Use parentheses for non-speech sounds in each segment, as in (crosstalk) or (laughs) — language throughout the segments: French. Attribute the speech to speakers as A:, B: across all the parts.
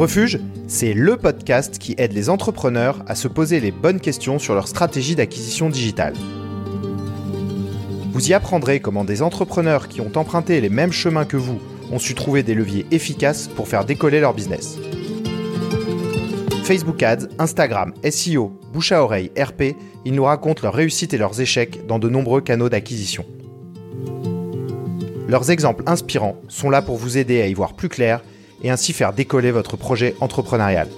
A: Refuge, c'est le podcast qui aide les entrepreneurs à se poser les bonnes questions sur leur stratégie d'acquisition digitale. Vous y apprendrez comment des entrepreneurs qui ont emprunté les mêmes chemins que vous ont su trouver des leviers efficaces pour faire décoller leur business. Facebook Ads, Instagram, SEO, bouche à oreille, RP, ils nous racontent leurs réussites et leurs échecs dans de nombreux canaux d'acquisition. Leurs exemples inspirants sont là pour vous aider à y voir plus clair et ainsi faire décoller votre projet entrepreneurial.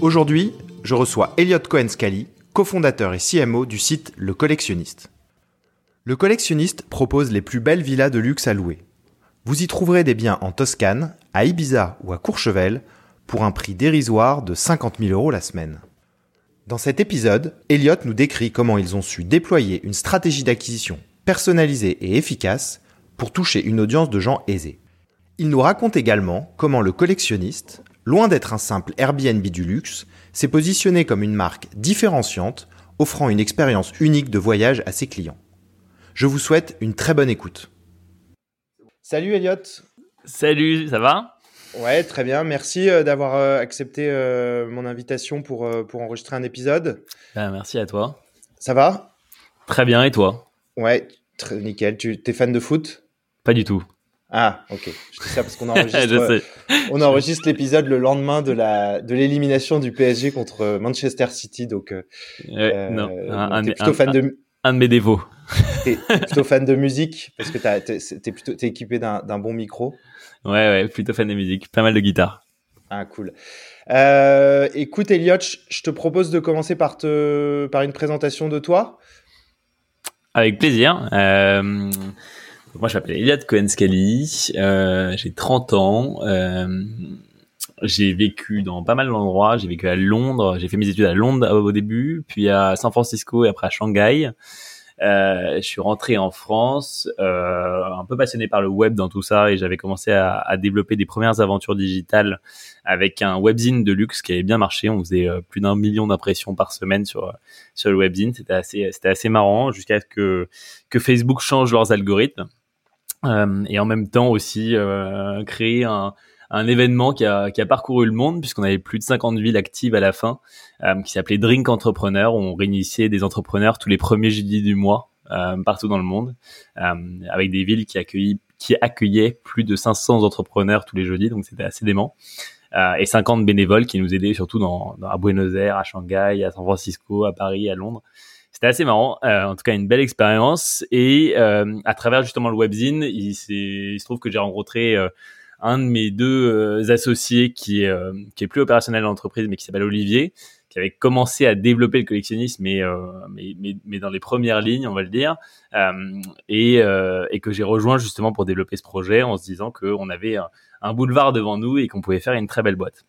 A: Aujourd'hui, je reçois Elliot Cohen-Scali, cofondateur et CMO du site Le Collectionniste. Le Collectionniste propose les plus belles villas de luxe à louer. Vous y trouverez des biens en Toscane, à Ibiza ou à Courchevel pour un prix dérisoire de 50 000 euros la semaine. Dans cet épisode, Elliot nous décrit comment ils ont su déployer une stratégie d'acquisition personnalisée et efficace pour toucher une audience de gens aisés. Il nous raconte également comment le collectionniste, loin d'être un simple Airbnb du luxe, s'est positionné comme une marque différenciante, offrant une expérience unique de voyage à ses clients. Je vous souhaite une très bonne écoute. Salut Elliot.
B: Salut, ça va?
A: Ouais, très bien. Merci euh, d'avoir euh, accepté euh, mon invitation pour, pour enregistrer un épisode.
B: Ben, merci à toi.
A: Ça va?
B: Très bien, et toi?
A: Ouais, très nickel. Tu es fan de foot?
B: Pas du tout.
A: Ah, ok. Je dis ça parce qu'on (laughs) enregistre, on enregistre l'épisode le lendemain de la de l'élimination du PSG contre Manchester City, donc.
B: Ouais, non, un, plutôt fan de un de mes dévots. (laughs)
A: T'es plutôt fan de musique parce que t'es es plutôt es équipé d'un bon micro.
B: Ouais, ouais, plutôt fan de musique, pas mal de guitare.
A: Ah, cool. Euh, écoute, Elliot, je te propose de commencer par te par une présentation de toi.
B: Avec plaisir. Euh, moi, je m'appelle Elliot Cohen-Scali. Euh, j'ai 30 ans. Euh, j'ai vécu dans pas mal d'endroits. J'ai vécu à Londres. J'ai fait mes études à Londres au début, puis à San Francisco et après à Shanghai. Euh, je suis rentré en France, euh, un peu passionné par le web dans tout ça, et j'avais commencé à, développer des premières aventures digitales avec un webzine de luxe qui avait bien marché. On faisait euh, plus d'un million d'impressions par semaine sur sur le webzine. C'était assez c'était assez marrant jusqu'à ce que que Facebook change leurs algorithmes et en même temps aussi euh, créer un un événement qui a, qui a parcouru le monde puisqu'on avait plus de 50 villes actives à la fin, euh, qui s'appelait Drink Entrepreneur. Où on réinitiait des entrepreneurs tous les premiers jeudis du mois euh, partout dans le monde, euh, avec des villes qui, accueillent, qui accueillaient plus de 500 entrepreneurs tous les jeudis, donc c'était assez dément. Euh, et 50 bénévoles qui nous aidaient surtout dans, dans, à Buenos Aires, à Shanghai, à San Francisco, à Paris, à Londres. C'était assez marrant, euh, en tout cas une belle expérience. Et euh, à travers justement le webzine, il, il se trouve que j'ai rencontré un de mes deux euh, associés qui est, euh, plus opérationnel dans l'entreprise, mais qui s'appelle Olivier, qui avait commencé à développer le collectionnisme, mais, euh, dans les premières lignes, on va le dire, et, que j'ai rejoint justement pour développer ce projet en se disant qu'on avait un boulevard devant nous et qu'on pouvait faire une très belle boîte.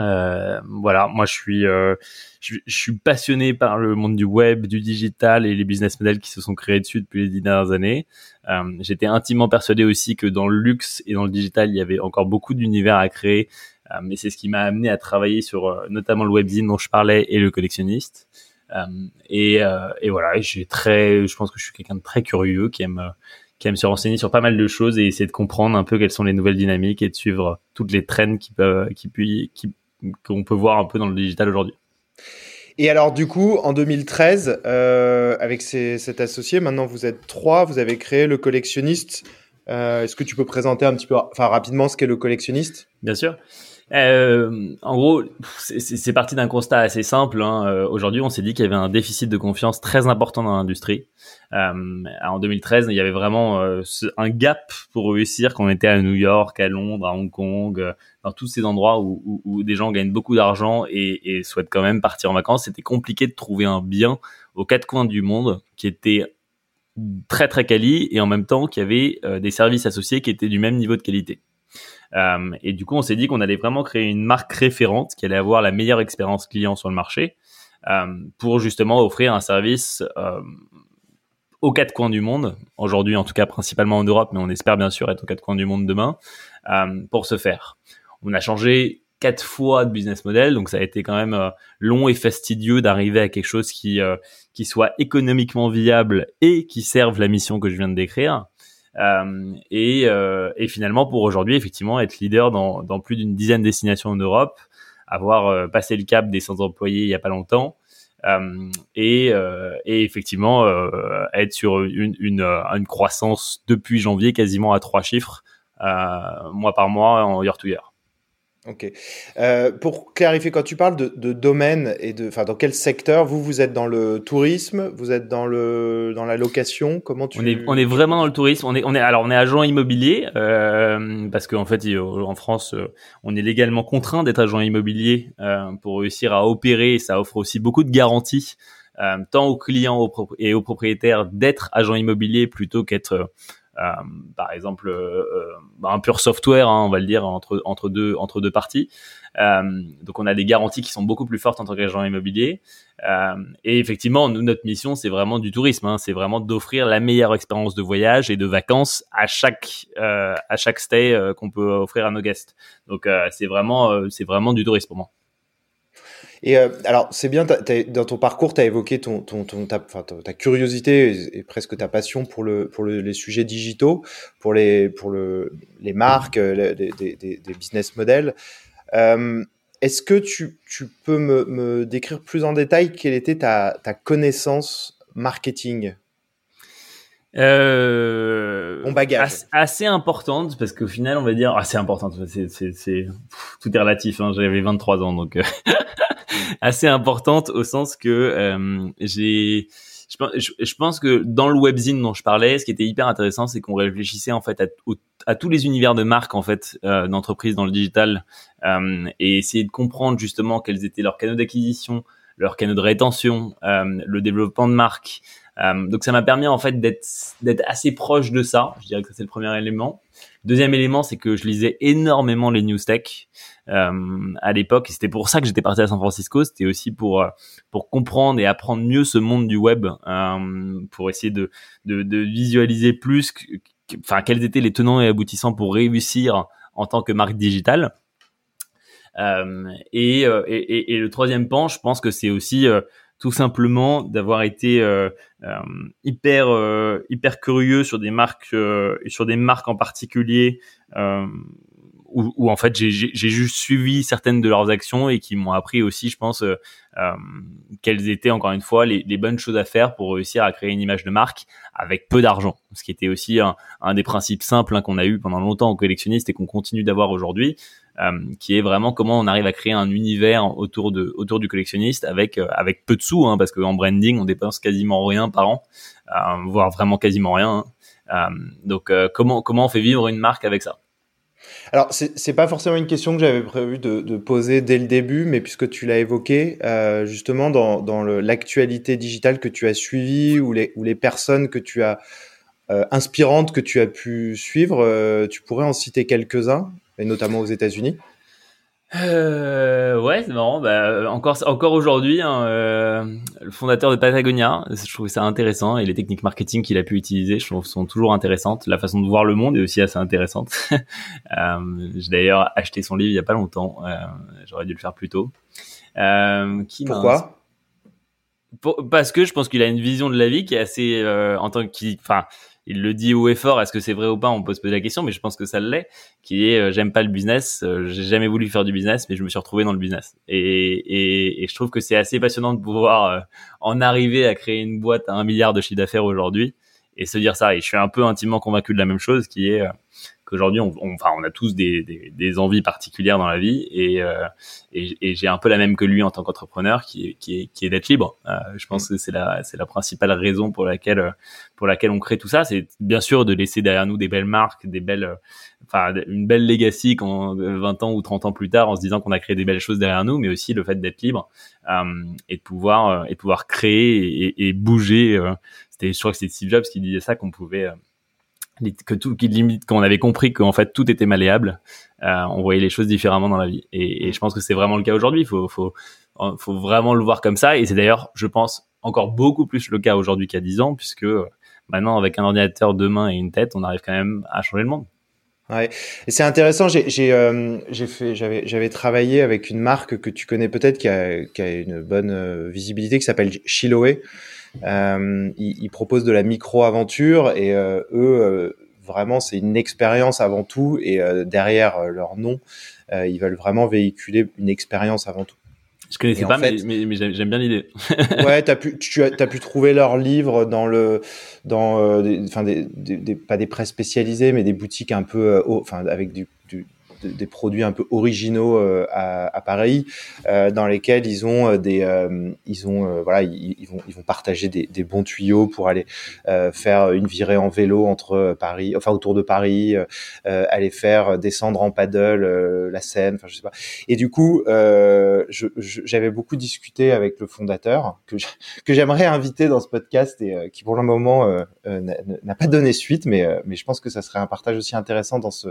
B: Euh, voilà, moi je suis, euh, je, suis passionné par le monde du web, du digital et les business models qui se sont créés dessus depuis les dix dernières années. Euh, J'étais intimement persuadé aussi que dans le luxe et dans le digital, il y avait encore beaucoup d'univers à créer. Euh, mais c'est ce qui m'a amené à travailler sur euh, notamment le webzine dont je parlais et le collectionniste. et, et voilà, j'ai très, je pense que je suis quelqu'un de très curieux qui aime qui aime se renseigner sur pas mal de choses et essayer de comprendre un peu quelles sont les nouvelles dynamiques et de suivre toutes les trends qui peuvent, qui, qui, qu'on peut voir un peu dans le digital aujourd'hui.
A: Et alors du coup, en 2013, euh, avec cet associé, maintenant vous êtes trois, vous avez créé le collectionniste. Euh, est-ce que tu peux présenter un petit peu, enfin rapidement, ce qu'est le collectionniste?
B: Bien sûr. Euh, en gros, c'est parti d'un constat assez simple. Hein. Euh, aujourd'hui, on s'est dit qu'il y avait un déficit de confiance très important dans l'industrie. Euh, en 2013, il y avait vraiment euh, un gap pour réussir quand on était à New York, à Londres, à Hong Kong, dans tous ces endroits où, des gens gagnent beaucoup d'argent et, et, souhaitent quand même partir en vacances. C'était compliqué de trouver un bien aux quatre coins du monde qui était très très quali et en même temps qui avait des services associés qui étaient du même niveau de qualité. Euh, et du coup, on s'est dit qu'on allait vraiment créer une marque référente qui allait avoir la meilleure expérience client sur le marché euh, pour justement offrir un service euh, aux quatre coins du monde. Aujourd'hui, en tout cas, principalement en Europe, mais on espère bien sûr être aux quatre coins du monde demain pour ce faire. On a changé quatre fois de business model, donc ça a été quand même long et fastidieux d'arriver à quelque chose qui qui soit économiquement viable et qui serve la mission que je viens de décrire. Et, et finalement pour aujourd'hui effectivement être leader dans, dans plus d'une dizaine de destinations en Europe, avoir passé le cap des 100 employés il y a pas longtemps. Euh, et, euh, et, effectivement euh, être sur une, une, une, croissance depuis janvier quasiment à trois chiffres mois par mois en year to year.
A: Ok. Euh, pour clarifier, quand tu parles de, de domaine et de, enfin, dans quel secteur vous vous êtes dans le tourisme, vous êtes dans le dans la location, comment tu
B: On est on est vraiment dans le tourisme. On est on est alors on est agent immobilier euh, parce qu'en fait en France euh, on est légalement contraint d'être agent immobilier euh, pour réussir à opérer. Et ça offre aussi beaucoup de garanties euh, tant aux clients et aux propriétaires d'être agent immobilier plutôt qu'être par exemple euh, euh, un pur software, hein, on va le dire entre entre deux entre deux parties. donc on a des garanties qui sont beaucoup plus fortes en tant qu'agent immobilier. et effectivement, notre mission c'est vraiment du tourisme, hein, c'est vraiment d'offrir la meilleure expérience de voyage et de vacances à chaque à chaque stay qu'on peut offrir à nos guests. Donc c'est vraiment c'est vraiment du tourisme pour moi.
A: Et euh, alors, c'est bien, dans ton parcours, tu as évoqué ton, ton, ton ta, ta, curiosité et, presque ta passion pour, le, pour le, les sujets digitaux, pour les, pour le, les marques, les, des, des, business models. Euh, Est-ce que tu, tu peux me, me, décrire plus en détail quelle était ta, ta connaissance marketing?
B: Euh, Mon bagage. Assez, importante parce qu'au final, on va dire assez importante. C'est, c'est, tout est relatif. Hein, J'avais 23 ans, donc (laughs) (laughs) assez importante au sens que euh, j'ai je, pense que dans le webzine dont je parlais, ce qui était hyper intéressant, c'est qu'on réfléchissait en fait à, à, tous les univers de marques en fait euh, d'entreprises dans le digital euh, et essayer de comprendre justement quels étaient leurs canaux d'acquisition, leurs canaux de rétention, euh, le développement de marques. Euh, donc ça m'a permis en fait d'être assez proche de ça. Je dirais que c'est le premier élément. Deuxième élément, c'est que je lisais énormément les news tech euh, à l'époque. Et c'était pour ça que j'étais parti à San Francisco. C'était aussi pour euh, pour comprendre et apprendre mieux ce monde du web, euh, pour essayer de, de, de visualiser plus, enfin quels étaient les tenants et aboutissants pour réussir en tant que marque digitale. Euh, et, et, et, et, le troisième pan, je pense que c'est aussi tout simplement d'avoir été euh, euh, hyper euh, hyper curieux sur des marques sur des marques en particulier où, en fait j'ai juste suivi certaines de leurs actions et qui m'ont appris aussi je pense quelles étaient encore une fois les, bonnes choses à faire pour réussir à créer une image de marque avec peu d'argent. Ce qui était aussi un, des principes simples hein, qu'on a eu pendant longtemps en collectionniste et qu'on continue d'avoir aujourd'hui. euh, qui est vraiment comment on arrive à créer un univers autour de autour du collectionniste avec euh, avec peu de sous, hein, parce qu'en branding on dépense quasiment rien par an, euh, voire vraiment quasiment rien. Hein. donc comment comment on fait vivre une marque avec ça?
A: Alors, c'est pas forcément une question que j'avais prévu de, poser dès le début, mais puisque tu l'as évoqué, euh, justement, dans, dans l'actualité digitale que tu as suivie ou les, ou les personnes que tu as euh, inspirantes que tu as pu suivre, tu pourrais en citer quelques-uns et notamment aux États-Unis
B: euh, ouais, c'est marrant. Bah, encore, encore aujourd'hui, hein, euh, le fondateur de Patagonia, je trouve ça intéressant et les techniques marketing qu'il a pu utiliser, je trouve, sont toujours intéressantes. La façon de voir le monde est aussi assez intéressante. (laughs) euh, J'ai d'ailleurs acheté son livre il y a pas longtemps. Euh, J'aurais dû le faire plus tôt.
A: Euh, qui Pourquoi
B: Parce que je pense qu'il a une vision de la vie qui est assez, euh, en tant que, enfin il le dit haut et fort. Est-ce que c'est vrai ou pas On peut se poser la question, mais je pense que ça l'est. Qui est, euh, j'aime pas le business. Euh, j'ai jamais voulu faire du business, mais je me suis retrouvé dans le business. Et, et, et je trouve que c'est assez passionnant de pouvoir euh, en arriver à créer une boîte à un milliard de chiffre d'affaires aujourd'hui et se dire ça. Et je suis un peu intimement convaincu de la même chose, qui est qu'aujourd'hui, on, on, enfin, on a tous des, des, des, envies particulières dans la vie, et, euh, et, et j'ai un peu la même que lui en tant qu'entrepreneur, qui est, qui est, qui est d'être libre. Euh, je pense que c'est la, c'est la principale raison pour laquelle, pour laquelle on crée tout ça. C'est bien sûr de laisser derrière nous des belles marques, des belles, enfin, une belle legacy quand 20 ans ou 30 ans plus tard, en se disant qu'on a créé des belles choses derrière nous, mais aussi le fait d'être libre euh, et de pouvoir, euh, et de pouvoir créer et, et bouger. Euh, c'était, je crois que c'est Steve Jobs qui disait ça, qu'on pouvait que tout, qui limite, quand on avait compris qu'en fait tout était malléable, euh, on voyait les choses différemment dans la vie. Et, et je pense que c'est vraiment le cas aujourd'hui. Il faut, faut, faut vraiment le voir comme ça. Et c'est d'ailleurs, je pense, encore beaucoup plus le cas aujourd'hui a 10 ans, puisque euh, maintenant, avec un ordinateur, deux mains et une tête, on arrive quand même à changer le monde.
A: Ouais. Et c'est intéressant. J'ai euh, fait j'avais j'avais travaillé avec une marque que tu connais peut-être qui a qui a une bonne euh, visibilité qui s'appelle Chiloé. Euh, ils, ils, proposent de la micro aventure et euh, eux vraiment c'est une expérience avant tout et derrière leur nom, ils veulent vraiment véhiculer une expérience avant tout.
B: Je connaissais pas, mais, mais, j'aime bien l'idée. (laughs)
A: ouais, t'as pu, tu as, as pu trouver leurs livres dans le, dans, enfin des, des, pas des presse spécialisées, mais des boutiques un peu, enfin avec du, des produits un peu originaux euh, à, à, Paris, euh, dans lesquels ils ont euh, des, ils ont voilà, ils, ils, vont ils vont partager des, des bons tuyaux pour aller faire une virée en vélo entre Paris, enfin autour de Paris, aller faire descendre en paddle la Seine, enfin je sais pas. Et du coup, j'avais beaucoup discuté avec le fondateur que que j'aimerais inviter dans ce podcast et qui pour le moment n'a pas donné suite, mais mais je pense que ça serait un partage aussi intéressant dans ce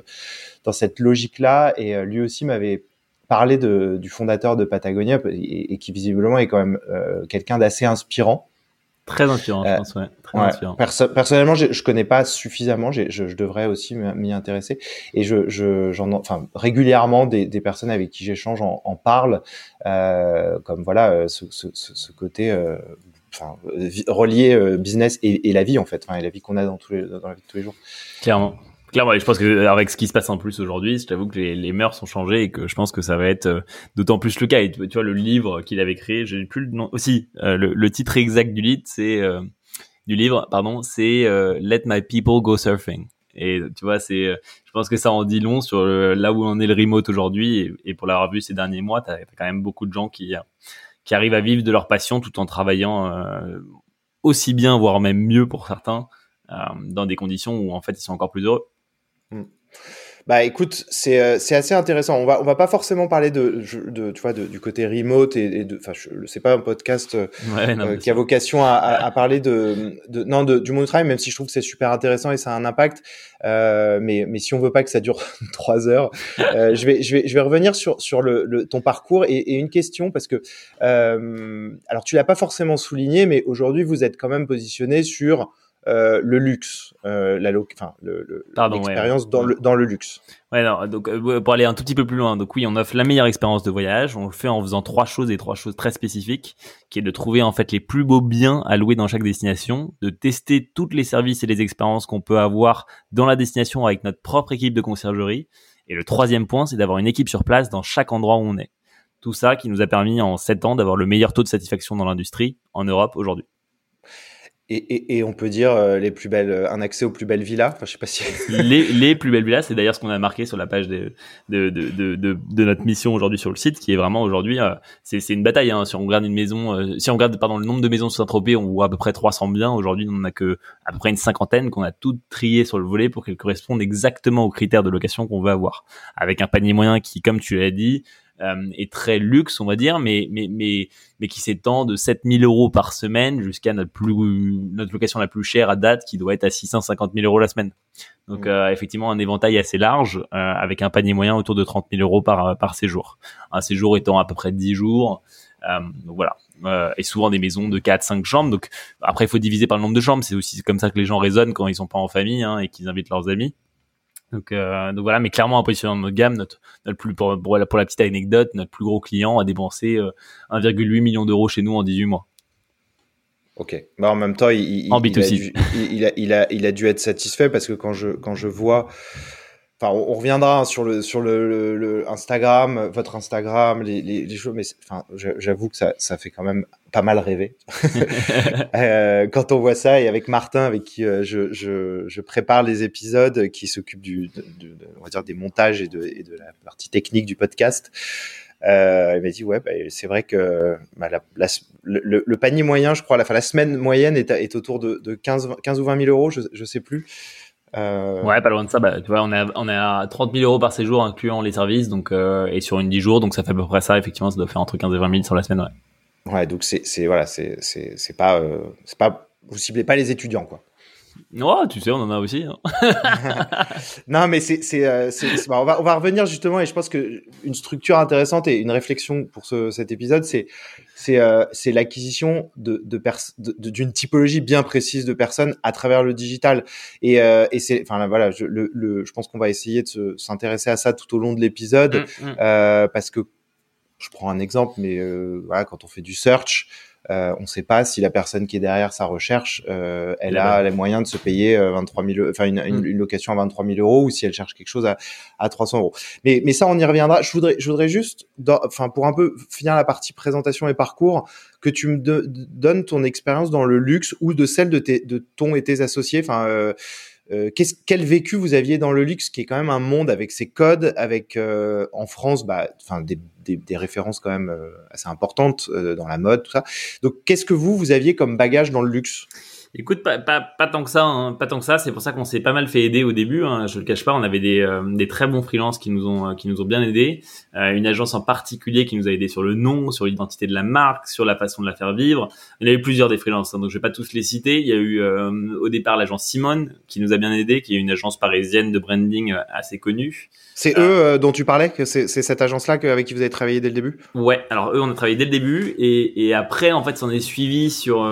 A: dans cette logique-là. Et euh, lui aussi m'avait parlé de, du fondateur de Patagonia et, qui visiblement est quand même euh, quelqu'un d'assez inspirant.
B: Très inspirant, je euh, pense, ouais. Très inspirant.
A: personnellement, je, je connais pas suffisamment. Je, je, devrais aussi m'y intéresser. Et je, je, enfin, régulièrement, des, des personnes avec qui j'échange en, en parlent, euh, comme voilà, ce, ce, ce côté, euh, enfin, relié business et, et, la vie en fait, enfin, et la vie qu'on a dans tous les, dans la vie de tous les jours.
B: Clairement. Clairement, je pense que avec ce qui se passe en plus aujourd'hui, je t'avoue que les, les, mœurs ont changé et que je pense que ça va être euh, d'autant plus le cas. Et tu, vois, le livre qu'il avait créé, j'ai plus le nom aussi. Euh, le, titre exact du livre, c'est euh, du livre, pardon, c'est Let My People Go Surfing. Et tu vois, c'est, je pense que ça en dit long sur là où on est le remote aujourd'hui. Et, pour l'avoir vu ces derniers mois, t'as as quand même beaucoup de gens qui qui arrivent à vivre de leur passion tout en travaillant aussi bien, voire même mieux pour certains, dans des conditions où en fait ils sont encore plus heureux.
A: Mm. Bah écoute, c'est euh, c'est assez intéressant. On va on va pas forcément parler de, de tu vois de, du côté remote et, de enfin c'est pas un podcast euh, euh, qui a vocation à, à, parler de, de non de, du monde travail même si je trouve que c'est super intéressant et ça a un impact. Euh, mais mais si on veut pas que ça dure (laughs) trois heures, je vais je vais je vais revenir sur sur le, le ton parcours et, et, une question parce que alors tu l'as pas forcément souligné mais aujourd'hui vous êtes quand même positionné sur euh, le luxe, euh, la enfin l'expérience le, dans, le, dans le luxe.
B: Ouais, non, donc euh, pour aller un tout petit peu plus loin, donc oui, on offre la meilleure expérience de voyage. On le fait en faisant trois choses et trois choses très spécifiques, qui est de trouver en fait les plus beaux biens à louer dans chaque destination, de tester toutes les services et les expériences qu'on peut avoir dans la destination avec notre propre équipe de conciergerie. Et le troisième point, c'est d'avoir une équipe sur place dans chaque endroit où on est. Tout ça qui nous a permis en sept ans d'avoir le meilleur taux de satisfaction dans l'industrie en Europe aujourd'hui.
A: Et, et, et, on peut dire euh, les plus belles, euh, un accès aux plus belles villas. Enfin, je sais pas si (laughs)
B: les, les plus belles villas, c'est d'ailleurs ce qu'on a marqué sur la page de de, de, de, de, notre mission aujourd'hui sur le site, qui est vraiment aujourd'hui, euh, c'est une bataille. Hein. Si on regarde une maison, si on regarde pardon le nombre de maisons sur Saint-Tropez, on voit à peu près 300 biens. Aujourd'hui, on en a que à peu près une cinquantaine qu'on a toutes triées sur le volet pour qu'elles correspondent exactement aux critères de location qu'on veut avoir, avec un panier moyen qui, comme tu l'as dit, euh, est très luxe, on va dire, mais mais mais mais qui s'étend de 7000 euros par semaine jusqu'à notre plus notre location la plus chère à date, qui doit être à 650 000 euros la semaine. Donc mmh. euh, effectivement un éventail assez large, euh, avec un panier moyen autour de 30 000 euros par par séjour. Un séjour étant à peu près 10 jours. donc voilà. et souvent des maisons de 4 5 chambres donc après il faut diviser par le nombre de chambres c'est aussi comme ça que les gens raisonnent quand ils sont pas en famille hein, et qu'ils invitent leurs amis donc, euh, donc voilà, mais clairement en positionnement de notre gamme, notre, notre plus pour, pour, la, pour la petite anecdote, notre plus gros client a dépensé 1,8 euh, million d'euros chez nous en 18 mois.
A: Ok. Bah en même temps, il, il, il, a dû, il, a, il, a, il a dû être satisfait parce que quand je, quand je vois Enfin, on, reviendra hein, sur le sur le, le, Instagram, votre Instagram, les, les, les choses. Mais enfin, j'avoue que ça, ça fait quand même pas mal rêver (laughs) euh, quand on voit ça. Et avec Martin, avec qui euh, je, je, je, prépare les épisodes, qui s'occupe du, de, de, on va dire des montages et de, et de la partie technique du podcast. Euh, il m'a dit ouais, bah, c'est vrai que bah, la, le, le, panier moyen, je crois, la, fin, la semaine moyenne est, est autour de, de 15, 15 ou 20 000 euros, je, je sais plus.
B: Euh... Ouais, pas loin de ça. Bah, tu vois, on est à, on est à 30 000 euros par séjour, incluant les services, donc euh, et sur une 10 jours, donc ça fait à peu près ça. Effectivement, ça doit faire entre 15 et 20 000 sur la semaine.
A: Ouais. Ouais, donc c'est c'est voilà, c'est c'est c'est pas euh, c'est pas vous ciblez pas les étudiants quoi.
B: Ouais, tu sais, on en a aussi. Hein. (laughs) (laughs)
A: non, mais c'est, c'est, euh, on, va, on va revenir justement, et je pense que une structure intéressante et une réflexion pour ce, cet épisode, c'est, c'est, euh, l'acquisition de, de, d'une typologie bien précise de personnes à travers le digital. Et, euh, et c'est, enfin voilà, je, le, le, je pense qu'on va essayer de s'intéresser à ça tout au long de l'épisode, mmh, mmh. parce que je prends un exemple, mais voilà, quand on fait du search, euh, on ne sait pas si la personne qui est derrière sa recherche, euh, elle a les moyens de se payer 23 euh, 000, enfin une, mm. une, location à 23 000 euros ou si elle cherche quelque chose à, à 300 euros. Mais, mais ça, on y reviendra. Je voudrais, je voudrais juste, enfin pour un peu finir la partie présentation et parcours, que tu me donnes ton expérience dans le luxe ou de celle de, tes, de ton et tes associés. Enfin, euh, euh, quel vécu vous aviez dans le luxe, qui est quand même un monde avec ses codes, avec euh, en France, bah, enfin des, des, références quand même euh, assez importantes euh, dans la mode, tout ça. Donc, qu'est-ce que vous vous aviez comme bagage dans le luxe?
B: Écoute, pas, pas, pas tant que ça, hein, pas tant que ça. C'est pour ça qu'on s'est pas mal fait aider au début. Hein, je le cache pas, on avait des, euh, des très bons freelances qui nous ont qui nous ont bien aidés. Euh, une agence en particulier qui nous a aidé sur le nom, sur l'identité de la marque, sur la façon de la faire vivre. Il y a eu plusieurs des freelances, hein, donc je vais pas tous les citer. Il y a eu euh, au départ l'agence Simone qui nous a bien aidé, qui est une agence parisienne de branding assez connue.
A: C'est eux dont tu parlais, que c'est cette agence-là avec qui vous avez travaillé dès le début?
B: Ouais, alors eux on a travaillé dès le début et, et après en fait s'en est suivi sur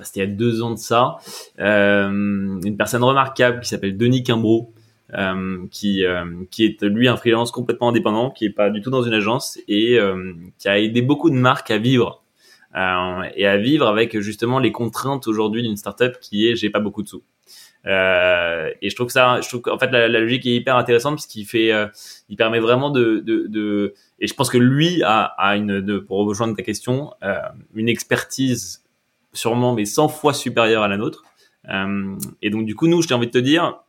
B: pas, c'était il y a deux ans de ça, euh, une personne remarquable qui s'appelle Denis Quimbro, euh, qui euh, qui est lui un freelance complètement indépendant, qui est pas du tout dans une agence et qui a aidé beaucoup de marques à vivre et à vivre avec justement les contraintes aujourd'hui d'une startup qui est j'ai pas beaucoup de sous. Et je trouve que ça, je trouve qu'en fait la, logique est hyper intéressante parce qu'il fait, il permet vraiment de, de, et je pense que lui a, a une, pour rejoindre ta question, une expertise sûrement mais 100 fois supérieure à la nôtre. Euh, et donc du coup, nous, j'ai envie de te dire,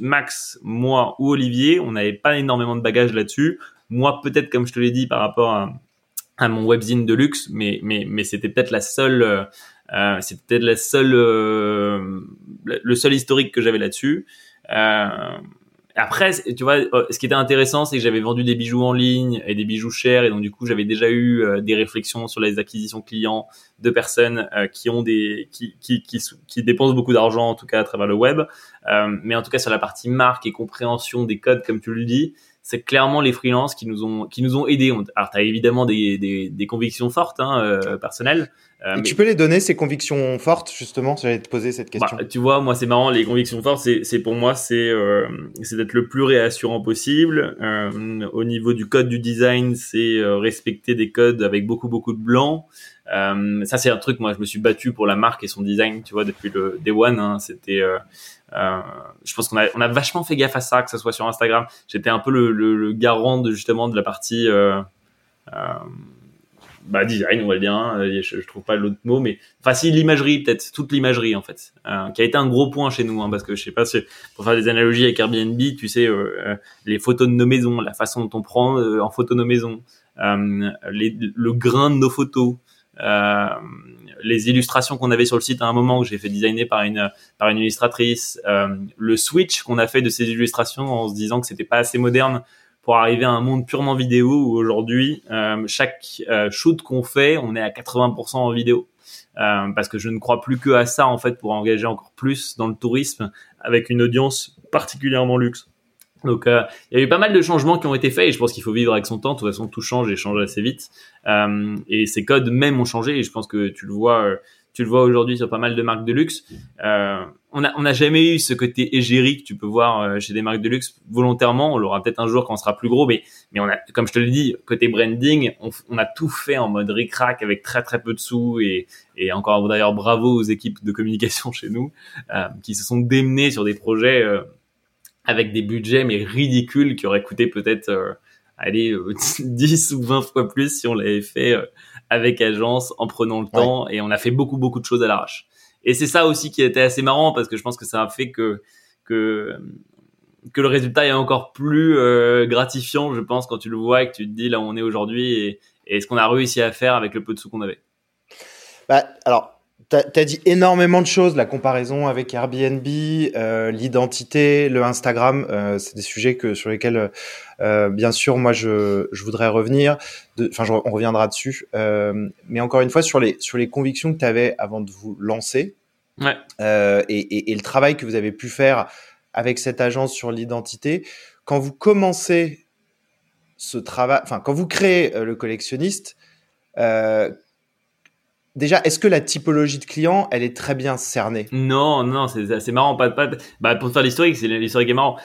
B: Max, moi ou Olivier, on n'avait pas énormément de bagages là-dessus. Moi, peut-être, comme je te l'ai dit, par rapport à, à, mon webzine de luxe, mais mais mais c'était peut-être la seule, euh, c'était peut-être la seule, euh, le seul historique que j'avais là-dessus. Après, tu vois, euh, ce qui était intéressant, c'est que j'avais vendu des bijoux en ligne et des bijoux chers, et donc du coup, j'avais déjà eu euh, des réflexions sur les acquisitions clients de personnes euh, qui ont des, qui, qui, qui, qui dépensent beaucoup d'argent, en tout cas à travers le web. mais en tout cas, sur la partie marque et compréhension des codes, comme tu le dis, c'est clairement les freelances qui nous ont qui nous ont aidés. Alors, tu as évidemment des, des, des, convictions fortes hein, euh, personnelles.
A: Euh, Tu peux les donner ces convictions fortes justement? J'allais te poser cette question.
B: Bah, tu vois, moi c'est marrant. Les convictions fortes, c'est c'est pour moi c'est euh, c'est d'être le plus réassurant possible. Euh, au niveau du code du design, c'est euh, respecter des codes avec beaucoup beaucoup de blanc. Euh, ça c'est un truc. Moi, je me suis battu pour la marque et son design. Tu vois, depuis le day one, hein, c'était euh, je pense qu'on a, vachement fait gaffe à ça, que ce soit sur Instagram. J'étais un peu le, le, garant de justement de la partie euh, euh, bah, design, on va dire. Hein. Je, je, trouve pas l'autre mot, mais enfin si l'imagerie, peut-être toute l'imagerie en fait, qui a été un gros point chez nous, hein, parce que je sais pas si pour faire des analogies avec Airbnb, tu sais, les photos de nos maisons, la façon dont on prend en photo nos maisons, le grain de nos photos. Les illustrations qu'on avait sur le site à un moment où j'ai fait designer par une par une illustratrice, euh, le switch qu'on a fait de ces illustrations en se disant que c'était pas assez moderne pour arriver à un monde purement vidéo où aujourd'hui euh, chaque euh, shoot qu'on fait, on est à 80% en vidéo. Parce que je ne crois plus que à ça en fait pour engager encore plus dans le tourisme avec une audience particulièrement luxe. Donc euh, il y a eu pas mal de changements qui ont été faits et je pense qu'il faut vivre avec son temps. De toute façon, tout change et change assez vite. Euh, et ces codes même ont changé et je pense que tu le vois, euh, tu le vois aujourd'hui sur pas mal de marques de luxe. Euh, on a on n'a jamais eu ce côté égérie que tu peux voir euh, chez des marques de luxe volontairement. On l'aura peut-être un jour quand on sera plus gros, mais mais on a, comme je te l'ai dit, côté branding, on, on, a tout fait en mode ric-rac avec très très peu de sous et et encore d'ailleurs bravo aux équipes de communication (laughs) chez nous qui se sont démenées sur des projets avec des budgets mais ridicules qui auraient coûté peut-être euh, allez (laughs) 10 ou 20 fois plus si on l'avait fait euh, avec agence en prenant le temps et on a fait beaucoup beaucoup de choses à l'arrache. Et c'est ça aussi qui était assez marrant parce que je pense que ça a fait que que que le résultat est encore plus euh, gratifiant, je pense, quand tu le vois et que tu te dis là où on est aujourd'hui et, et ce qu'on a réussi à faire avec le peu de sous qu'on avait.
A: Bah, alors, tu as, dit énormément de choses, la comparaison avec Airbnb, euh, l'identité, le Instagram, euh, c'est des sujets que sur lesquels, euh, bien sûr, moi je, je voudrais revenir. Enfin, on reviendra dessus. Mais encore une fois, sur les sur les convictions que tu avais avant de vous lancer,
B: ouais.
A: Et, et, et, le travail que vous avez pu faire avec cette agence sur l'identité, quand vous commencez ce travail, enfin quand vous créez le collectionniste. Euh, Déjà, est-ce que la typologie de client, elle est très bien cernée?
B: Non, non, c'est marrant. Pas, pas, bah, pour faire l'historique, l'historique est marrant.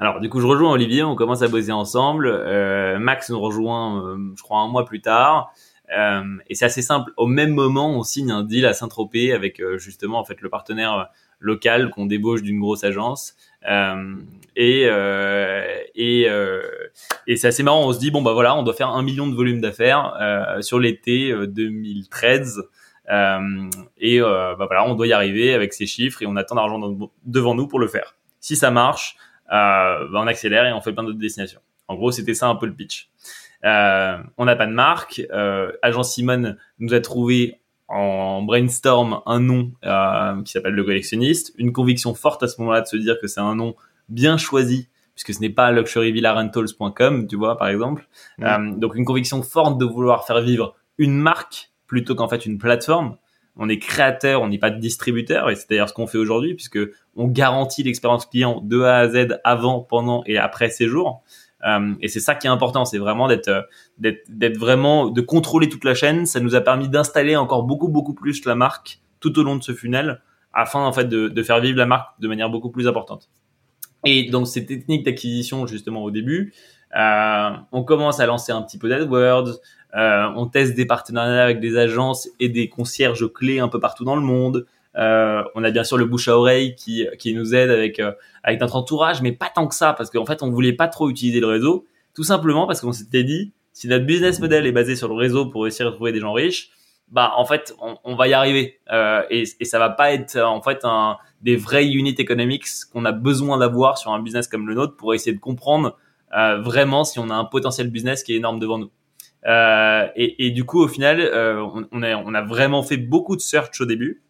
B: Alors, du coup, je rejoins Olivier. On commence à bosser ensemble. Euh, Max nous rejoint, euh, je crois, un mois plus tard. et c'est assez simple. Au même moment, on signe un deal à Saint-Tropez avec justement en fait le partenaire local qu'on débauche d'une grosse agence. Euh, et euh, et, euh, et c'est assez marrant. On se dit bon bah voilà, on doit faire un million de volume d'affaires euh, sur l'été 2013. et bah voilà, on doit y arriver avec ces chiffres et on attend d'argent devant nous pour le faire. Si ça marche, bah on accélère et on fait plein d'autres destinations. En gros, c'était ça un peu le pitch. on n'a pas de marque. Agent Simone nous a trouvé en brainstorm un nom qui s'appelle le collectionniste, une conviction forte à ce moment-là de se dire que c'est un nom bien choisi puisque ce n'est pas luxuryvillarentals.com, tu vois, par exemple. Mm. Euh, donc une conviction forte de vouloir faire vivre une marque plutôt qu'en fait une plateforme. On est créateur, on n'est pas distributeur, et c'est d'ailleurs ce qu'on fait aujourd'hui, puisque on garantit l'expérience client de A à Z avant, pendant et après séjour. Euh, et c'est ça qui est important, c'est vraiment d'être, d'être, d'être vraiment, de contrôler toute la chaîne. Ça nous a permis d'installer encore beaucoup, beaucoup plus la marque tout au long de ce funnel, afin en fait de, de faire vivre la marque de manière beaucoup plus importante. Et donc ces techniques d'acquisition justement au début, euh, on commence à lancer un petit peu d'AdWords, euh, on teste des partenariats avec des agences et des concierges clés un peu partout dans le monde. Euh, on a bien sûr le bouche à oreille qui, qui nous aide avec, euh, avec notre entourage, mais pas tant que ça, parce qu'en fait, on voulait pas trop utiliser le réseau, tout simplement parce qu'on s'était dit, si notre business model est basé sur le réseau pour réussir à trouver des gens riches, bah en fait, on, on va y arriver. Euh, et, et ça va pas être en fait un, des vrais unit economics qu'on a besoin d'avoir sur un business comme le nôtre pour essayer de comprendre euh, vraiment si on a un potentiel business qui est énorme devant nous. Euh, et, du coup, au final, euh, on, a, vraiment fait beaucoup de search au début.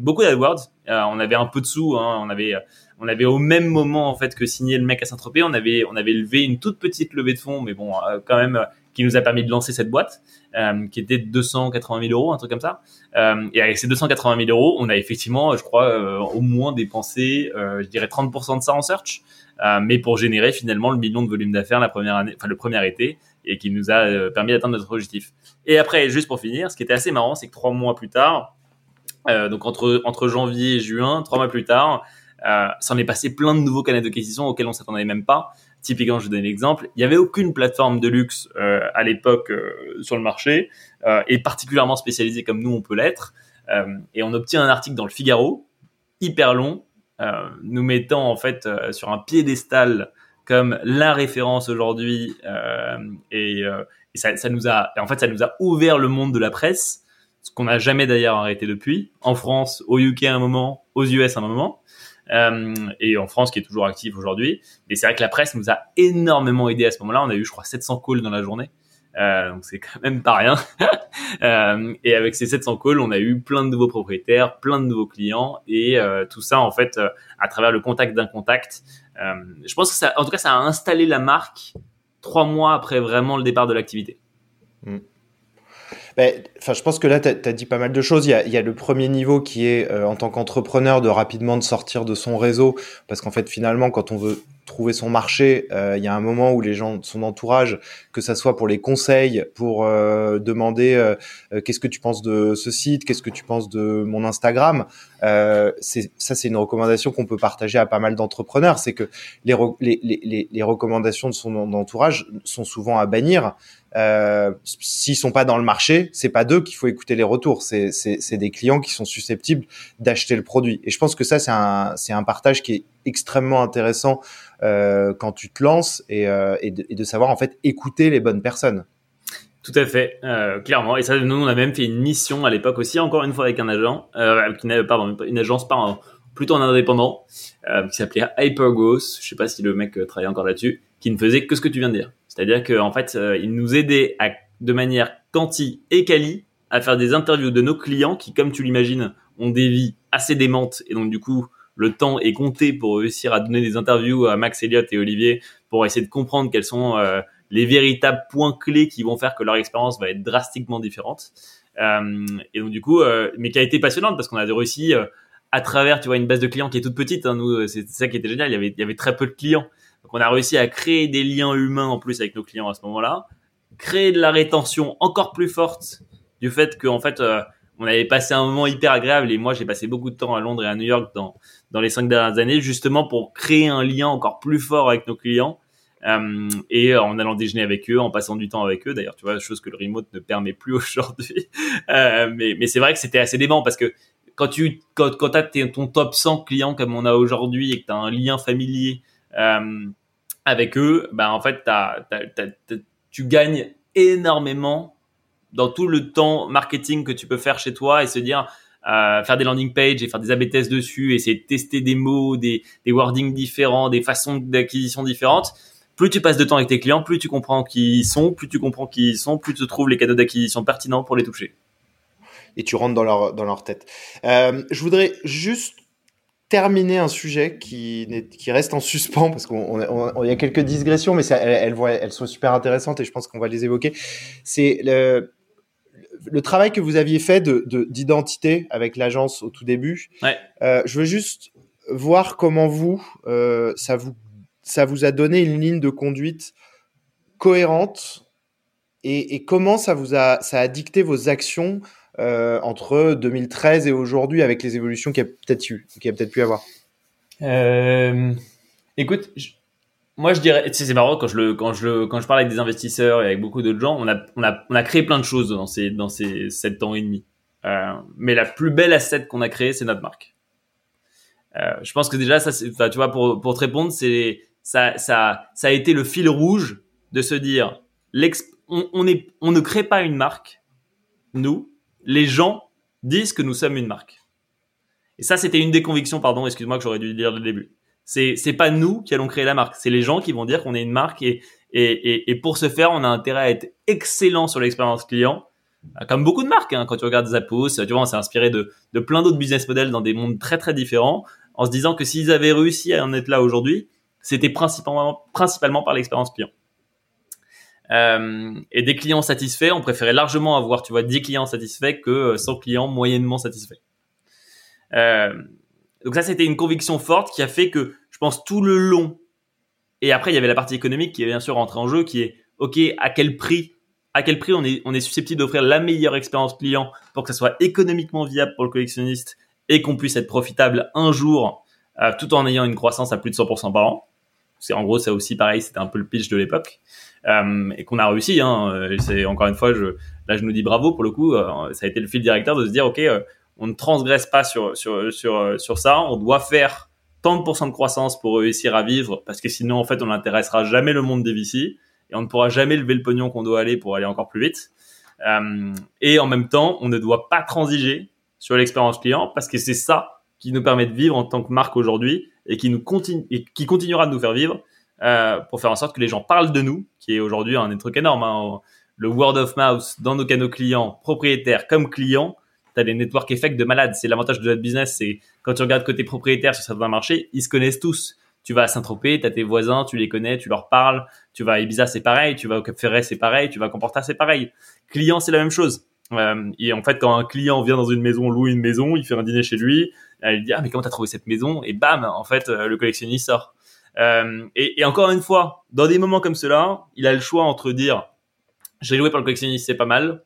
B: Beaucoup d'AdWords. On avait un peu de sous. Hein, on avait on avait au même moment en fait que signé le mec à Saint-Tropez, on avait on avait levé une toute petite levée de fonds, mais bon quand même qui nous a permis de lancer cette boîte, euh, qui était de 280 000 euros, un truc comme ça. Euh, et avec ces 280 000 euros, on a effectivement, je crois, au moins dépensé, je dirais 30% de ça en search, mais pour générer finalement le million de volume d'affaires la première année, enfin le premier été, et qui nous a permis d'atteindre notre objectif. Et après, juste pour finir, ce qui était assez marrant, c'est que trois mois plus tard, euh, donc entre entre janvier et juin, trois mois plus tard, euh, s'en est passé plein de nouveaux canaux d'acquisition auxquels on s'attendait même pas. Typiquement, je vous donne l'exemple, il y avait aucune plateforme de luxe euh, à l'époque euh, sur le marché, euh, et particulièrement spécialisée comme nous on peut l'être. et on obtient un article dans le Figaro, hyper long, nous mettant en fait sur un piédestal comme la référence aujourd'hui, et, ça, ça, nous a, en fait, ça nous a ouvert le monde de la presse ce qu'on n'a jamais d'ailleurs arrêté depuis, en France, au UK à un moment, aux US à un moment, et en France qui est toujours active aujourd'hui. Et c'est vrai que la presse nous a énormément aidé à ce moment-là. On a eu, je crois, 700 calls dans la journée. Euh, donc c'est quand même pas rien. (laughs) euh, et avec ces 700 calls, on a eu plein de nouveaux propriétaires, plein de nouveaux clients, et euh, tout ça en fait euh, à travers le contact d'un contact. Euh, je pense que ça, en tout cas, ça a installé la marque trois mois après vraiment le départ de l'activité.
A: Mm. Ben, enfin, je pense que là, tu as, dit pas mal de choses. Il y a, il y a le premier niveau qui est, euh, en tant qu'entrepreneur, de rapidement de sortir de son réseau. Parce qu'en fait, finalement, quand on veut trouver son marché, euh, il y a un moment où les gens de son entourage, que ça soit pour les conseils, pour euh, demander euh, qu'est-ce que tu penses de ce site, qu'est-ce que tu penses de mon Instagram, c'est ça c'est une recommandation qu'on peut partager à pas mal d'entrepreneurs, c'est que les, les, les, les, recommandations de son entourage sont souvent à bannir. Euh, s'ils sont pas dans le marché, c'est pas d'eux qu'il faut écouter les retours, c'est des clients qui sont susceptibles d'acheter le produit. Et je pense que ça c'est un partage qui est extrêmement intéressant euh, quand tu te lances et, euh, et, de, savoir en fait écouter les bonnes personnes.
B: Tout à fait, euh, clairement. Et ça, nous, on a même fait une mission à l'époque aussi, encore une fois avec un agent, euh, pardon, une agence plutôt un indépendant qui s'appelait Hypergos. Je sais pas si le mec travaillait encore là-dessus, qui ne faisait que ce que tu viens de dire. C'est-à-dire qu'en en fait, euh, il nous aidait de manière quanti et quali à faire des interviews de nos clients qui, comme tu l'imagines, ont des vies assez démentes et donc du coup le temps est compté pour réussir à donner des interviews à Max Elliott et Olivier pour essayer de comprendre quels sont euh, les véritables points clés qui vont faire que leur expérience va être drastiquement différente. Euh, et donc du coup, mais qui a été passionnante parce qu'on a réussi à travers, tu vois, une base de clients qui est toute petite. Hein, nous, c'est ça qui était génial. Il y avait très peu de clients. Donc on a réussi à créer des liens humains en plus avec nos clients à ce moment-là, créer de la rétention encore plus forte du fait qu'en fait euh, on avait passé un moment hyper agréable et moi j'ai passé beaucoup de temps à Londres et à New York dans dans les cinq dernières années justement pour créer un lien encore plus fort avec nos clients Euh, et en allant déjeuner avec eux, en passant du temps avec eux. D'ailleurs, tu vois, chose que le remote ne permet plus (laughs) aujourd'hui. Euh, mais mais c'est vrai que c'était assez dément parce que quand tu quand, as ton top 100 clients comme on a aujourd'hui et que tu as un lien familier euh, avec eux, bah en fait, t'as, tu gagnes énormément dans tout le temps marketing que tu peux faire chez toi et se dire euh, faire des landing pages et faire des AB tests dessus, essayer de tester des mots, des, des wordings différents, des façons d'acquisition différentes. Plus tu passes de temps avec tes clients, plus tu comprends qui ils sont, plus tu comprends qui ils sont, plus tu trouves les cadeaux d'acquisition pertinents pour les toucher.
A: Et tu rentres dans leur, dans leur tête. Euh, je voudrais juste terminer un sujet qui, qui reste en suspens parce qu'on y a quelques digressions, mais elles, elles, sont super intéressantes et je pense qu'on va les évoquer. C'est le, le travail que vous aviez fait de d'identité avec l'agence au tout début.
B: Ouais.
A: Euh, je veux juste voir comment vous euh, ça vous ça vous a donné une ligne de conduite cohérente et, et comment ça vous a ça a dicté vos actions euh, entre 2013 et aujourd'hui avec les évolutions qu'il y a peut-être eu, qu'il y a peut-être pu avoir
B: euh, Écoute, moi je dirais, c'est marrant quand je le, quand je quand je parle avec des investisseurs et avec beaucoup d'autres gens, on a, on a, on a créé plein de choses dans ces, dans ces sept ans et demi. Euh, mais la plus belle asset qu'on a créée, c'est notre marque. Je pense que déjà, ça, tu vois, pour, pour te répondre, c'est, ça, ça, ça a été le fil rouge de se dire, on, est, on ne crée pas une marque, nous, les gens disent que nous sommes une marque. Et ça, c'était une des convictions, pardon, excuse-moi que j'aurais dû dire le début. C'est, c'est pas nous qui allons créer la marque. C'est les gens qui vont dire qu'on est une marque et, et, et, pour ce faire, on a intérêt à être excellent sur l'expérience client. Comme beaucoup de marques, hein, quand tu regardes Zappos, tu vois, on s'est inspiré de, de plein d'autres business models dans des mondes très très différents, en se disant que s'ils avaient réussi à en être là aujourd'hui, c'était principalement, principalement par l'expérience client. Euh, et des clients satisfaits, on préférait largement avoir, tu vois, 10 clients satisfaits que 100 clients moyennement satisfaits. Euh, donc ça, c'était une conviction forte qui a fait que, je pense, tout le long, et après, il y avait la partie économique qui est bien sûr rentrée en jeu, qui est, OK, à quel prix à quel prix on est, on est susceptible d'offrir la meilleure expérience client pour que ça soit économiquement viable pour le collectionniste et qu'on puisse être profitable un jour euh, tout en ayant une croissance à plus de 100% par an. C'est en gros ça aussi pareil, c'était un peu le pitch de l'époque euh, et qu'on a réussi. Hein. C'est encore une fois, je, là je nous dis bravo pour le coup. Euh, ça a été le fil directeur de se dire ok, euh, on ne transgresse pas sur sur sur sur ça. On doit faire tant de pourcents de croissance pour réussir à vivre parce que sinon en fait on n'intéressera jamais le monde des VC et on ne pourra jamais lever le pognon qu'on doit aller pour aller encore plus vite. Et en même temps, on ne doit pas transiger sur l'expérience client parce que c'est ça qui nous permet de vivre en tant que marque aujourd'hui et qui nous continue et qui continuera de nous faire vivre euh, pour faire en sorte que les gens parlent de nous, qui est aujourd'hui un truc énorme. Hein. Le word of mouth dans nos canaux clients, propriétaires comme clients, tu as des network effects de malades. C'est l'avantage de notre business, c'est quand tu regardes côté propriétaire sur certains marchés, ils se connaissent tous. Tu vas à Saint-Tropez, tu as tes voisins, tu les connais, tu leur parles. Tu vas à Ibiza, c'est pareil. Tu vas au Cap Ferret, c'est pareil. Tu vas à Comporta, c'est pareil. Client, c'est la même chose. Euh, et en fait, quand un client vient dans une maison, loue une maison, il fait un dîner chez lui, il dit ah mais comment t'as trouvé cette maison? Et bam, en fait, euh, le collectionniste sort. Euh, et, encore une fois, dans des moments comme cela, il a le choix entre dire j'ai loué par le collectionniste, c'est pas mal,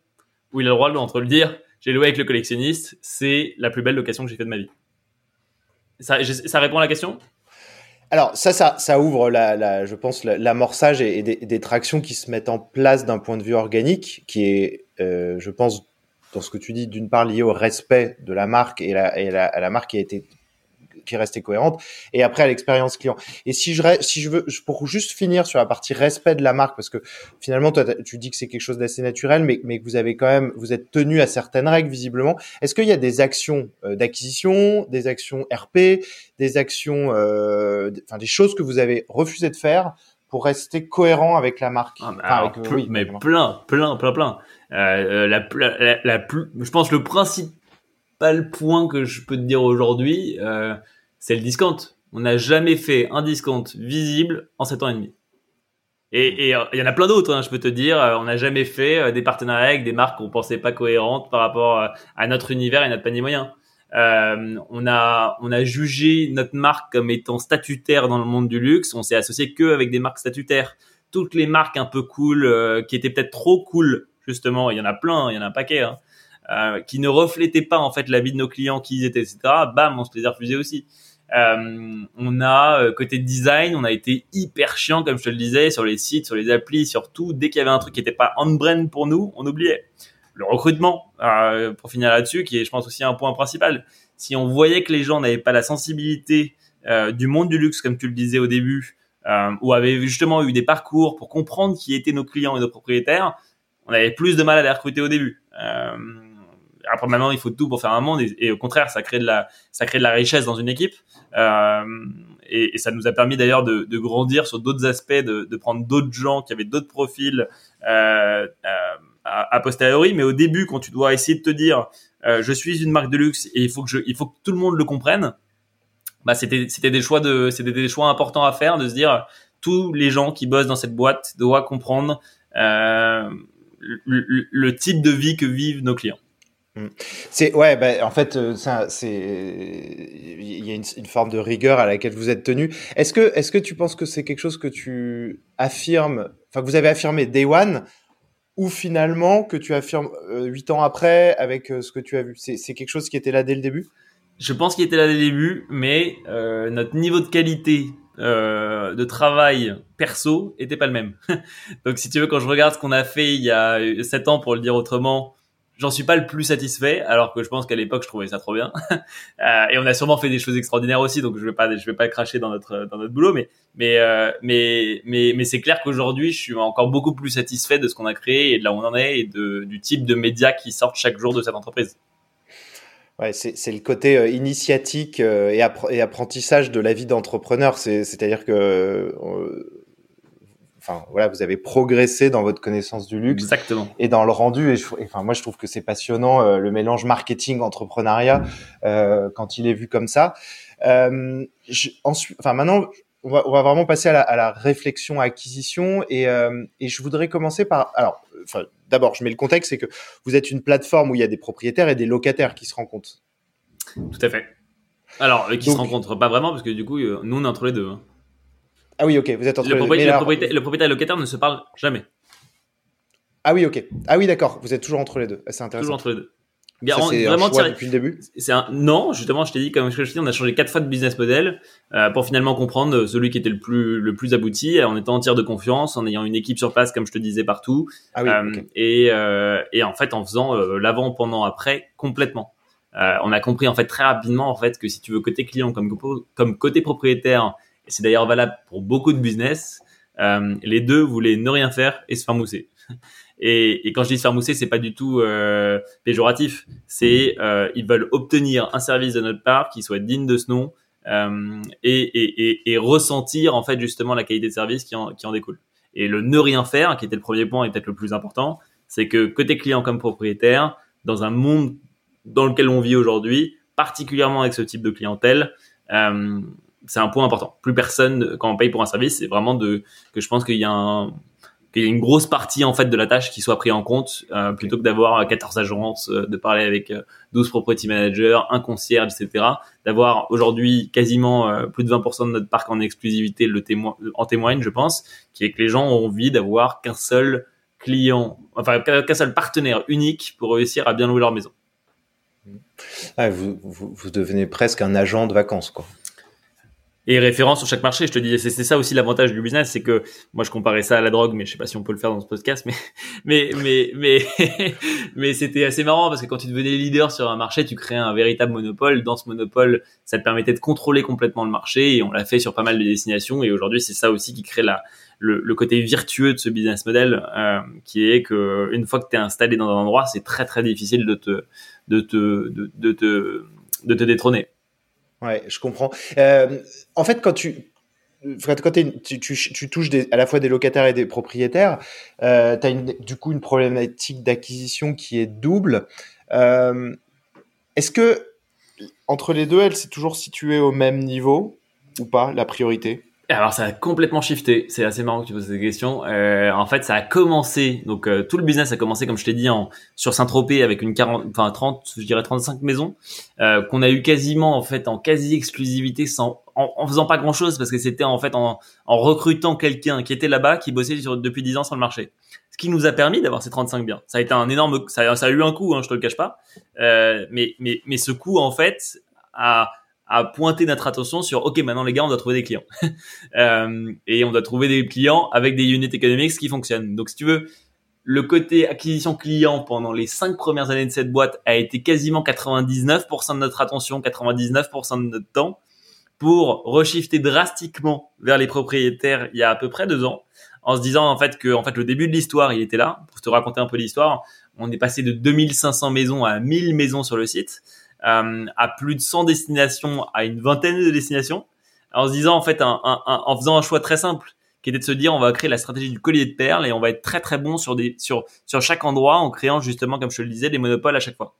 B: ou il a le droit entre le dire j'ai loué avec le collectionniste, c'est la plus belle location que j'ai fait de ma vie. Ça, répond à la question?
A: Alors ça, ça, ça ouvre, la, je pense, l'amorçage et, des, des, tractions qui se mettent en place d'un point de vue organique, qui est, euh, je pense, dans ce que tu dis, d'une part lié au respect de la marque et, la, et la, la marque qui a été qui est restée cohérente, et après à l'expérience client. Et si je, si je veux, pour juste finir sur la partie respect de la marque, parce que finalement, toi, tu dis que c'est quelque chose d'assez naturel, mais, mais que vous avez quand même, vous êtes tenu à certaines règles visiblement. Est-ce qu'il y a des actions euh, d'acquisition, des actions RP, des actions, euh, enfin des choses que vous avez refusé de faire pour rester cohérent avec la marque.
B: Ah, avec, euh, oui, mais plein, plein, plein, plein. Euh, la, la, la, plus, je pense le principal point que je peux te dire aujourd'hui, euh, c'est le discount. On n'a jamais fait un discount visible en 7 ans et demi. Et euh, il y en a plein d'autres, hein, je peux te dire. Euh, on n'a jamais fait euh, des partenariats avec des marques qu'on pensait pas cohérentes par rapport à notre univers et notre panier moyen. Euh, on a on a jugé notre marque comme étant statutaire dans le monde du luxe. On s'est associé que avec des marques statutaires. Toutes les marques un peu cool, qui étaient peut-être trop cool justement, il y en a plein, il y en a un paquet, hein, qui ne reflétaient pas en fait la vie de nos clients, qui ils étaient, etc. Bam, on se les a refusés aussi. Euh, on a euh, côté design, on a été hyper chiant comme je te le disais sur les sites, sur les applis, sur tout. Dès qu'il y avait un truc qui n'était pas on-brand pour nous, on oubliait. Le recrutement, euh, pour finir là-dessus, qui est je pense aussi un point principal. Si on voyait que les gens n'avaient pas la sensibilité du monde du luxe, comme tu le disais au début, ou avaient justement eu des parcours pour comprendre qui étaient nos clients et nos propriétaires, on avait plus de mal à les recruter au début. Euh, après maintenant, il faut tout pour faire un monde et, au contraire, ça crée de la, ça crée de la richesse dans une équipe. Euh, et, et, ça nous a permis d'ailleurs de, de, grandir sur d'autres aspects, de, de prendre d'autres gens qui avaient d'autres profils euh, à, posteriori. Mais au début, quand tu dois essayer de te dire, euh, je suis une marque de luxe et il faut que je, il faut que tout le monde le comprenne. Bah, c'était, c'était des choix de, c'était des choix importants à faire, de se dire, tous les gens qui bossent dans cette boîte doivent comprendre euh, le, type de vie que vivent nos clients.
A: Mm. C'est ouais, bah, en fait, euh, c'est il y a une, une, forme de rigueur à laquelle vous êtes tenu. Est-ce que est-ce que tu penses que c'est quelque chose que tu affirmes, enfin que vous avez affirmé day one, ou finalement que tu affirmes euh, huit ans après avec euh, ce que tu as vu? C'est quelque chose qui était là dès le début?
B: Je pense qu'il était là dès le début, mais notre niveau de qualité euh, de travail perso était pas le même. (laughs) Donc si tu veux, quand je regarde ce qu'on a fait il y a sept ans, pour le dire autrement, j'en suis pas le plus satisfait, alors que je pense qu'à l'époque je trouvais ça trop bien. (laughs) euh, et on a sûrement fait des choses extraordinaires aussi, donc je vais pas, je vais pas cracher dans notre dans notre boulot, mais mais euh, mais mais mais c'est clair qu'aujourd'hui je suis encore beaucoup plus satisfait de ce qu'on a créé et de là où on en est et de, du type de médias qui sortent chaque jour de cette entreprise.
A: Ouais, c'est le côté euh, initiatique euh, et, et, apprentissage de la vie d'entrepreneur. C'est-à-dire que, enfin voilà, vous avez progressé dans votre connaissance du luxe,
B: exactement,
A: et dans le rendu. Et, enfin moi je trouve que c'est passionnant le mélange marketing entrepreneuriat quand il est vu comme ça. Je, ensuite, enfin maintenant on va, on va, vraiment passer à la, à la réflexion acquisition et, euh, et, je voudrais commencer par alors enfin d'abord je mets le contexte c'est que vous êtes une plateforme où il y a des propriétaires et des locataires qui se rencontrent.
B: Tout à fait. Alors qui se rencontrent pas vraiment parce que du coup euh, nous on est entre les deux. Hein.
A: Ah oui ok vous êtes entre
B: le
A: les
B: deux. Le, propriétaire, le propriétaire et le locataire ne se parlent jamais.
A: Ah oui ok ah oui d'accord vous êtes toujours entre les deux c'est intéressant.
B: Toujours entre les deux
A: vraiment depuis le début.
B: C'est un non, justement, je t'ai dit comme je t'ai dit, on a changé quatre fois de business model euh, pour finalement comprendre celui qui était le plus le plus abouti, en étant en tiers de confiance, en ayant une équipe sur place, comme je te disais partout,
A: ah oui, euh,
B: et euh, et en fait en faisant euh, l'avant, pendant, après complètement. Euh, on a compris en fait très rapidement en fait que si tu veux côté client comme comme côté propriétaire, c'est d'ailleurs valable pour beaucoup de business, les deux voulaient ne rien faire et se faire mousser. (laughs) Et, quand je dis se faire mousser, c'est pas du tout euh, péjoratif. C'est euh, ils veulent obtenir un service de notre part qui soit digne de ce nom euh, et, ressentir en fait justement la qualité de service qui en, découle. Et le ne rien faire, qui était le premier point et peut-être le plus important, c'est que côté client comme propriétaire, dans un monde dans lequel on vit aujourd'hui, particulièrement avec ce type de clientèle, euh, c'est un point important. Plus personne, quand on paye pour un service, c'est vraiment de que je pense qu'il y a un, qu'il y ait une grosse partie en fait de la tâche qui soit prise en compte euh, plutôt que d'avoir 14 agences, euh, de parler avec 12 euh, property managers, un concierge, etc. D'avoir aujourd'hui quasiment plus de 20% de notre parc en exclusivité le témoin, en témoigne, je pense, qui est que les gens ont envie d'avoir qu'un seul client, enfin qu'un seul partenaire unique pour réussir à bien louer leur maison.
A: vous, vous, vous, devenez presque un agent de vacances, quoi
B: et référence sur chaque marché. Je te dis, c'est ça aussi l'avantage du business, c'est que moi je comparais ça à la drogue, mais je sais pas si on peut le faire dans ce podcast, mais (laughs) mais mais mais (laughs) mais c'était assez marrant parce que quand tu devenais leader sur un marché, tu créais un véritable monopole. Dans ce monopole, ça te permettait de contrôler complètement le marché et on l'a fait sur pas mal de destinations. Et aujourd'hui, c'est ça aussi qui crée la le, le, côté vertueux de ce business model, euh, qui est que une fois que tu es installé dans un endroit, c'est très très difficile de te de te de te de te détrôner.
A: Ouais, je comprends. Euh, en fait, quand tu quand tu, tu, touches à la fois des locataires et des propriétaires, euh, tu as une, du coup une problématique d'acquisition qui est double. Euh, Est-ce que entre les deux, elle s'est toujours située au même niveau ou pas, la priorité?
B: Alors ça a complètement shifté. C'est assez marrant que tu poses cette question. Euh, en fait, ça a commencé. Donc euh, tout le business a commencé, comme je t'ai dit, en, sur Saint-Tropez avec une 40, enfin 30, je dirais 35 maisons euh, qu'on a eu quasiment en fait en quasi exclusivité, sans en, en faisant pas grand chose parce que c'était en fait en, en recrutant quelqu'un qui était là-bas, qui bossait sur, depuis 10 ans sur le marché. Ce qui nous a permis d'avoir ces 35 biens. Ça a été un énorme, ça, a eu un coût, hein, je te le cache pas. Euh, mais mais mais ce coût en fait a à pointer notre attention sur ok maintenant les gars on doit trouver des clients. (laughs) Euh, et on doit trouver des clients avec des unit economics qui fonctionnent. Donc si tu veux le côté acquisition client pendant les cinq premières années de cette boîte a été quasiment 99% de notre attention, 99% de notre temps pour reshifter drastiquement vers les propriétaires il y a à peu près deux ans en se disant en fait que en fait le début de l'histoire il était là. Pour te raconter un peu l'histoire on est passé de 2500 maisons à 1000 maisons sur le site à plus de 100 destinations à une vingtaine de destinations en se disant en fait en faisant un choix très simple qui était de se dire on va créer la stratégie du collier de perles et on va être très très bon sur des sur sur chaque endroit en créant justement comme je le disais des monopoles à chaque fois.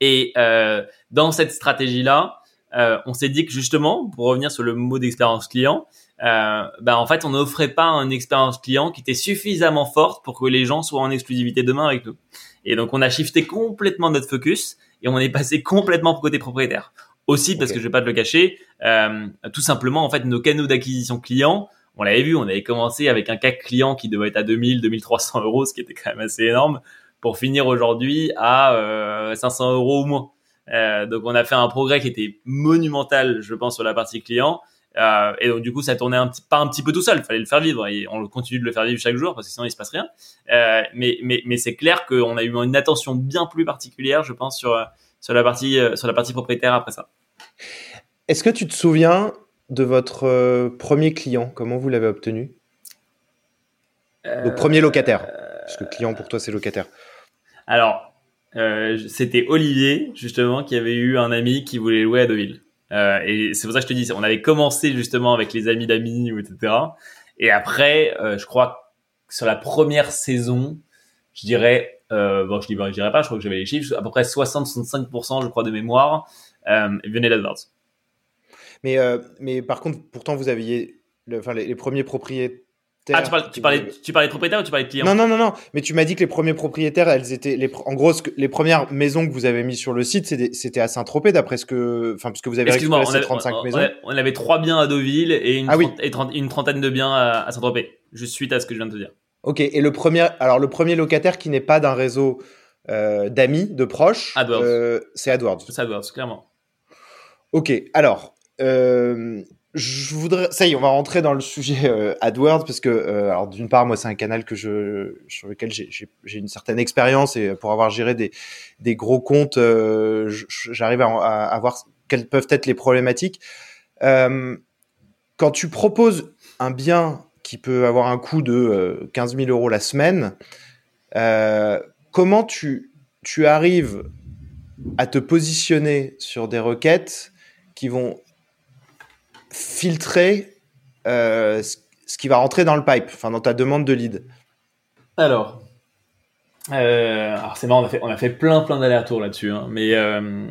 B: Et euh, dans cette stratégie là, euh, on s'est dit que justement pour revenir sur le mot d'expérience client, euh, ben en fait on n'offrait pas une expérience client qui était suffisamment forte pour que les gens soient en exclusivité demain avec nous. Et donc on a shifté complètement notre focus et on est passé complètement pour côté propriétaire. Aussi parce que je vais pas te le cacher, euh, tout simplement en fait nos canaux d'acquisition clients on l'avait vu, on avait commencé avec un CAC client qui devait être à 2000, 2300 euros, ce qui était quand même assez énorme, pour finir aujourd'hui à euh, 500 euros ou moins. Euh, donc on a fait un progrès qui était monumental, je pense, sur la partie client. Euh, et donc du coup, ça tournait un petit, pas un petit peu tout seul. Il fallait le faire vivre et on continue de le faire vivre chaque jour parce que sinon il se passe rien. Euh, mais mais mais c'est clair qu'on a eu une attention bien plus particulière, je pense, sur sur la partie sur la partie propriétaire après ça.
A: Est-ce que tu te souviens de votre euh, premier client? Comment vous l'avez obtenu? Le premier locataire. Parce que client pour toi, c'est locataire.
B: Alors, euh, c'était Olivier, justement, qui avait eu un ami qui voulait louer à Deauville. Euh, et c'est pour ça que je te dis, on avait commencé justement avec les amis d'amis, etc. Et après, je crois que sur la première saison, je dirais, bon, je, dis, je dirais pas, je crois que j'avais les chiffres, à peu près 60-65%, je crois, de mémoire, venait d'AdWords.
A: Mais, euh, mais par contre, pourtant, vous aviez enfin, les, premiers propriétaires.
B: Ah, tu, parlais, tu, parlais, tu parlais de propriétaires ou tu parlais de clients?
A: Non, non, non, non. Mais tu m'as dit que les premiers propriétaires, elles étaient. Les, en gros, les premières maisons que vous avez mises sur le site, c'était à Saint-Tropez, d'après ce que. Enfin, puisque vous avez récupéré ces 35 maisons.
B: On avait, trois biens à Deauville et une, ah une trentaine de biens à, Saint-Tropez, juste suite à ce que je viens de te dire.
A: Ok. Et le premier, alors, le premier locataire qui n'est pas d'un réseau euh, d'amis, de proches, euh, c'est AdWords.
B: C'est AdWords, clairement.
A: Ok. Alors, euh, je voudrais, ça y est, on va rentrer dans le sujet euh, AdWords parce que, euh, alors d'une part, moi, c'est un canal que je, sur lequel j'ai une certaine expérience et pour avoir géré des, gros comptes, j'arrive à, voir quelles peuvent être les problématiques. quand tu proposes un bien qui peut avoir un coût de 15 000 euros la semaine, comment tu arrives à te positionner sur des requêtes qui vont filtrer euh, ce qui va rentrer dans le pipe, enfin dans ta demande de lead
B: Alors, euh, alors c'est marrant, on a fait, on a fait plein plein d'allers-retours là-dessus, hein, mais euh,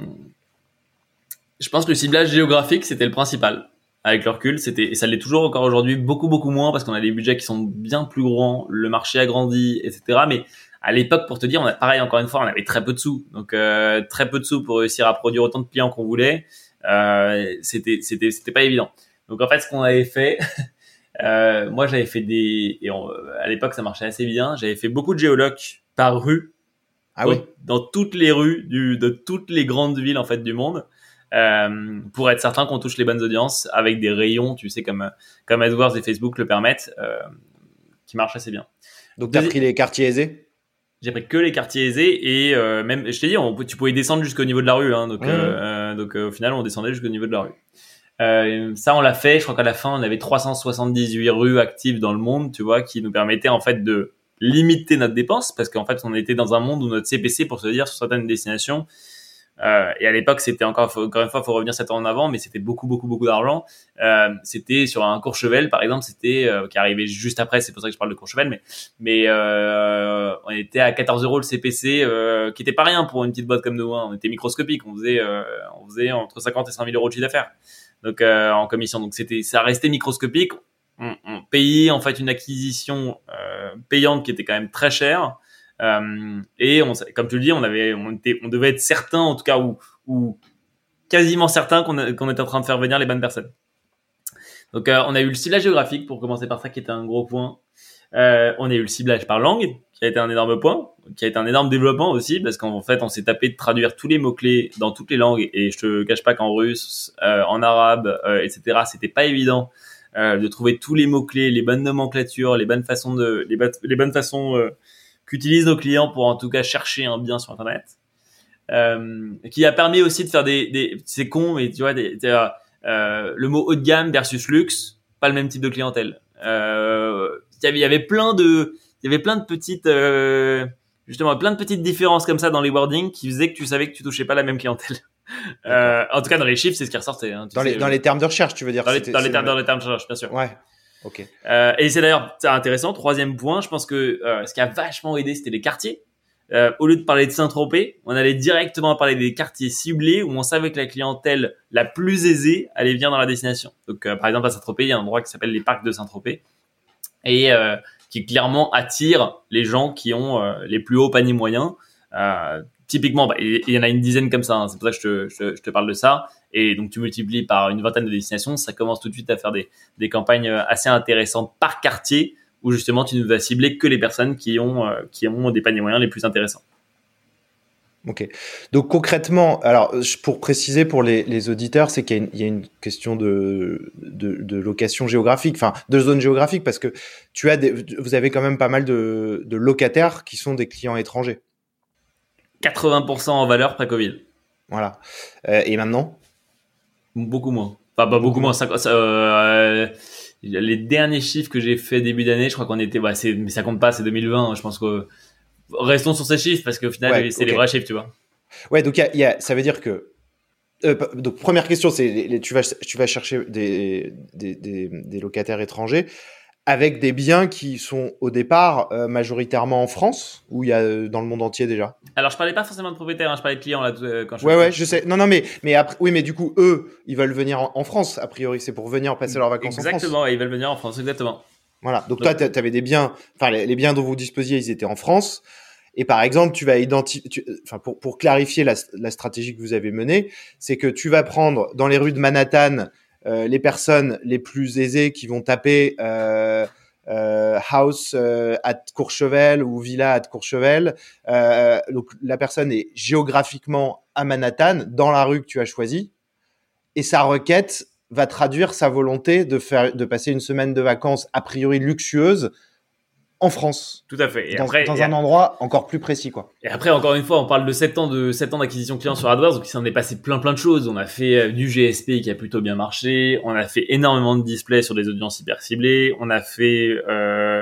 B: je pense que le ciblage géographique c'était le principal. Avec le recul, c'était et ça l'est toujours encore aujourd'hui, beaucoup beaucoup moins parce qu'on a des budgets qui sont bien plus grands, le marché a grandi, etc. Mais à l'époque, pour te dire, on a pareil encore une fois, on avait très peu de sous, donc très peu de sous pour réussir à produire autant de clients qu'on voulait. Euh, c'était c'était c'était pas évident. Donc en fait, ce qu'on avait fait, (laughs) euh, moi j'avais fait des et à l'époque ça marchait assez bien. J'avais fait beaucoup de géolocs par rue.
A: Ah oui.
B: Dans toutes les rues du, de toutes les grandes villes en fait du monde. Euh, pour être certain qu'on touche les bonnes audiences avec des rayons, tu sais, comme, comme AdWords et Facebook le permettent, euh, qui marchent assez bien.
A: Donc, tu as pris les quartiers aisés?
B: J'ai pris que les quartiers aisés et euh, même je t'ai dit on, tu pouvais descendre jusqu'au niveau de la rue hein, donc euh, euh, donc au final on descendait jusqu'au niveau de la rue. Ça on l'a fait je crois qu'à la fin on avait 378 rues actives dans le monde tu vois qui nous permettaient en fait de limiter notre dépense parce qu'en fait on était dans un monde où notre CPC pour se dire sur certaines destinations euh, et à l'époque, c'était encore, encore une fois, faut revenir 7 ans en avant, mais c'était beaucoup, beaucoup, beaucoup d'argent. Euh, c'était sur un Courchevel, par exemple, c'était euh, qui arrivait juste après. C'est pour ça que je parle de Courchevel, mais mais euh, on était à 14 euros le CPC, euh, qui était pas rien pour une petite boîte comme nous. Hein. On était microscopique, on faisait on faisait entre 50 et 100 000 euros de chiffre d'affaires, donc en commission. Donc c'était ça restait microscopique. On, on, payait en fait une acquisition payante qui était quand même très chère. Euh, et on, comme tu le dis, on avait, on, était, on devait être certain, en tout cas, ou, ou quasiment certain qu'on qu'on était en train de faire venir les bonnes personnes. Donc, euh, on a eu le ciblage géographique pour commencer par ça, qui était un gros point. on a eu le ciblage par langue, qui a été un énorme point, qui a été un énorme développement aussi, parce qu'en fait, on s'est tapé de traduire tous les mots-clés dans toutes les langues, et je te cache pas qu'en russe, en arabe, etc., c'était pas évident de trouver tous les mots-clés, les bonnes nomenclatures, les bonnes façons de, les, les bonnes façons qu'utilisent nos clients pour en tout cas chercher un bien sur Internet. Euh, qui a permis aussi de faire des, des c'est con mais tu vois des, euh, le mot haut de gamme versus luxe pas le même type de clientèle. Euh, il y avait il y avait plein de il y avait plein de petites euh, justement plein de petites différences comme ça dans les wordings qui faisaient que tu savais que tu touchais pas la même clientèle. Euh, en tout cas dans les chiffres c'est ce qui ressortait hein,
A: dans, les, dans les termes de recherche tu veux dire
B: dans les, dans les, termes, dans les termes de recherche bien sûr.
A: Ouais Ok.
B: Euh, et c'est d'ailleurs intéressant. Troisième point, je pense que euh, ce qui a vachement aidé, c'était les quartiers. Euh, au lieu de parler de Saint-Tropez, on allait directement parler des quartiers ciblés où on savait que la clientèle la plus aisée allait venir dans la destination. Donc, euh, par exemple, à Saint-Tropez, il y a un endroit qui s'appelle les parcs de Saint-Tropez et euh, qui clairement attire les gens qui ont les plus hauts paniers moyens. Typiquement, bah, il y en a une dizaine comme ça. Hein, c'est pour ça que je te, parle de ça. Et donc, tu multiplies par une vingtaine de destinations, ça commence tout de suite à faire des, campagnes assez intéressantes par quartier où justement tu ne vas cibler que les personnes qui ont, euh, qui des paniers moyens les plus intéressants.
A: Ok. Donc concrètement, alors pour préciser pour les, auditeurs, c'est qu'il y, a une question de, location géographique, enfin de zone géographique, parce que tu as des, vous avez quand même pas mal de locataires qui sont des clients étrangers.
B: 80% en valeur pré-Covid.
A: Voilà. Euh, et maintenant?
B: Beaucoup moins. Enfin, pas beaucoup moins. Ça, euh, les derniers chiffres que j'ai fait début d'année, je crois qu'on était, bah, mais ça compte pas, c'est 2020. Je pense que restons sur ces chiffres parce qu'au final, c'est les vrais chiffres, tu vois.
A: Ouais, donc y y a, ça veut dire que euh, donc première question, c'est tu vas tu vas chercher des, des, des, des, locataires étrangers avec des biens qui sont au départ euh, majoritairement en France ou il y a euh, dans le monde entier déjà?
B: Alors je parlais pas forcément de propriétaires, hein, je parlais de clients là euh, quand je
A: Ouais ouais, je sais. Non non mais mais après oui mais du coup eux, ils veulent venir en, France a priori, c'est pour venir passer leurs vacances
B: en France.
A: Exactement,
B: ils veulent venir en France exactement.
A: Voilà. Donc, Donc toi tu avais des biens enfin les, les, biens dont vous disposiez, ils étaient en France. Et par exemple, tu vas identifier, enfin pour, pour clarifier la, la stratégie que vous avez menée, c'est que tu vas prendre dans les rues de Manhattan les personnes les plus aisées qui vont taper euh, euh, house euh, à Courchevel ou villa à Courchevel. Euh, donc la personne est géographiquement à Manhattan, dans la rue que tu as choisie, et sa requête va traduire sa volonté de faire de passer une semaine de vacances a priori luxueuse en France.
B: Tout à fait.
A: Et dans, après, dans un endroit encore plus précis, quoi.
B: Et après, encore une fois, on parle de 7 ans de 7 ans d'acquisition client sur AdWords, donc il s'en est passé plein plein de choses. On a fait euh, du GSP qui a plutôt bien marché. On a fait énormément de displays sur des audiences hyper ciblées. On a fait, euh,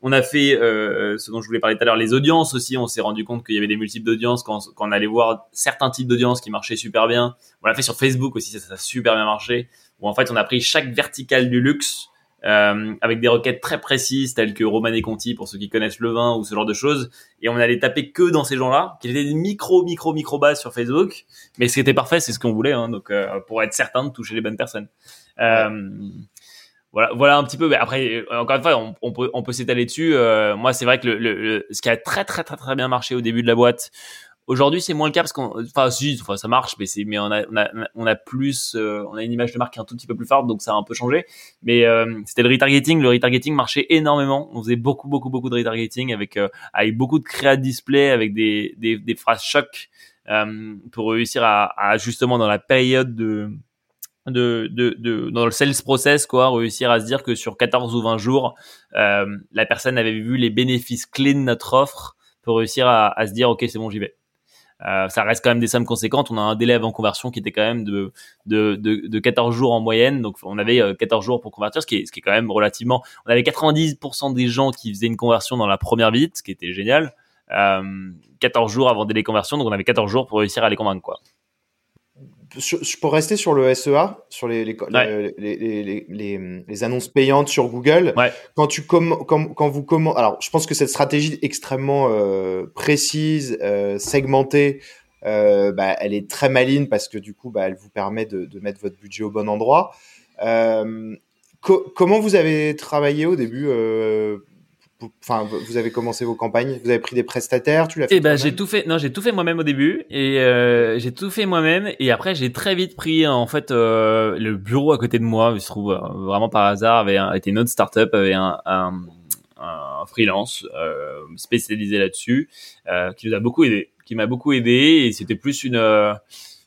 B: on a fait euh, ce dont je voulais parler tout à l'heure, les audiences aussi. On s'est rendu compte qu'il y avait des multiples d'audiences quand, quand, on allait voir certains types d'audiences qui marchaient super bien. On l'a fait sur Facebook aussi, ça, ça a super bien marché. Où en fait, on a pris chaque verticale du luxe euh, avec des requêtes très précises telles que Roman et Conti pour ceux qui connaissent le vin ou ce genre de choses. Et on allait taper que dans ces gens-là qui étaient des micro micro micro bases sur Facebook. Mais ce qui était parfait c'est ce qu'on voulait hein, donc euh, pour être certain de toucher les bonnes personnes. Euh, voilà voilà un petit peu. Mais après encore une fois on, peut on peut s'étaler dessus. Euh, moi c'est vrai que le, le, ce qui a très très très très bien marché au début de la boîte Aujourd'hui, c'est moins le cas parce qu'on, enfin, si, enfin, ça marche, mais c'est, mais on a, on a, on a plus, euh, on a une image de marque qui est un tout petit peu plus forte, donc ça a un peu changé. Mais euh, c'était le retargeting. Le retargeting marchait énormément. On faisait beaucoup, beaucoup, beaucoup de retargeting avec, euh, avec beaucoup de créa display, avec des, des, des phrases choc pour réussir à, à, justement dans la période de de, de, de, dans le sales process, quoi, réussir à se dire que sur 14 ou 20 jours, euh, la personne avait vu les bénéfices clés de notre offre pour réussir à, à se dire, OK, c'est bon, j'y vais. Euh, ça reste quand même des sommes conséquentes. On a un délai avant conversion qui était quand même de, de, de, de 14 jours en moyenne. Donc, on avait 14 euh, jours pour convertir, ce qui est, ce qui est quand même relativement... On avait 90% des gens qui faisaient une conversion dans la première visite, ce qui était génial. Euh, 14 jours avant délai conversion, donc on avait 14 jours pour réussir à les convaincre, quoi
A: je peux rester sur le SEA, sur les, les, les, les, les annonces payantes sur Google.
B: Ouais.
A: Quand, tu quand, quand vous comment alors je pense que cette stratégie extrêmement euh, précise, euh, segmentée, euh, bah, elle est très maligne parce que du coup, bah, elle vous permet de, de mettre votre budget au bon endroit. Euh, comment vous avez travaillé au début enfin, vous avez commencé vos campagnes, vous avez pris des prestataires, tu l'as fait
B: Eh ben, j'ai tout fait. Non, j'ai tout fait moi-même au début et euh, j'ai tout fait moi-même et après j'ai très vite pris en fait euh, le bureau à côté de moi, il se trouve euh, vraiment par hasard avait un, était une autre startup avait un, un, un freelance spécialisé là-dessus, qui nous a beaucoup aidé, qui m'a beaucoup aidé, et c'était plus une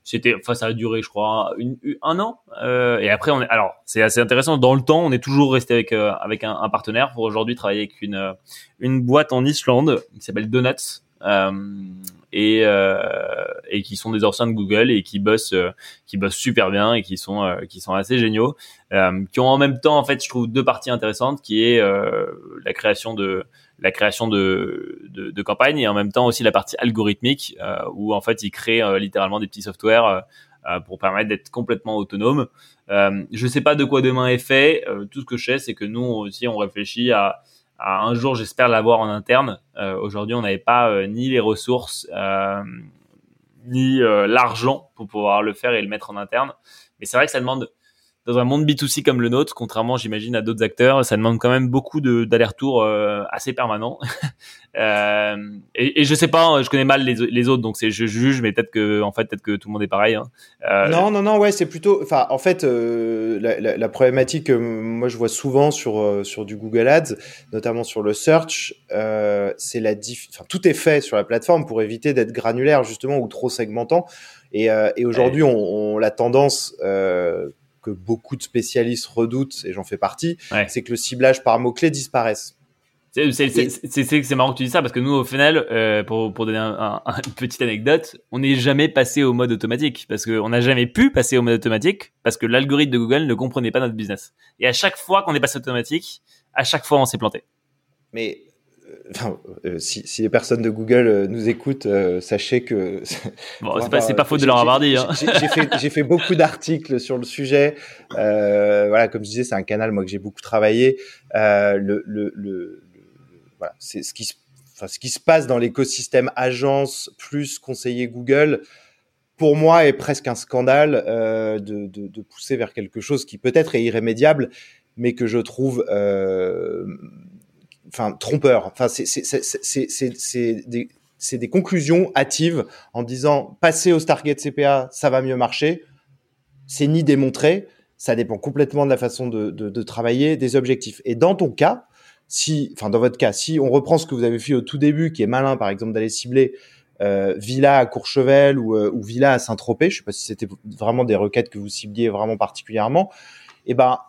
B: c'était enfin ça a duré je crois un an euh, et après on est alors c'est assez intéressant. Dans le temps on est toujours resté avec euh, avec un, un, partenaire. Pour aujourd'hui travailler avec une euh, une boîte en Islande qui s'appelle Donuts euh, et et qui sont des anciens de Google et qui bossent qui bossent super bien et qui sont qui sont assez géniaux qui ont en même temps en fait je trouve deux parties intéressantes qui est la création de la création de, de, de campagnes et en même temps aussi la partie algorithmique euh, où en fait ils créent euh, littéralement des petits softwares euh, euh, pour permettre d'être complètement autonome. Euh, je sais pas de quoi demain est fait. tout ce que je sais, c'est que nous aussi on réfléchit à un jour, j'espère l'avoir en interne. Aujourd'hui, on n'avait pas ni les ressources ni l'argent pour pouvoir le faire et le mettre en interne. Mais c'est vrai que ça demande dans un monde B2C comme le nôtre, contrairement, j'imagine, à d'autres acteurs, ça demande quand même beaucoup d'aller-retour euh, assez permanent. (laughs) euh, et, et, je sais pas, je connais mal les, les autres, donc c'est je juge, mais peut-être que, en fait, peut-être que tout le monde est pareil. Hein.
A: Euh, non, non, non, ouais, c'est plutôt, enfin, en fait, euh, la, la, la, problématique que moi je vois souvent sur euh, sur du Google Ads, notamment sur le search, c'est la diff, enfin, tout est fait sur la plateforme pour éviter d'être granulaire justement ou trop segmentant. Et, et aujourd'hui, on, on, la tendance que beaucoup de spécialistes redoutent, et j'en fais partie, c'est que le ciblage par mots-clés disparaisse.
B: C'est marrant que tu dis ça parce que nous, au final, euh, pour, pour donner un, un, une petite anecdote, on n'est jamais passé au mode automatique parce qu'on n'a jamais pu passer au mode automatique parce que l'algorithme de Google ne comprenait pas notre business. Et à chaque fois qu'on est passé automatique, à chaque fois on s'est planté.
A: Mais Enfin, euh, si, si, les personnes de Google euh, nous écoutent, euh, sachez que. (laughs)
B: Bon, c'est pas, c'est pas faute de leur avoir dit. Hein.
A: J'ai fait, fait, beaucoup d'articles sur le sujet. Euh, voilà, comme je disais, c'est un canal moi que j'ai beaucoup travaillé. Euh, le, le, le, voilà, c'est ce qui se, enfin, ce qui se passe dans l'écosystème agence plus conseiller Google. Pour moi, est presque un scandale euh, de, de, de, pousser vers quelque chose qui peut-être est irrémédiable, mais que je trouve enfin trompeur. Enfin, c'est des, des conclusions hâtives en disant passer au Stargate CPA, ça va mieux marcher. C'est ni démontré. Ça dépend complètement de la façon de, de, de, travailler, des objectifs. Et dans ton cas, si, enfin dans votre cas, si on reprend ce que vous avez fait au tout début, qui est malin, par exemple, d'aller cibler euh, Villa à Courchevel ou, euh, ou Villa à Saint-Tropez, je sais pas si c'était vraiment des requêtes que vous cibliez vraiment particulièrement, et eh ben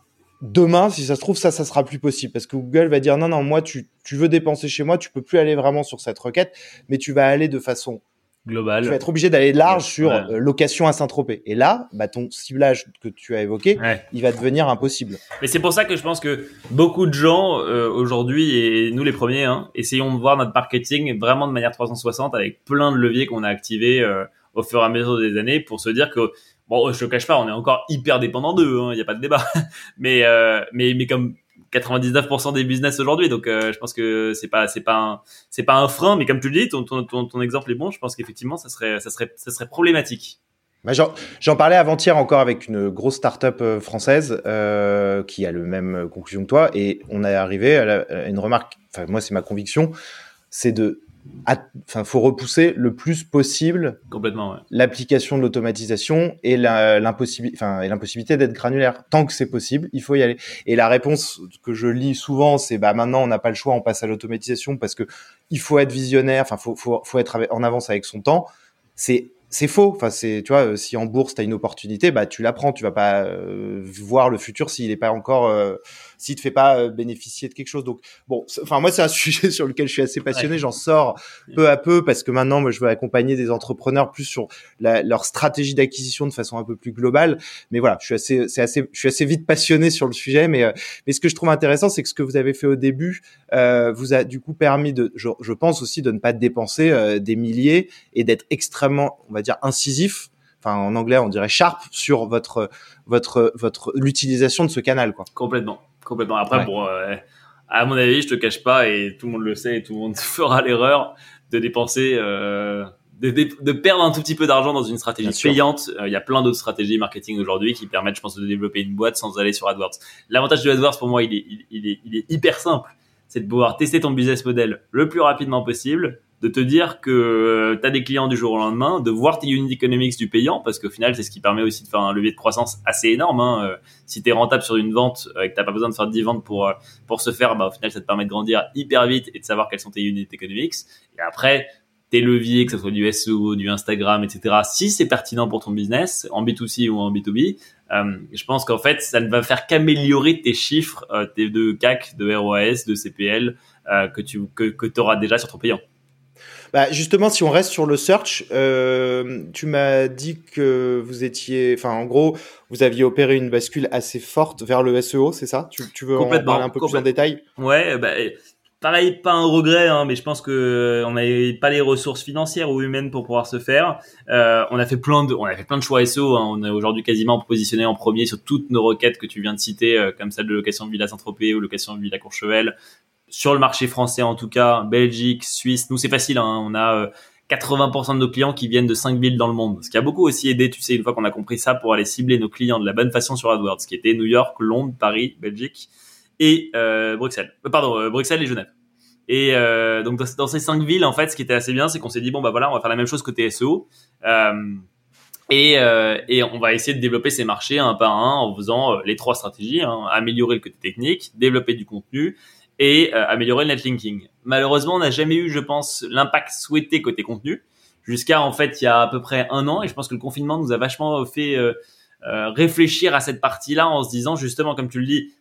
A: demain, si ça se trouve, ça, ça sera plus possible parce que Google va dire non, non, moi, tu, tu veux dépenser chez moi, tu peux plus aller vraiment sur cette requête, mais tu vas aller de façon
B: globale.
A: Tu vas être obligé d'aller large sur euh, location à Saint-Tropez. Et là, bah, ton ciblage que tu as évoqué, il va devenir impossible.
B: Mais c'est pour ça que je pense que beaucoup de gens euh, aujourd'hui, et nous les premiers, hein, essayons de voir notre marketing vraiment de manière 360 avec plein de leviers qu'on a activés euh, au fur et à mesure des années pour se dire que Bon, je te cache pas, on est encore hyper dépendant d'eux, il hein, n'y a pas de débat. (laughs) mais, euh, mais, mais comme 99% des business aujourd'hui, donc euh, je pense que c'est pas c'est pas c'est pas un frein, mais comme tu le dis, ton, ton, ton, ton exemple est bon. Je pense qu'effectivement, ça serait ça serait ça serait problématique.
A: Bah, J'en parlais avant-hier encore avec une grosse start-up euh, française euh, qui a le même conclusion que toi, et on est arrivé à, à une remarque. Enfin, moi, c'est ma conviction, c'est de enfin, faut repousser le plus possible
B: complètement ouais.
A: l'application de l'automatisation et l'impossibilité, enfin, et l'impossibilité d'être granulaire. Tant que c'est possible, il faut y aller. Et la réponse que je lis souvent, c'est bah maintenant on n'a pas le choix, on passe à l'automatisation parce que il faut être visionnaire, enfin, faut, faut, faut être en avance avec son temps. C'est c'est faux. Enfin, c'est, tu vois, si en bourse tu as une opportunité, bah tu la prends. Tu vas pas euh, voir le futur s'il est pas encore, euh, s'il te fait pas euh, bénéficier de quelque chose. Donc, bon, enfin moi c'est un (laughs) sujet sur lequel je suis assez passionné. Ouais. J'en sors peu à peu parce que maintenant, moi, je veux accompagner des entrepreneurs plus sur la, leur stratégie d'acquisition de façon un peu plus globale. Mais voilà, je suis assez, c'est assez, je suis assez vite passionné sur le sujet. Mais, euh, mais ce que je trouve intéressant, c'est que ce que vous avez fait au début euh, vous a du coup permis de, je, je pense aussi, de ne pas dépenser euh, des milliers et d'être extrêmement, on va dire incisif enfin en anglais on dirait sharp sur votre votre votre l'utilisation de ce canal quoi.
B: Complètement, complètement. Après ouais. bon euh, à mon avis, je te cache pas et tout le monde le sait et tout le monde (laughs) fera l'erreur de dépenser euh, de, de, de, perdre un tout petit peu d'argent dans une stratégie Bien payante. Euh, il y a plein d'autres stratégies marketing aujourd'hui qui permettent, je pense, de développer une boîte sans aller sur AdWords. L'avantage de AdWords, pour moi, il est, il, il, est, il est hyper simple. C'est de pouvoir tester ton business model le plus rapidement possible, de te dire que euh, tu as des clients du jour au lendemain, de voir tes unit economics du payant, parce qu'au final, c'est ce qui permet aussi de faire un levier de croissance assez énorme. Hein. Euh, si tu es rentable sur une vente et que tu pas besoin de faire 10 ventes pour, euh, pour se faire, bah, au final, ça te permet de grandir hyper vite et de savoir quels sont tes unit economics. Et après, tes leviers, que ce soit du SEO, du Instagram, etc., si c'est pertinent pour ton business, en B2C ou en B2B, euh, je pense qu'en fait, ça ne va faire qu'améliorer tes chiffres euh, tes de CAC, de ROAS, de CPL euh, que tu que, que auras déjà sur ton payant.
A: Bah justement, si on reste sur le search, euh, tu m'as dit que vous étiez, enfin en gros, vous aviez opéré une bascule assez forte vers le SEO, c'est ça? Tu, tu, veux en parler un peu plus en détail?
B: Ouais, bah, pareil, pas un regret, hein, mais je pense que euh, on n'avait pas les ressources financières ou humaines pour pouvoir se faire. Euh, on a fait plein de, on a fait plein de choix SEO. Hein. On est aujourd'hui quasiment positionné en premier sur toutes nos requêtes que tu viens de citer, euh, comme celle de location de Villa Saint-Tropez ou location de Villa Courchevel. Sur le marché français, en tout cas, Belgique, Suisse, nous c'est facile. Hein. On a 80% de nos clients qui viennent de 5 villes dans le monde. Ce qui a beaucoup aussi aidé, tu sais, une fois qu'on a compris ça, pour aller cibler nos clients de la bonne façon sur AdWords, qui était New York, Londres, Paris, Belgique et euh, Bruxelles. Euh, pardon, euh, Bruxelles et Genève. Et euh, donc dans, ces cinq villes, en fait, ce qui était assez bien, c'est qu'on s'est dit bon bah voilà, on va faire la même chose côté SEO. et, et on va essayer de développer ces marchés un par un en faisant les trois stratégies hein, améliorer le côté technique, développer du contenu et améliorer le netlinking. Malheureusement, on n'a jamais eu, je pense, l'impact souhaité côté contenu jusqu'à en fait il y a à peu près un an. Et je pense que le confinement nous a vachement fait réfléchir à cette partie-là en se disant justement, comme tu le dis,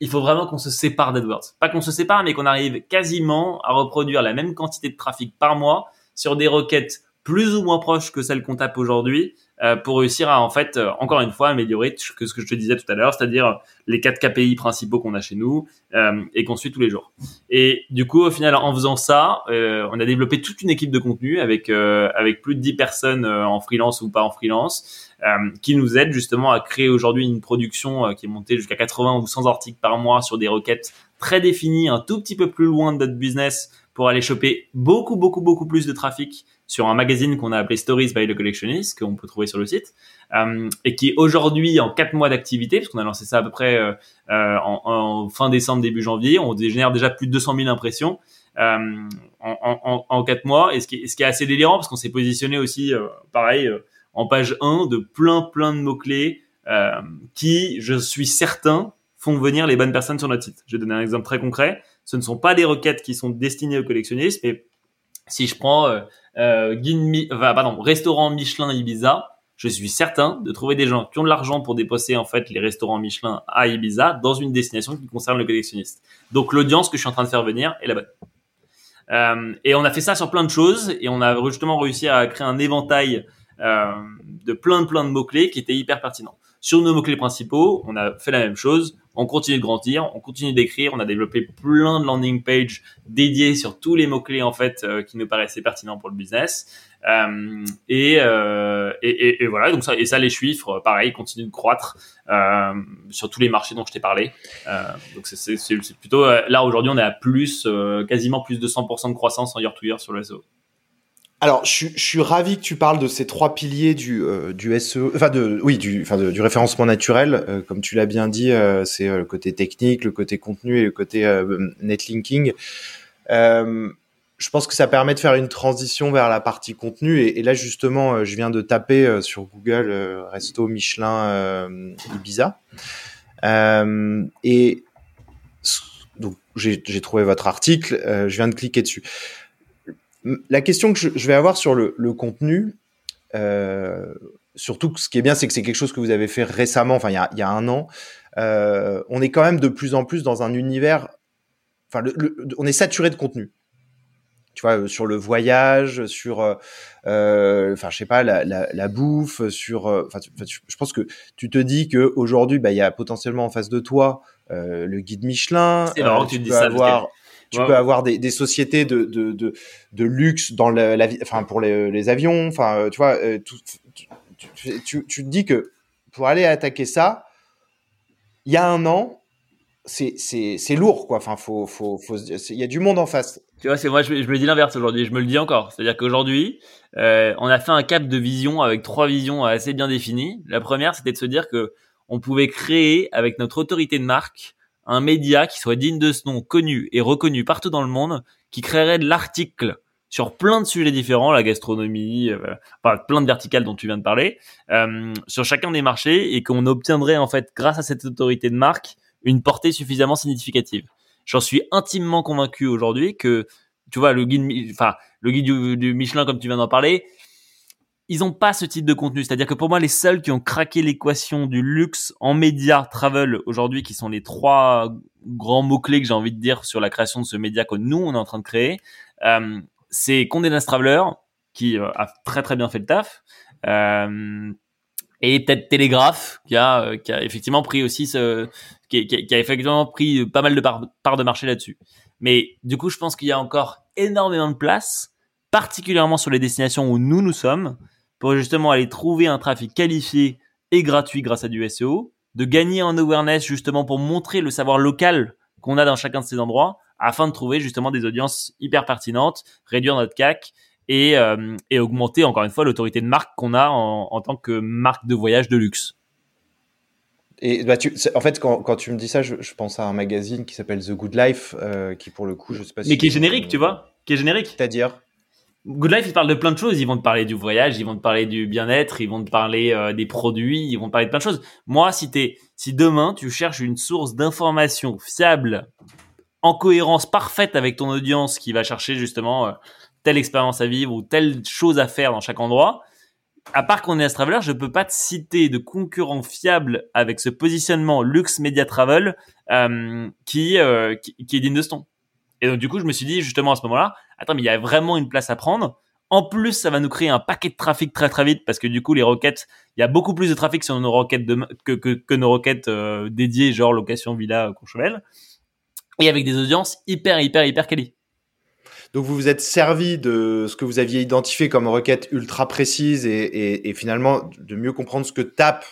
B: il faut vraiment qu'on se sépare d'AdWords. Pas qu'on se sépare, mais qu'on arrive quasiment à reproduire la même quantité de trafic par mois sur des requêtes plus ou moins proches que celles qu'on tape aujourd'hui euh, pour réussir à en fait euh, encore une fois améliorer ce que je te disais tout à l'heure, c'est-à-dire les quatre KPI principaux qu'on a chez nous euh, et qu'on suit tous les jours. Et du coup, au final, en faisant ça, on a développé toute une équipe de contenu avec avec plus de 10 personnes en freelance ou pas en freelance euh, qui nous aide justement à créer aujourd'hui une production euh, qui est montée jusqu'à 80 ou 100 articles par mois sur des requêtes très définies, un tout petit peu plus loin de notre business pour aller choper beaucoup, beaucoup, beaucoup plus de trafic sur un magazine qu'on a appelé Stories by the Collectionist, qu'on peut trouver sur le site, euh, et qui aujourd'hui, en quatre mois d'activité, parce qu'on a lancé ça à peu près euh, en, en, fin décembre, début janvier, on génère déjà plus de 200 000 impressions euh, en, en, quatre mois, et ce qui, est, ce qui est assez délirant, parce qu'on s'est positionné aussi, pareil, en page 1 de plein plein de mots-clés euh, qui, je suis certain, font venir les bonnes personnes sur notre site. Je vais donner un exemple très concret. Ce ne sont pas des requêtes qui sont destinées aux collectionnistes, mais si je prends euh, restaurant Michelin Ibiza, je suis certain de trouver des gens qui ont de l'argent pour déposer en fait les restaurants Michelin à Ibiza dans une destination qui concerne le collectionniste. Donc l'audience que je suis en train de faire venir est la bonne. Euh, et on a fait ça sur plein de choses et on a justement réussi à créer un éventail euh, de plein plein de mots clés qui étaient hyper pertinents. Sur nos mots clés principaux, on a fait la même chose. On continue de grandir, on continue d'écrire, on a développé plein de landing pages dédiées sur tous les mots clés en fait euh, qui nous paraissaient pertinents pour le business. Euh, et, euh, et, et, voilà, donc ça, et ça, les chiffres, pareil, continuent de croître euh, sur tous les marchés dont je t'ai parlé. Euh, donc c'est plutôt là aujourd'hui, on est à plus, quasiment plus de 100% de croissance en year to year sur le SEO.
A: Alors, je, suis ravi que tu parles de ces trois piliers du, euh, SEO, enfin de, oui, référencement naturel. Euh, comme tu l'as bien dit, euh, c'est le côté technique, le côté contenu et le côté netlinking. je pense que ça permet de faire une transition vers la partie contenu. Et, là, justement, je viens de taper sur Google Resto Michelin Ibiza. et j'ai trouvé votre article. je viens de cliquer dessus la question que je, vais avoir sur le, contenu, euh, surtout ce qui est bien, c'est que c'est quelque chose que vous avez fait récemment, enfin il y a, un an. Euh, on est quand même de plus en plus dans un univers, enfin on est saturé de contenu. Tu vois, euh, sur le voyage, sur, enfin je sais pas, la, bouffe, sur, enfin je pense que tu te dis que aujourd'hui, bah il y a potentiellement en face de toi le guide Michelin.
B: C'est marrant que tu, dis ça.
A: Avoir, tu peux avoir des, des sociétés de, de, de, de, luxe dans la, la enfin pour les, les, avions. Enfin, euh, tu vois, euh, tu, tu, tu, tu, te dis que pour aller attaquer ça, il y a un an, c'est c'est lourd quoi. Enfin, faut faut faut il y a du monde en face.
B: Tu vois, c'est moi je, je, me dis l'inverse aujourd'hui. Je me le dis encore. C'est-à-dire qu'aujourd'hui, euh, on a fait un cap de vision avec trois visions assez bien définies. La première, c'était de se dire que on pouvait créer avec notre autorité de marque un média qui soit digne de ce nom, connu et reconnu partout dans le monde, qui créerait de l'article sur plein de sujets différents, la gastronomie, euh, plein de verticales dont tu viens de parler, euh, sur chacun des marchés et qu'on obtiendrait en fait grâce à cette autorité de marque une portée suffisamment significative. J'en suis intimement convaincu aujourd'hui que tu vois le guide, enfin le guide du Michelin comme tu viens d'en parler, ils ont pas ce type de contenu. C'est-à-dire que pour moi, les seuls qui ont craqué l'équation du luxe en média travel aujourd'hui, qui sont les trois grands mots-clés que j'ai envie de dire sur la création de ce média que nous, on est en train de créer, euh, c'est Condé Nast Traveler, qui euh, a très très bien fait le taf, euh, et peut-être Télégraphe, qui a, effectivement pris aussi ce, qui, a effectivement pris pas mal de parts part de marché là-dessus. Mais du coup, je pense qu'il y a encore énormément de place, particulièrement sur les destinations où nous nous sommes, pour justement aller trouver un trafic qualifié et gratuit grâce à du SEO, de gagner en awareness justement pour montrer le savoir local qu'on a dans chacun de ces endroits, afin de trouver justement des audiences hyper pertinentes, réduire notre CAC et, euh, et augmenter encore une fois l'autorité de marque qu'on a en, en, tant que marque de voyage de luxe.
A: Et bah, tu, en fait, quand, quand, tu me dis ça, je, je, pense à un magazine qui s'appelle The Good Life, euh, qui pour le coup, je sais pas
B: Mais qui est générique, tu vois Qui est générique.
A: C'est-à-dire?
B: Good Life, ils parlent de plein de choses. Ils vont te parler du voyage, ils vont te parler du bien-être, ils vont te parler euh, des produits, ils vont te parler de plein de choses. Moi, si t'es, si demain tu cherches une source d'information fiable, en cohérence parfaite avec ton audience qui va chercher justement euh, telle expérience à vivre ou telle chose à faire dans chaque endroit, à part qu'on est à Traveler, je peux pas te citer de concurrent fiable avec ce positionnement luxe media travel euh, qui, qui est digne de ce ton. Et donc du coup, je me suis dit justement à ce moment-là, attends, mais il y a vraiment une place à prendre. En plus, ça va nous créer un paquet de trafic très très vite parce que du coup, les requêtes, il y a beaucoup plus de trafic sur nos requêtes de, que, que, que, nos requêtes euh, dédiées, genre location, villa, Courchevel, et avec des audiences hyper hyper hyper quali.
A: Donc vous vous êtes servi de ce que vous aviez identifié comme requête ultra précise et, et, et finalement de mieux comprendre ce que tapent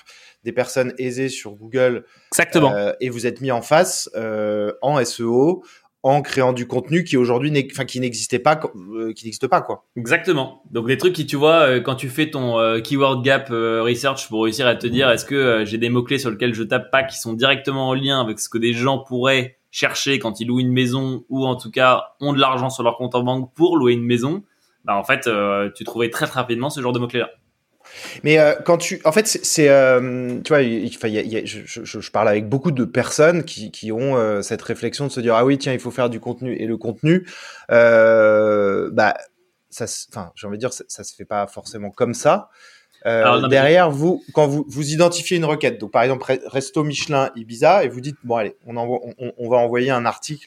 A: des personnes aisées sur Google.
B: Exactement.
A: Euh, et vous êtes mis en face euh, en SEO en créant du contenu qui aujourd'hui enfin qui n'existait pas euh, qui n'existe pas quoi.
B: Exactement. Donc les trucs qui tu vois euh, quand tu fais ton euh, keyword gap research pour réussir à te dire est-ce que j'ai des mots clés sur lesquels je tape pas qui sont directement en lien avec ce que des gens pourraient chercher quand ils louent une maison ou en tout cas ont de l'argent sur leur compte en banque pour louer une maison, bah en fait tu trouvais très, très rapidement ce genre de mots clés là.
A: Mais euh, quand tu, en fait, c'est, euh, tu vois, il, il, y a, je, je, je, parle avec beaucoup de personnes qui, qui ont euh, cette réflexion de se dire ah oui tiens il faut faire du contenu et le contenu, bah ça, enfin j'ai envie de dire ça, ça se fait pas forcément comme ça. Alors, non, derrière mais... vous, quand vous, vous identifiez une requête, donc par exemple Resto Michelin Ibiza et vous dites bon allez on envoie, on, on va envoyer un article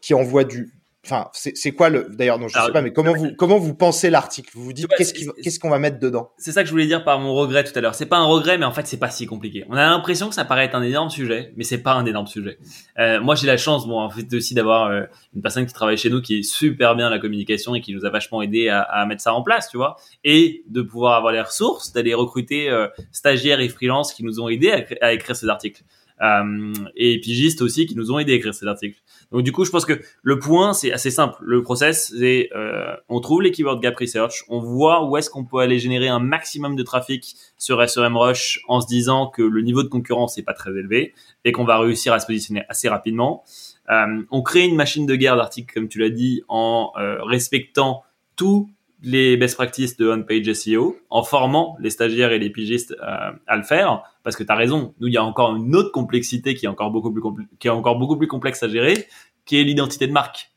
A: qui envoie du, Enfin, c'est quoi le D'ailleurs, non, je Alors, sais pas, mais comment vous comment vous pensez l'article? Vous vous dites qu'est-ce qu'est-ce qu'on va mettre dedans?
B: C'est ça que je voulais dire par mon regret tout à l'heure. C'est pas un regret, mais en fait, c'est pas si compliqué. On a l'impression que ça paraît être un énorme sujet, mais c'est pas un énorme sujet. Euh, moi, j'ai la chance, bon, en fait, aussi d'avoir euh, une personne qui travaille chez nous qui est super bien à la communication et qui nous a vachement aidé à, à, mettre ça en place, tu vois, et de pouvoir avoir les ressources, d'aller recruter euh, stagiaires et freelances qui nous ont aidés à, à écrire ces articles. Euh, et pigistes aussi qui nous ont aidé à écrire cet article. Donc du coup, je pense que le point, c'est assez simple. Le process, c'est euh, on trouve les keyword gap research, on voit où est-ce qu'on peut aller générer un maximum de trafic sur SEMrush en se disant que le niveau de concurrence n'est pas très élevé et qu'on va réussir à se positionner assez rapidement. Euh, on crée une machine de guerre d'articles, comme tu l'as dit, en euh, respectant tout les best practices de on-page SEO en formant les stagiaires et les pigistes euh, à le faire. Parce que tu as raison nous il y a encore une autre complexité qui est encore beaucoup plus qui est encore beaucoup plus complexe à gérer qui est l'identité de marque.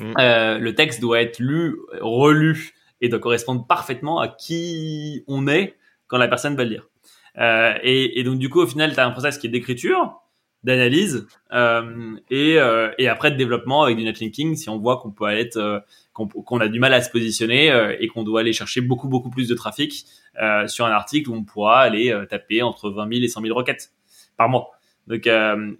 B: Mmh. euh, le texte doit être lu relu et doit correspondre parfaitement à qui on est quand la personne va le lire. Euh, et, et, donc du coup au final tu as un process qui est d'écriture d'analyse euh, et, euh, et après de développement avec du netlinking si on voit qu'on peut être euh, qu'on a du mal à se positionner euh, et qu'on doit aller chercher beaucoup beaucoup plus de trafic euh, sur un article où on pourra aller euh, taper entre 20 000 et 100 000 requêtes par mois. Donc,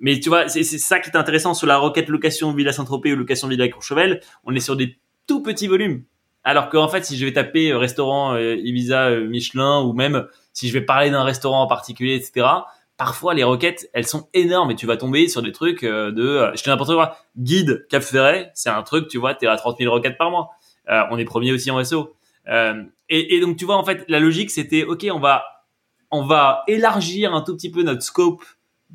B: mais tu vois, c'est ça qui est intéressant sur la requête location Villa Saint-Tropez ou location Villa Courchevel. On est sur des tout petits volumes. Alors qu'en fait, si je vais taper restaurant Ibiza Michelin ou même si je vais parler d'un restaurant en particulier, etc parfois les requêtes elles sont énormes et tu vas tomber sur des trucs euh, de euh, je te n'importe quoi guide Cap Ferret c'est un truc tu vois t'es à 30 000 requêtes par mois. Euh, on est premier aussi en SEO et, et, donc tu vois en fait la logique c'était ok on va on va élargir un tout petit peu notre scope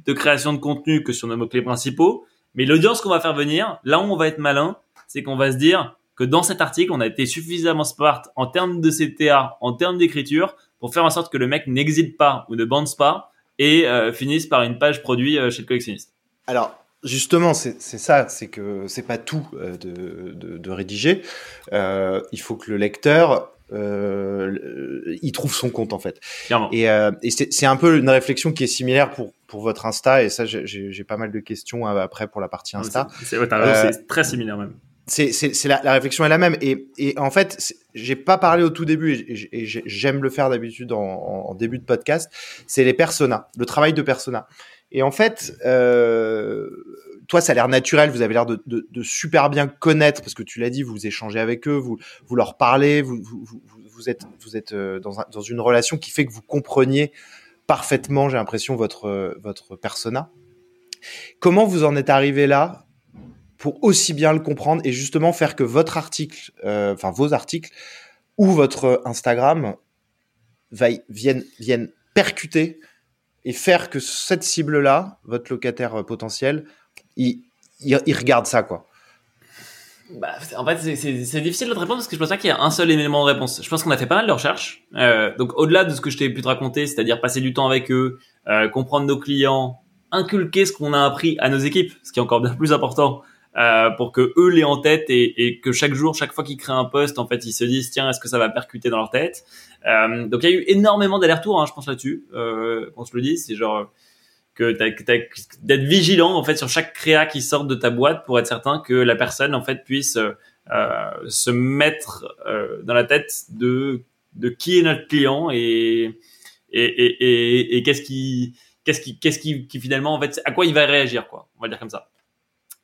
B: de création de contenu que sur nos mots clés principaux. Mais l'audience qu'on va faire venir là où on va être malin c'est qu'on va se dire que dans cet article, on a été suffisamment smart en termes de CTA, en termes d'écriture, pour faire en sorte que le mec n'exite pas ou ne bande pas et euh, finisse par une page produit euh, chez le collectionniste.
A: Alors, justement, c'est ça, c'est que c'est pas tout euh, de, de, de, rédiger. Euh, il faut que le lecteur euh, il trouve son compte en fait.
B: Clairement.
A: Et, euh, et c'est un peu une réflexion qui est similaire pour pour votre Insta et ça j'ai pas mal de questions après pour la partie Insta.
B: C'est ouais, très similaire même
A: c'est la, la, réflexion est la même. Et, et en fait j'ai pas parlé au tout début et, j'aime le faire d'habitude en, en, début de podcast. C'est les personas le travail de persona. Et en fait euh, toi ça a l'air naturel. Vous avez l'air de, de, de, super bien connaître parce que tu l'as dit vous échangez avec eux vous vous leur parlez vous vous, vous, êtes vous êtes euh, dans, dans une relation qui fait que vous compreniez parfaitement j'ai l'impression votre votre persona. Comment vous en êtes arrivé là? Pour aussi bien le comprendre et justement faire que votre article, euh, enfin vos articles ou votre Instagram viennent, percuter et faire que cette cible-là, votre locataire euh, potentiel, il, regarde ça, quoi.
B: Bah, en fait, c'est difficile de répondre parce que je pense pas qu'il y a un seul élément de réponse. Je pense qu'on a fait pas mal de recherches. Euh, donc, au-delà de ce que je t'ai pu te raconter, c'est-à-dire passer du temps avec eux, comprendre nos clients, inculquer ce qu'on a appris à nos équipes, ce qui est encore bien plus important, euh, pour que eux l'aient en tête et, et, que chaque jour, chaque fois qu'ils créent un poste, en fait, ils se disent tiens, est-ce que ça va percuter dans leur tête? Euh, Donc il y a eu énormément d'allers-retours, hein, je pense là-dessus. Euh, on se le dit, c'est genre que d'être vigilant en fait sur chaque créa qui sort de ta boîte pour être certain que la personne en fait puisse euh, se mettre euh, dans la tête de de qui est notre client et et, et, et, qu'est-ce qui qu'est-ce qui qu'est-ce qui finalement en fait à quoi il va réagir quoi. On va dire comme ça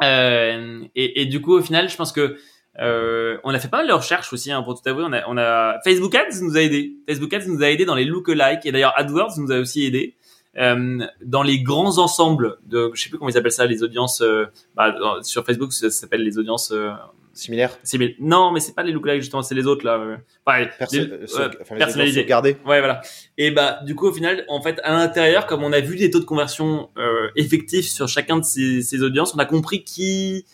B: euh, et, du coup, au final, je pense que euh, on a fait pas mal de recherches aussi, hein, pour tout avouer. On a, Facebook Ads nous a aidé. Facebook Ads nous a aidé dans les lookalikes et d'ailleurs AdWords nous a aussi aidé. Euh, dans les grands ensembles de, je sais plus comment ils appellent ça, les audiences. Bah, sur Facebook, ça s'appelle les audiences
A: Similaire
B: Simil Non, mais c'est pas les lookalikes justement, c'est les autres là. Enfin,
A: Perso les, euh, personnalisés.
B: Ouais, voilà. Et bah du coup au final, en fait, à l'intérieur, comme on a vu des taux de conversion euh, effectifs sur chacun de ces, ces, audiences, on a compris qui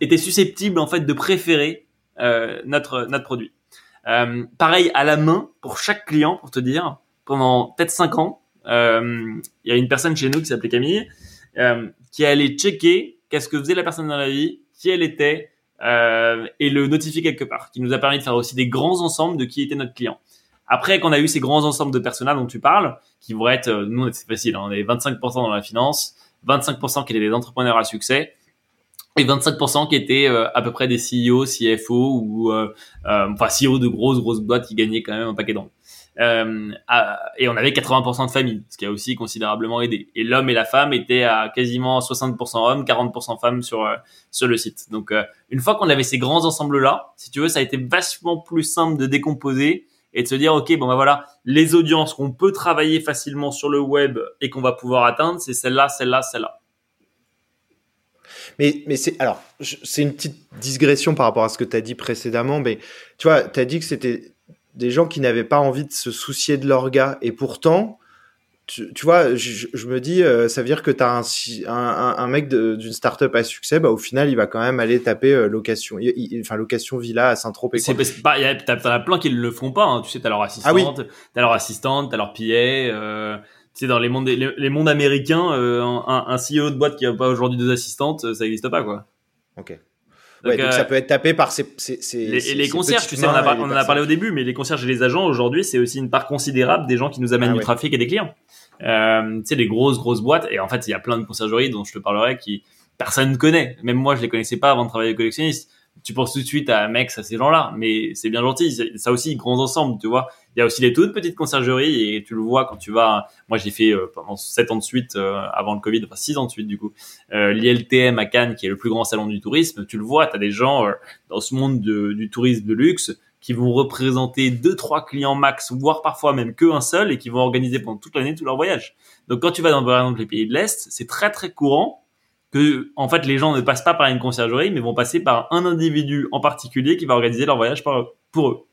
B: était susceptible en fait de préférer euh, notre notre produit. Euh, pareil à la main pour chaque client, pour te dire, pendant peut-être cinq ans, euh, il y a une personne chez nous qui s'appelait Camille, euh, qui allait checker qu'est-ce que faisait la personne dans la vie, qui elle était et le notifier quelque part, qui nous a permis de faire aussi des grands ensembles de qui était notre client. Après qu'on a eu ces grands ensembles de personas dont tu parles, qui vont être, euh, nous c'est facile, hein, on est 25% dans la finance, 25% qui étaient des entrepreneurs à succès, et 25% qui étaient euh, à peu près des CEO, CFO ou euh, euh, enfin CEO de grosses grosses boîtes qui gagnaient quand même un paquet d'euros. Euh, et on avait 80% de famille, ce qui a aussi considérablement aidé. Et l'homme et la femme étaient à quasiment 60% hommes, 40% femmes sur euh, sur le site. Donc euh, une fois qu'on avait ces grands ensembles là, si tu veux, ça a été vachement plus simple de décomposer et de se dire ok bon ben voilà les audiences qu'on peut travailler facilement sur le web et qu'on va pouvoir atteindre, c'est celle-là, celle-là, celle-là.
A: Mais, mais c'est alors c'est une petite digression par rapport à ce que tu as dit précédemment, mais tu vois, tu as dit que c'était des gens qui n'avaient pas envie de se soucier de leur gars. Et pourtant, tu, tu vois, je, je, me dis, euh, ça veut dire que tu as un, un, un mec d'une startup à succès, bah, au final, il va quand même aller taper euh, location, il, enfin, location villa à Saint-Tropez.
B: C'est pas, y a, as plein qui le font pas, hein. Tu sais, t'as leur assistante, ah oui. t'as leur assistante, t'as leur PA, euh, tu sais, dans les mondes, les, les mondes américains, euh, un, un CEO de boîte qui a pas aujourd'hui deux assistantes, ça existe pas, quoi.
A: Ok. Donc, ouais, donc ça euh, peut être tapé par ces, ces, ces
B: les,
A: ces,
B: les concierges. Tu sais, on, a, on en a parlé au début, mais les concierges et les agents aujourd'hui, c'est aussi une part considérable des gens qui nous amènent ah, du ouais. trafic et des clients. Euh, tu sais, les grosses grosses boîtes. Et en fait, il y a plein de conciergeries dont je te parlerai qui personne ne connaît. Même moi, je les connaissais pas avant de travailler collectionniste tu penses tout de suite à mec, à ces gens-là, mais c'est bien gentil. Ça aussi, grands ensembles, tu vois. Il y a aussi les toutes petites conciergeries et tu le vois quand tu vas. Moi, j'ai fait euh, pendant sept ans de suite euh, avant le Covid, enfin six ans de suite du coup, euh, l'ILTM à Cannes, qui est le plus grand salon du tourisme. Tu le vois, tu as des gens dans ce monde de, du tourisme de luxe qui vont représenter deux, trois clients max, voire parfois même qu'un seul, et qui vont organiser pendant toute l'année tout leur voyage. Donc, quand tu vas dans par exemple les pays de l'Est, c'est très très courant que en fait les gens ne passent pas par une conciergerie mais vont passer par un individu en particulier qui va organiser leur voyage pour eux.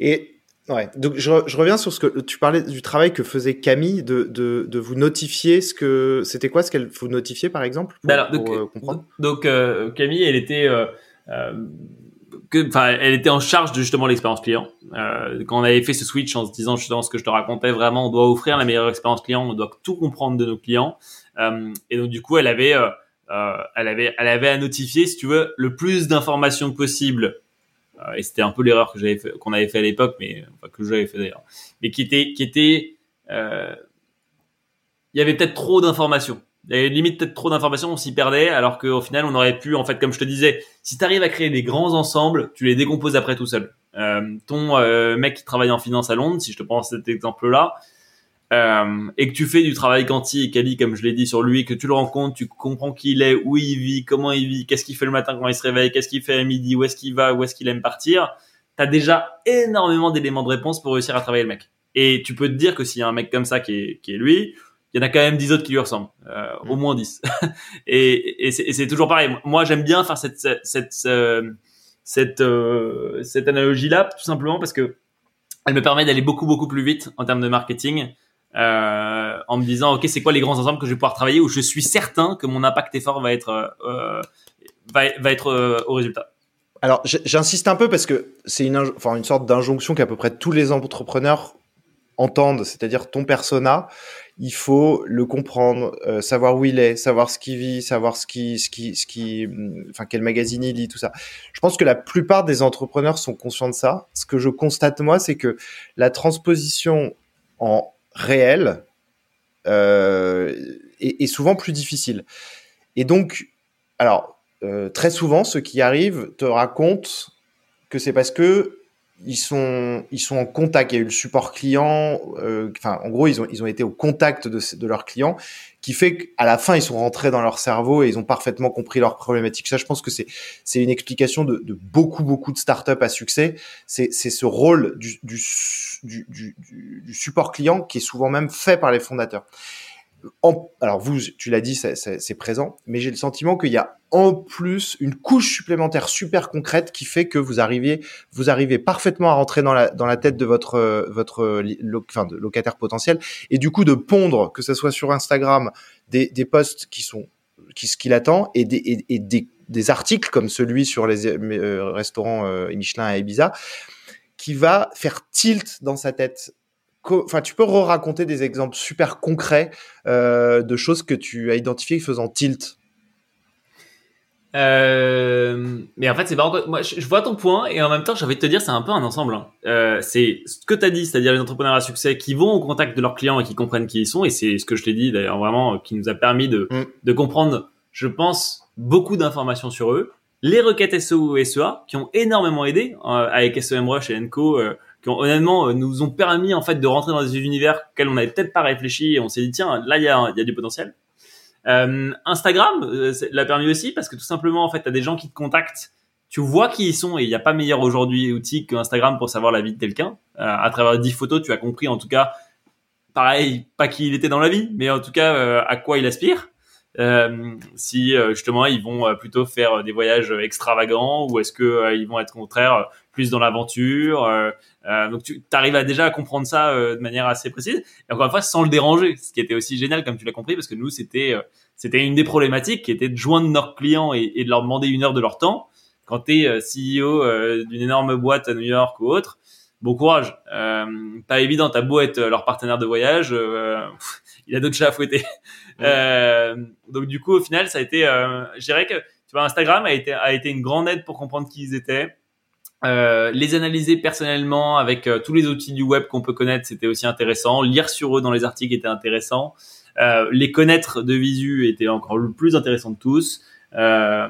A: Et ouais, donc je, je, reviens sur ce que tu parlais du travail que faisait Camille de, de, de vous notifier ce que c'était quoi ce qu'elle vous notifiait par exemple
B: pour, alors, donc, pour, euh, comprendre? Donc euh, Camille elle était euh, que, enfin, elle était en charge de justement l'expérience client. Euh, quand on avait fait ce switch en se disant justement ce que je te racontais, vraiment, on doit offrir la meilleure expérience client, on doit tout comprendre de nos clients. Euh, et donc du coup, elle avait, euh, euh elle avait, elle avait à notifier, si tu veux, le plus d'informations possible. Euh, et c'était un peu l'erreur que j'avais qu'on avait fait à l'époque, mais que j'avais fait d'ailleurs, mais qui était, qui était, euh, il y avait peut-être trop d'informations. Il y avait limite peut-être trop d'informations, on s'y perdait, alors qu'au final, on aurait pu, en fait, comme je te disais, si tu arrives à créer des grands ensembles, tu les décomposes après tout seul. Euh, ton mec qui travaille en finance à Londres, si je te prends cet exemple-là, euh, et que tu fais du travail quanti et quali, comme je l'ai dit sur lui, que tu le rencontres, tu comprends qui il est, où il vit, comment il vit, qu'est-ce qu'il fait le matin quand il se réveille, qu'est-ce qu'il fait à midi, où est-ce qu'il va, où est-ce qu'il aime partir, tu as déjà énormément d'éléments de réponse pour réussir à travailler le mec. Et tu peux te dire que s'il y a un mec comme ça qui est, qui est lui, il y en a quand même 10 autres qui lui ressemblent, euh, au mm. moins 10. (laughs) et, et c'est toujours pareil. Moi, j'aime bien faire cette cette cette, euh, cette, cette analogie-là, tout simplement parce que elle me permet d'aller beaucoup beaucoup plus vite en termes de marketing, euh, en me disant ok, c'est quoi les grands ensembles que je vais pouvoir travailler où je suis certain que mon impact effort va être euh, va, va être au résultat.
A: Alors, j'insiste un peu parce que c'est une, enfin, une sorte d'injonction qu'à peu près tous les entrepreneurs entendent, c'est-à-dire ton persona, il faut le comprendre, euh, savoir où il est, savoir ce qu'il vit, savoir ce qui, ce qui, ce qui, mm, enfin quel magazine il lit, tout ça. Je pense que la plupart des entrepreneurs sont conscients de ça. Ce que je constate moi, c'est que la transposition en réel euh, est, est, souvent plus difficile. Et donc, alors euh, très souvent, ceux qui arrivent te racontent que c'est parce que ils sont ils sont en contact. Il y a eu le support client. Euh, enfin, en gros, ils ont ils ont été au contact de de leurs clients, qui fait qu'à la fin, ils sont rentrés dans leur cerveau et ils ont parfaitement compris leurs problématiques. Ça, je pense que c'est c'est une explication de, de beaucoup beaucoup de startups à succès. C'est c'est ce rôle du du, du du, du support client qui est souvent même fait par les fondateurs alors vous, tu l'as dit, c'est présent, mais j'ai le sentiment qu'il y a en plus une couche supplémentaire super concrète qui fait que vous arrivez, vous arrivez parfaitement à rentrer dans la, tête de votre, locataire potentiel. Et du coup de pondre, que ce soit sur Instagram, des, posts qui sont qui ce qu'il attend et des, et, articles comme celui sur les euh, restaurants euh, Michelin à Ibiza qui va faire tilt dans sa tête enfin, tu peux raconter des exemples super concrets euh, de choses que tu as identifiées faisant tilt?
B: Euh, mais en fait, c'est pas moi. Je, vois ton point et en même temps, j'ai envie de te dire, c'est un peu un ensemble. Hein. Euh, c'est ce que tu as dit, c'est-à-dire les entrepreneurs à succès qui vont au contact de leurs clients et qui comprennent qui ils sont. Et c'est ce que je t'ai dit d'ailleurs vraiment qui nous a permis de, mm. de comprendre, je pense, beaucoup d'informations sur eux. Les requêtes SEO et SEA qui ont énormément aidé avec SEMrush et Enco qui honnêtement euh, nous ont permis en fait de rentrer dans des univers auxquels on n'avait peut-être pas réfléchi et on s'est dit tiens là il y a, y a du potentiel. Euh, Instagram euh, l'a permis aussi parce que tout simplement en fait t'as des gens qui te contactent, tu vois qui ils sont et il n'y a pas meilleur aujourd'hui outil que Instagram pour savoir la vie de quelqu'un. Euh, à travers 10 photos tu as compris en tout cas pareil pas qui il était dans la vie mais en tout cas euh, à quoi il aspire. Euh, si justement ils vont plutôt faire des voyages extravagants ou est-ce que ils vont être contraire plus dans l'aventure euh, donc tu arrives à déjà à comprendre ça euh, de manière assez précise et encore une fois sans le déranger, ce qui était aussi génial comme tu l'as compris parce que nous c'était euh, c'était une des problématiques qui était de joindre nos clients et, et de leur demander une heure de leur temps quand tu es CEO d'une énorme boîte à New York ou autre. Bon courage, euh, pas évident. T'as beau être leur partenaire de voyage, il a d'autres chats à fouetter. donc du coup, au final, ça a été, je dirais que tu vois, Instagram a été a été une grande aide pour comprendre qui ils étaient, euh, les analyser personnellement avec euh, tous les outils du web qu'on peut connaître, c'était aussi intéressant. Lire sur eux dans les articles était intéressant. Euh, les connaître de visu était encore le plus intéressant de tous. Euh,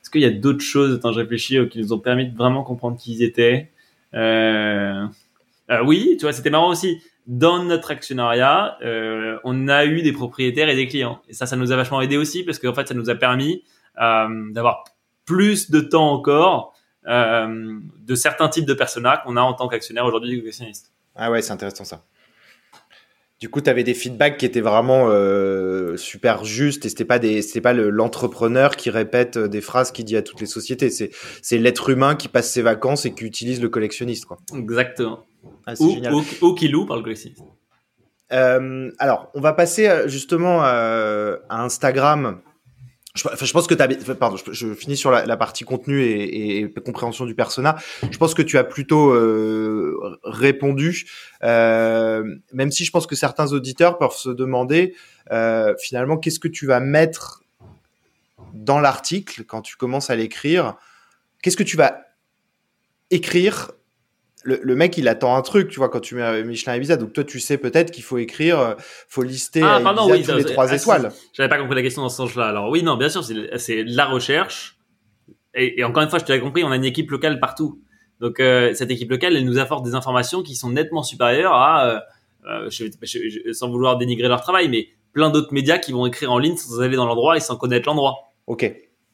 B: Est-ce qu'il y a d'autres choses, attends, je réfléchis, qui nous ont permis de vraiment comprendre qui ils étaient Oui, tu vois, c'était marrant aussi. Dans notre actionnariat, on a eu des propriétaires et des clients. Et ça, ça nous a vachement aidé aussi parce qu'en fait, ça nous a permis d'avoir plus de temps encore euh, de certains types de personnages qu'on a en tant qu'actionnaire aujourd'hui du collectionniste.
A: Ah ouais, c'est intéressant ça. Du coup, tu avais des feedbacks qui étaient vraiment euh, super justes et c'était pas des c'était pas l'entrepreneur qui répète euh, des phrases qu'il dit à toutes les sociétés, c'est c'est l'être humain qui passe ses vacances et qui utilise le collectionniste quoi.
B: Exactement. Ah, ou, qui loue par le collectionniste.
A: Euh, alors, on va passer justement à Instagram je, pense que tu pardon, je, finis sur la, la partie contenu et, et, compréhension du persona. Je pense que tu as plutôt euh, répondu, euh, même si je pense que certains auditeurs peuvent se demander euh, finalement qu'est-ce que tu vas mettre dans l'article quand tu commences à l'écrire? Qu'est-ce que tu vas écrire le, mec, il attend un truc, tu vois, quand tu mets Michelin Ibiza. Donc toi, tu sais peut-être qu'il faut écrire, euh, faut lister ah, pardon, oui, les trois étoiles.
B: J'avais pas compris la question dans ce sens-là. Alors oui, non, bien sûr, c'est la recherche. Et, encore une fois, je te l'ai compris, on a une équipe locale partout. Donc euh, cette équipe locale, elle nous apporte des informations qui sont nettement supérieures à, euh, je, sans vouloir dénigrer leur travail, mais plein d'autres médias qui vont écrire en ligne sans aller dans l'endroit et sans connaître l'endroit.
A: Ok.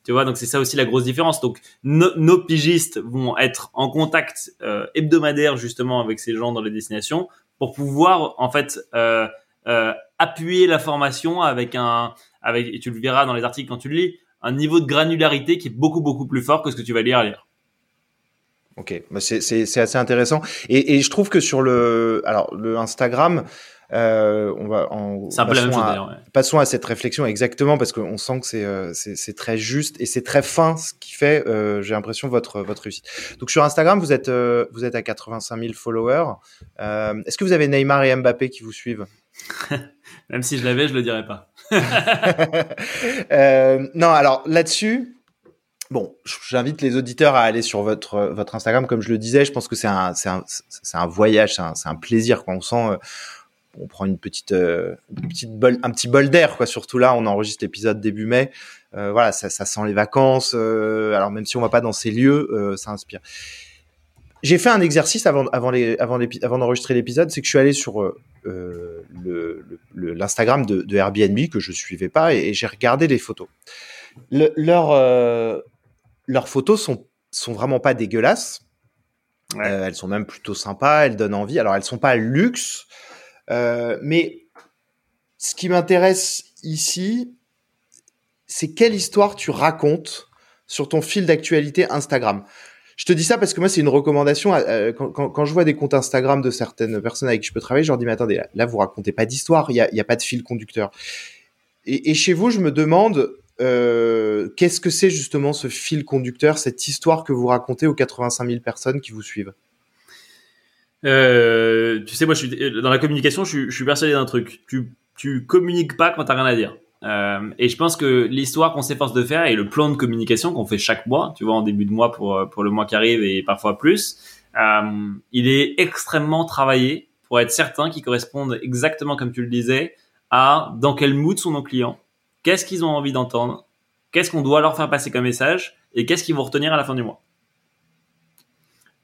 B: Tu vois, donc c'est ça aussi la grosse différence. Donc nos pigistes vont être en contact euh, hebdomadaire justement avec ces gens dans les destinations pour pouvoir en fait euh, euh, appuyer la formation avec un avec et tu le verras dans les articles quand tu le lis un niveau de granularité qui est beaucoup beaucoup plus fort que ce que tu vas lire à lire.
A: Ok, bah c'est assez intéressant et, et je trouve que sur le alors le Instagram euh, on va en
B: passons,
A: à, passons à cette réflexion exactement parce qu'on sent que euh, c'est c'est très juste et c'est très fin ce qui fait euh, j'ai l'impression votre votre réussite. Donc sur Instagram vous êtes euh, vous êtes à 85 000 followers. Euh, est-ce que vous avez Neymar et Mbappé qui vous suivent? (laughs)
B: Même si je l'avais je le dirais pas. (laughs)
A: non alors là-dessus Bon, j'invite les auditeurs à aller sur votre votre Instagram, comme je le disais. Je pense que c'est un c'est un c'est un voyage, c'est un, un plaisir. Quand on sent on prend une petite, euh, petite bol, un petit bol d'air, quoi. Surtout là, on enregistre l'épisode début mai. Euh, voilà, ça, ça, sent les vacances. Euh, alors même si on va pas dans ces lieux, ça inspire. J'ai fait un exercice avant, avant, les, avant, avant d'enregistrer l'épisode, c'est que je suis allé sur le, l'Instagram de, de, Airbnb que je suivais pas et, j'ai regardé les photos. Le, leurs, leurs photos sont, sont vraiment pas dégueulasses. elles sont même plutôt sympas, elles donnent envie. Alors elles sont pas luxe, euh, mais ce qui m'intéresse ici, c'est quelle histoire tu racontes sur ton fil d'actualité Instagram. Je te dis ça parce que moi, c'est une recommandation. Euh, quand, quand, je vois des comptes Instagram de certaines personnes avec qui je peux travailler, je leur dis, mais attendez, là, vous racontez pas d'histoire, il n'y a, a, pas de fil conducteur. Et, et, chez vous, je me demande, euh, qu'est-ce que c'est justement ce fil conducteur, cette histoire que vous racontez aux 85 000 personnes qui vous suivent?
B: Euh, tu sais, moi, je suis dans la communication, je suis, je suis persuadé d'un truc. Tu, tu communiques pas quand t'as rien à dire. Euh, et je pense que l'histoire qu'on s'efforce de faire et le plan de communication qu'on fait chaque mois, tu vois, en début de mois pour pour le mois qui arrive et parfois plus, euh, il est extrêmement travaillé pour être certain qu'il corresponde exactement comme tu le disais à dans quel mood sont nos clients, qu'est-ce qu'ils ont envie d'entendre, qu'est-ce qu'on doit leur faire passer comme message et qu'est-ce qu'ils vont retenir à la fin du mois.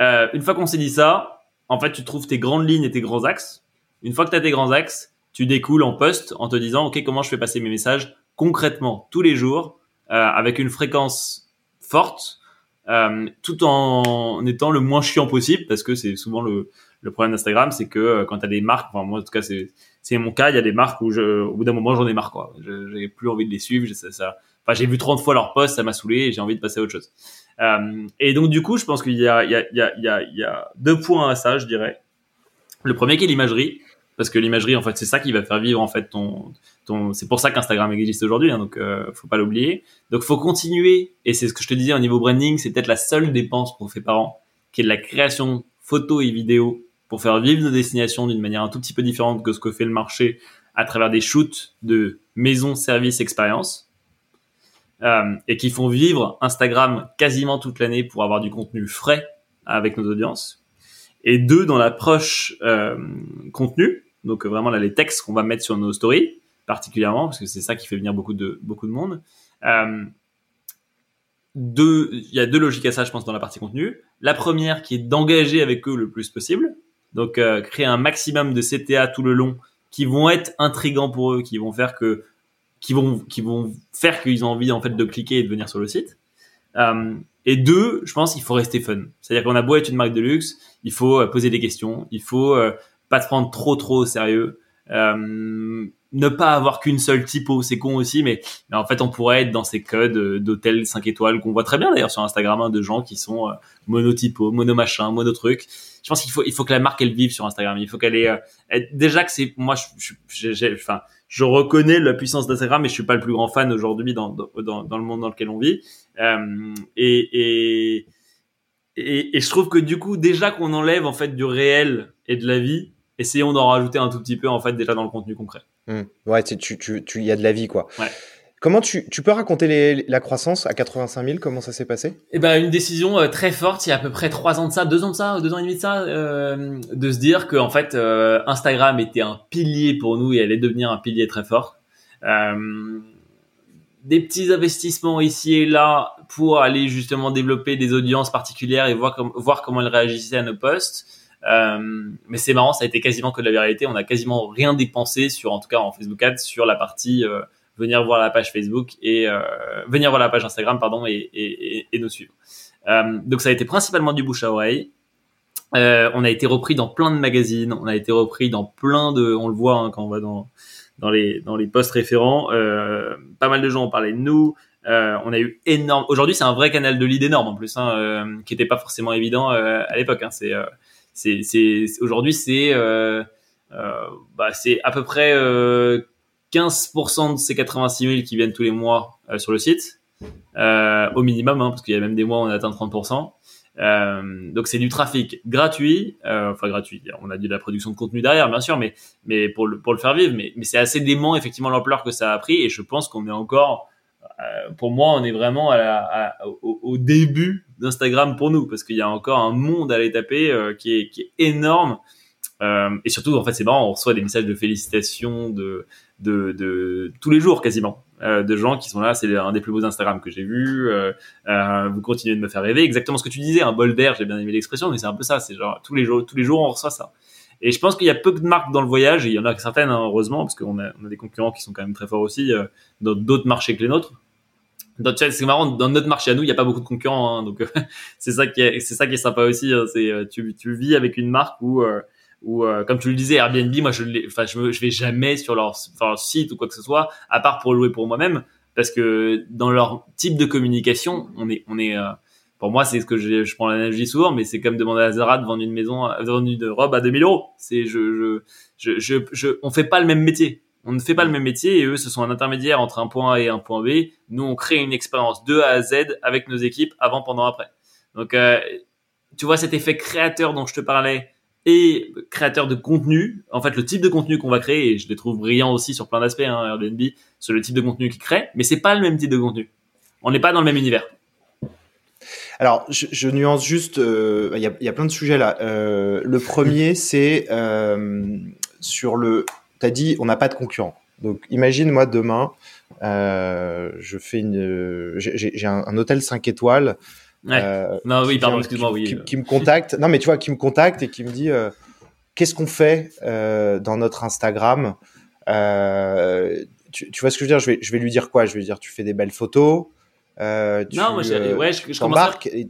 B: Euh, une fois qu'on s'est dit ça, en fait, tu trouves tes grandes lignes et tes grands axes. Une fois que tu as tes grands axes, tu découles en poste en te disant, OK, comment je fais passer mes messages concrètement tous les jours euh, avec une fréquence forte, euh, tout en étant le moins chiant possible, parce que c'est souvent le, problème d'Instagram, c'est que euh, quand tu as des marques, enfin moi en tout cas c'est mon cas, il y a des marques où au bout d'un moment j'en ai marre quoi, j'ai plus envie de les suivre, j'ai vu 30 fois leur post, ça m'a saoulé j'ai envie de passer à autre chose. Euh, et donc du coup, je pense qu'il y a, deux points à ça, je dirais. Le premier qui est l'imagerie, parce que l'imagerie, en fait, c'est ça qui va faire vivre en fait ton, ton. C'est pour ça qu'Instagram existe aujourd'hui, hein, donc euh, faut pas l'oublier. Donc faut continuer, et c'est ce que je te disais au niveau branding, c'est peut-être la seule dépense qu'on fait par an, qui est de la création photo et vidéo pour faire vivre nos destinations d'une manière un tout petit peu différente que ce que fait le marché à travers des shoots de maison, service, expérience. Euh, et qui font vivre Instagram quasiment toute l'année pour avoir du contenu frais avec nos audiences. Et deux, dans l'approche euh, contenu, donc vraiment là les textes qu'on va mettre sur nos stories, particulièrement parce que c'est ça qui fait venir beaucoup de beaucoup de monde. Euh, deux, il y a deux logiques à ça, je pense, dans la partie contenu. La première qui est d'engager avec eux le plus possible, donc euh, créer un maximum de CTA tout le long qui vont être intrigants pour eux, qui vont faire que qui vont qui vont faire qu'ils ont envie en fait de cliquer et de venir sur le site. Euh, et deux, je pense qu'il faut rester fun. C'est-à-dire qu'on a beau être une marque de luxe, il faut euh, poser des questions, il faut euh, pas te prendre trop trop au sérieux. Ne pas avoir qu'une seule typo, c'est con aussi, mais, mais, en fait, on pourrait être dans ces codes euh, d'hôtels 5 étoiles qu'on voit très bien d'ailleurs sur Instagram, hein, de gens qui sont euh, monotypo, mono machin, mono truc. Je pense qu'il faut, il faut que la marque elle vive sur Instagram. Il faut qu'elle ait, euh, déjà que c'est, moi, je, enfin, je reconnais la puissance d'Instagram, mais je suis pas le plus grand fan aujourd'hui dans, dans, dans, le monde dans lequel on vit. Et, et, et, et je trouve que du coup, déjà qu'on enlève en fait du réel et de la vie, essayons d'en rajouter un tout petit peu en fait déjà dans le contenu concret.
A: Mmh. Ouais, tu, tu, tu, y a de la vie quoi. Ouais. Comment tu, tu peux raconter les, la croissance à 85 000 Comment ça s'est passé?
B: Eh ben, une décision euh, très forte il y a à peu près trois ans de ça, deux ans de ça, deux ans et demi de ça, euh, de se dire que en fait euh, Instagram était un pilier pour nous et allait devenir un pilier très fort. Des petits investissements ici et là pour aller justement développer des audiences particulières et voir, com voir comment elles réagissaient à nos posts. Euh, mais c'est marrant, ça a été quasiment que de la vérité. On a quasiment rien dépensé sur, en tout cas en Facebook Ads, sur la partie euh, venir voir la page Facebook et euh, venir voir la page Instagram, pardon, et, et, et nous suivre. Donc ça a été principalement du bouche à oreille. On a été repris dans plein de magazines, on a été repris dans plein de, on le voit hein, quand on va dans dans les dans les posts référents. pas mal de gens ont parlé de nous. on a eu énorme. Aujourd'hui, c'est un vrai canal de lead énorme en plus, hein, qui n'était pas forcément évident à l'époque. Hein. C'est c'est aujourd'hui c'est bah, c'est à peu près 15% de ces 86 000 qui viennent tous les mois euh, sur le site, euh, au minimum, hein, parce qu'il y a même des mois où on atteint 30%. Euh, donc c'est du trafic gratuit, euh, enfin gratuit. On a de la production de contenu derrière, bien sûr, mais mais pour le pour le faire vivre, mais mais c'est assez dément effectivement l'ampleur que ça a pris, et je pense qu'on est encore, euh, pour moi, on est vraiment à à, au, au, début d'Instagram pour nous, parce qu'il y a encore un monde à aller taper euh, qui est énorme. et surtout, en fait, c'est marrant, on reçoit des messages de félicitations, de tous les jours quasiment euh, de gens qui sont là. C'est un des plus beaux Instagram que j'ai vu. Euh, euh, vous continuez de me faire rêver. Exactement ce que tu disais, un bol d'air. J'ai bien aimé l'expression, mais c'est un peu ça. C'est genre tous les jours, tous les jours on reçoit ça. Et je pense qu'il y a peu de marques dans le voyage, et il y en a certaines, hein, heureusement, parce qu'on a, des concurrents qui sont quand même très forts aussi euh, dans d'autres marchés que les nôtres. C'est marrant, dans notre marché à nous, il n'y a pas beaucoup de concurrents, hein, donc (laughs) c'est ça qui est, c'est ça qui est sympa aussi. Hein, c'est tu, tu vis avec une marque où ou euh, comme tu le disais Airbnb moi je enfin je, je vais jamais sur leur, site ou quoi que ce soit à part pour louer pour moi-même parce que dans leur type de communication on est on est euh, pour moi c'est ce que je, je prends l'analogie souvent mais c'est comme demander à Zara de vendre une maison de vendre une robe à 2000 euros c'est je, je je je on fait pas le même métier on ne fait pas le même métier et eux ce sont un intermédiaire entre un point A et un point B nous on crée une expérience de A à Z avec nos équipes avant pendant après donc euh, tu vois cet effet créateur dont je te parlais et créateur de contenu. En fait, le type de contenu qu'on va créer, et je les trouve brillants aussi sur plein d'aspects, hein, Airbnb, sur le type de contenu qu'ils créent, mais c'est pas le même type de contenu. On n'est pas dans le même univers.
A: Alors, je, je nuance juste, euh, il y, a, y, a, plein de sujets là. Euh, le premier, c'est euh, sur le. Tu as dit, on n'a pas de concurrent. Donc, imagine, moi, demain, euh, je fais une. J'ai un, un, hôtel 5 étoiles
B: euh, non, oui, pardon, excuse-moi, oui.
A: Qui, me contacte. non, mais tu vois, qui me contacte et qui me dit euh, qu'est-ce qu'on fait dans notre Instagram tu, tu, vois ce que je veux dire? Je vais, je vais lui dire quoi? Je vais lui dire tu fais des belles photos.
B: Tu, non, moi, ouais, je, je commence
A: à... et,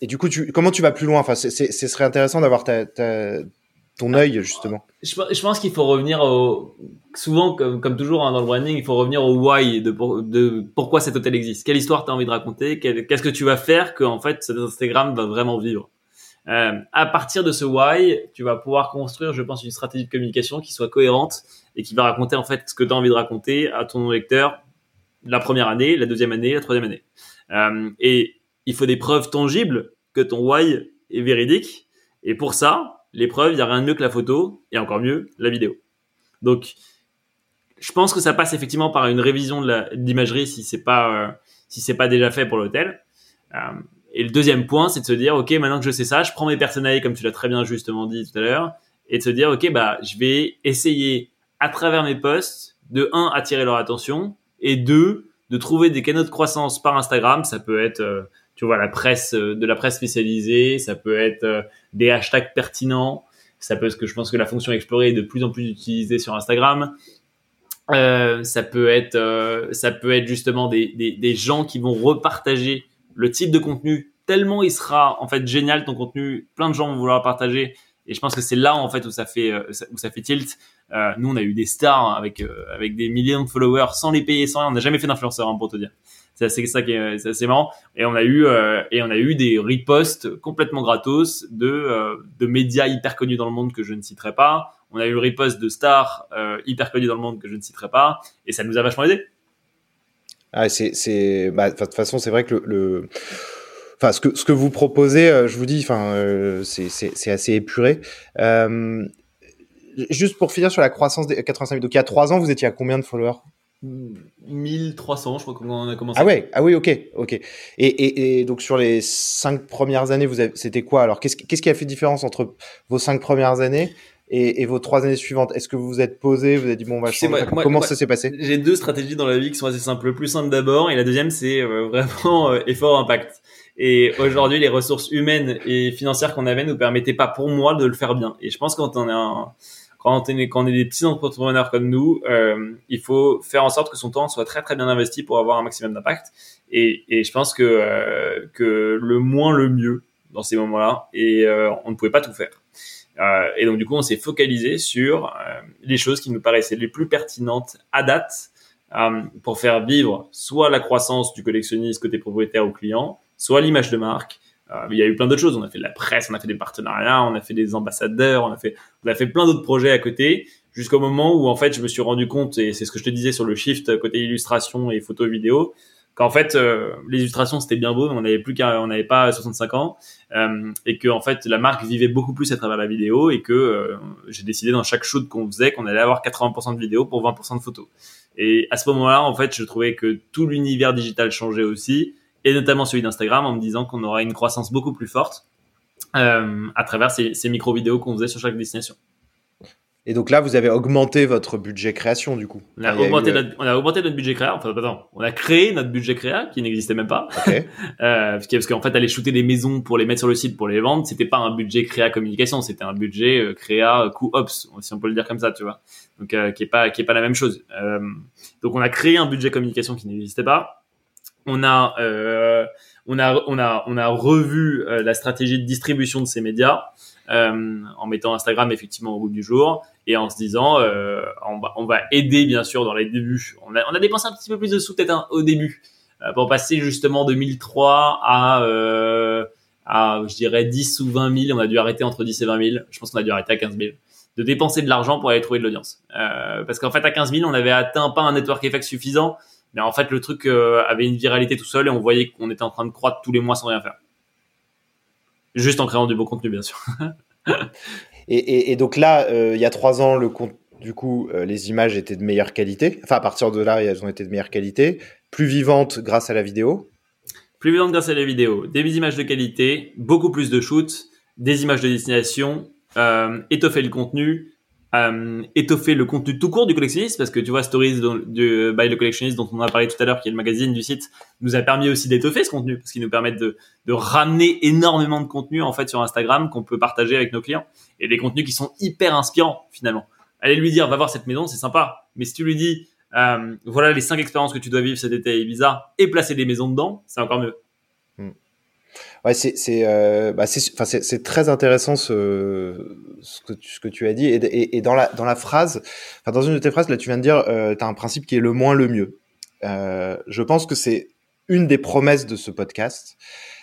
A: et, du coup, tu, comment tu vas plus loin? Enfin, ce serait intéressant d'avoir ta, ta, ton œil justement.
B: Je, je pense qu'il faut revenir au souvent comme, comme toujours hein, dans le branding il faut revenir au why de, de pourquoi cet hôtel existe. Quelle histoire tu as envie de raconter? Qu'est-ce que tu vas faire que en fait cet Instagram va vraiment vivre? Euh, à partir de ce why tu vas pouvoir construire je pense une stratégie de communication qui soit cohérente et qui va raconter en fait ce que tu as envie de raconter à ton lecteur la première année la deuxième année la troisième année. Euh, et il faut des preuves tangibles que ton why est véridique. Et pour ça l'épreuve, il n'y a rien de mieux que la photo et encore mieux la vidéo. Donc, je pense que ça passe effectivement par une révision de l'imagerie si c'est pas euh, si pas déjà fait pour l'hôtel. Euh, et le deuxième point, c'est de se dire, ok, maintenant que je sais ça, je prends mes personnalités comme tu l'as très bien justement dit tout à l'heure, et de se dire, ok, bah, je vais essayer à travers mes posts de un attirer leur attention et deux de trouver des canaux de croissance par Instagram. Ça peut être euh, tu vois la presse euh, de la presse spécialisée, ça peut être euh, des hashtags pertinents, ça peut être que je pense que la fonction explorer est de plus en plus utilisée sur Instagram. Euh, ça peut être euh, ça peut être justement des, des, des, gens qui vont repartager le type de contenu tellement il sera en fait génial ton contenu, plein de gens vont vouloir partager et je pense que c'est là en fait où ça fait où ça fait tilt. Euh, nous, on a eu des stars avec euh, avec des millions de followers sans les payer, sans rien. On n'a jamais fait d'influenceur, hein, pour te dire. C'est ça qui est, assez marrant. Et on a eu euh, des reposts complètement gratos de de médias hyper connus dans le monde que je ne citerai pas. On a eu le repost de stars hyper connus dans le monde que je ne citerai pas. Et ça nous a vachement aidé.
A: Ah, bah, de toute façon, c'est vrai que ce que, vous proposez, je vous dis, c'est assez épuré. Euh, juste pour finir sur la croissance des 85 000. Donc il y a trois ans, vous étiez à combien de followers?
B: 1300, je crois qu'on a commencé.
A: Ah ouais, ah oui, ok, ok. Et, et, et donc sur les cinq premières années, vous c'était quoi Alors qu'est-ce qui a fait différence entre vos cinq premières années et, et vos trois années suivantes? Est-ce que vous vous êtes posé, vous avez dit bon, on va changer Comment ça s'est passé?
B: J'ai deux stratégies dans la vie qui sont assez simples. Le plus simple d'abord, et la deuxième, c'est euh, vraiment euh, effort impact. Et aujourd'hui, les ressources humaines et financières qu'on avait nous permettaient pas, pour moi, de le faire bien. Et je pense quand on est un quand on est, des petits entrepreneurs comme nous, euh, il faut faire en sorte que son temps soit très très bien investi pour avoir un maximum d'impact. Et, je pense que euh, que le moins le mieux dans ces moments-là. Et euh, on ne pouvait pas tout faire. Et donc du coup, on s'est focalisé sur les choses qui nous paraissaient les plus pertinentes à date pour faire vivre soit la croissance du collectionniste côté propriétaire ou client, soit l'image de marque, euh, il y a eu plein d'autres choses. On a fait de la presse, on a fait des partenariats, on a fait des ambassadeurs, on a fait, on a fait plein d'autres projets à côté, jusqu'au moment où en fait je me suis rendu compte, et c'est ce que je te disais sur le shift côté illustration et photo vidéo, qu'en fait euh, les illustrations c'était bien beau, mais on n'avait plus qu'à, on n'avait pas 65 ans, euh, et que en fait la marque vivait beaucoup plus à travers la vidéo, et que euh, j'ai décidé dans chaque shoot qu'on faisait qu'on allait avoir 80% de vidéos pour 20% de photos. Et à ce moment-là, en fait, je trouvais que tout l'univers digital changeait aussi et notamment celui d'Instagram en me disant qu'on aura une croissance beaucoup plus forte euh, à travers ces, ces micro-vidéos qu'on faisait sur chaque destination.
A: Et donc là, vous avez augmenté votre budget création, du coup.
B: On a, augmenté, notre, on a augmenté notre budget créa. Enfin, pardon, on a créé notre budget créa qui n'existait même pas. Okay. (laughs) euh, parce qu'en fait, aller shooter des maisons pour les mettre sur le site pour les vendre, c'était pas un budget créa communication, c'était un budget euh, créa coût ops, si on peut le dire comme ça, tu vois. Donc, euh, qui est pas qui est pas la même chose. Euh, donc, on a créé un budget communication qui n'existait pas on a euh, on a on a on a revu euh, la stratégie de distribution de ces médias euh, en mettant Instagram effectivement au bout du jour et en se disant euh, on va on va aider bien sûr dans les débuts. On a on a dépensé un petit peu plus de sous peut-être hein, au début euh, pour passer justement 2003 à à je dirais 10 ou 20 000. On a dû arrêter entre 10 et 20 000. Je pense qu'on a dû arrêter à 15 000 de dépenser de l'argent pour aller trouver de l'audience. parce qu'en fait à 15 000 on avait atteint pas un network effect suffisant mais en fait, le truc euh, avait une viralité tout seul et on voyait qu'on était en train de croître tous les mois sans rien faire. Juste en créant du beau contenu, bien sûr. (laughs)
A: et, et, et, donc là, euh, il y a trois ans, le compte, du coup, euh, les images étaient de meilleure qualité. Enfin, à partir de là, elles ont été de meilleure qualité, plus vivantes grâce à la vidéo.
B: Plus vivantes grâce à la vidéo, des images de qualité, beaucoup plus de shoots, des images de destination, euh, étoffer le contenu, euh, étoffer le contenu tout court du collectionniste parce que tu vois Stories du by the collectionnist dont on a parlé tout à l'heure qui est le magazine du site nous a permis aussi d'étoffer ce contenu parce qu'il nous permet de, de ramener énormément de contenu en fait sur Instagram qu'on peut partager avec nos clients et des contenus qui sont hyper inspirants finalement. Allez lui dire va voir cette maison c'est sympa. Mais si tu lui dis euh, voilà les cinq expériences que tu dois vivre cet été à Ibiza et placer des maisons dedans c'est encore mieux
A: Ouais, c'est c'est euh, bah c'est très intéressant ce ce que tu, ce que tu as dit et, et, et, dans la dans la phrase, enfin dans une de tes phrases là, tu viens de dire euh, tu as un principe qui est le moins le mieux. Euh, je pense que c'est une des promesses de ce podcast,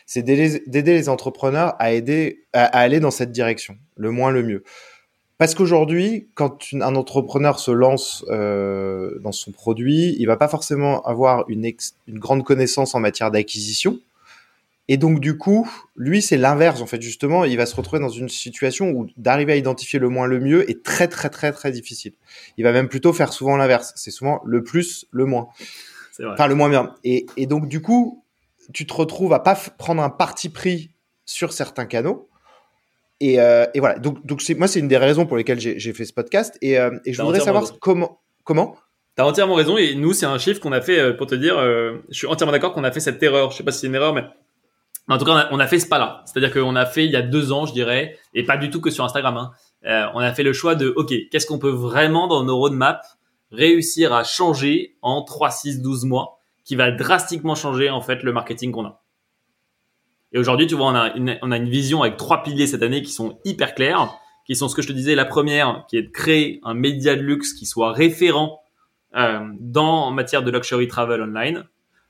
A: c'est d'aider les entrepreneurs à aider à, aller dans cette direction, le moins le mieux. Parce qu'aujourd'hui, quand un entrepreneur se lance euh, dans son produit, il va pas forcément avoir une, une grande connaissance en matière d'acquisition et donc, du coup, lui, c'est l'inverse, en fait, justement. Il va se retrouver dans une situation où d'arriver à identifier le moins le mieux est très, très, très, très difficile. Il va même plutôt faire souvent l'inverse. C'est souvent le plus, le moins. Vrai. Enfin, le moins bien. Et, et, donc, du coup, tu te retrouves à pas prendre un parti pris sur certains canaux. Et, euh, et voilà. Donc, donc moi, c'est une des raisons pour lesquelles j'ai fait ce podcast. Et, euh, et je voudrais savoir raison. comment. Comment?
B: T'as entièrement raison. Et nous, c'est un chiffre qu'on a fait euh, pour te dire. Euh, je suis entièrement d'accord qu'on a fait cette erreur. Je sais pas si c'est une erreur, mais en tout cas, on a, fait ce pas-là. C'est-à-dire qu'on a fait il y a deux ans, je dirais, et pas du tout que sur Instagram. Hein. Euh, on a fait le choix de, ok, qu'est-ce qu'on peut vraiment dans nos roadmaps réussir à changer en 3, 6, 12 mois, qui va drastiquement changer en fait le marketing qu'on a. Et aujourd'hui, tu vois, on a, une, on a une vision avec trois piliers cette année qui sont hyper clairs, qui sont ce que je te disais. La première, qui est de créer un média de luxe qui soit référent euh, dans en matière de luxury travel online.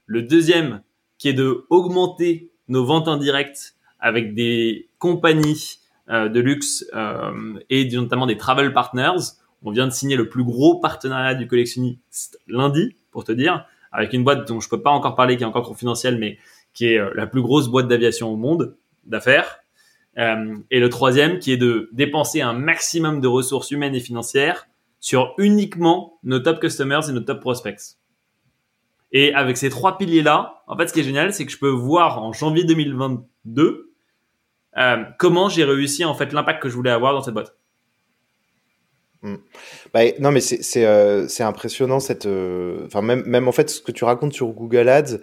B: Le deuxième, qui est de augmenter nos ventes indirectes avec des compagnies euh, de luxe euh, et notamment des travel partners. On vient de signer le plus gros partenariat du collectionniste lundi, pour te dire, avec une boîte dont je peux pas encore parler, qui est encore confidentielle, mais qui est euh, la plus grosse boîte d'aviation au monde d'affaires. Et le troisième, qui est de dépenser un maximum de ressources humaines et financières sur uniquement nos top customers et nos top prospects. Et avec ces trois piliers-là, en fait, ce qui est génial, c'est que je peux voir en janvier 2022 euh, comment j'ai réussi en fait l'impact que je voulais avoir dans cette boîte.
A: Hmm. Bah, non, mais c'est euh, impressionnant cette. Euh, enfin, même, même en fait, ce que tu racontes sur Google Ads,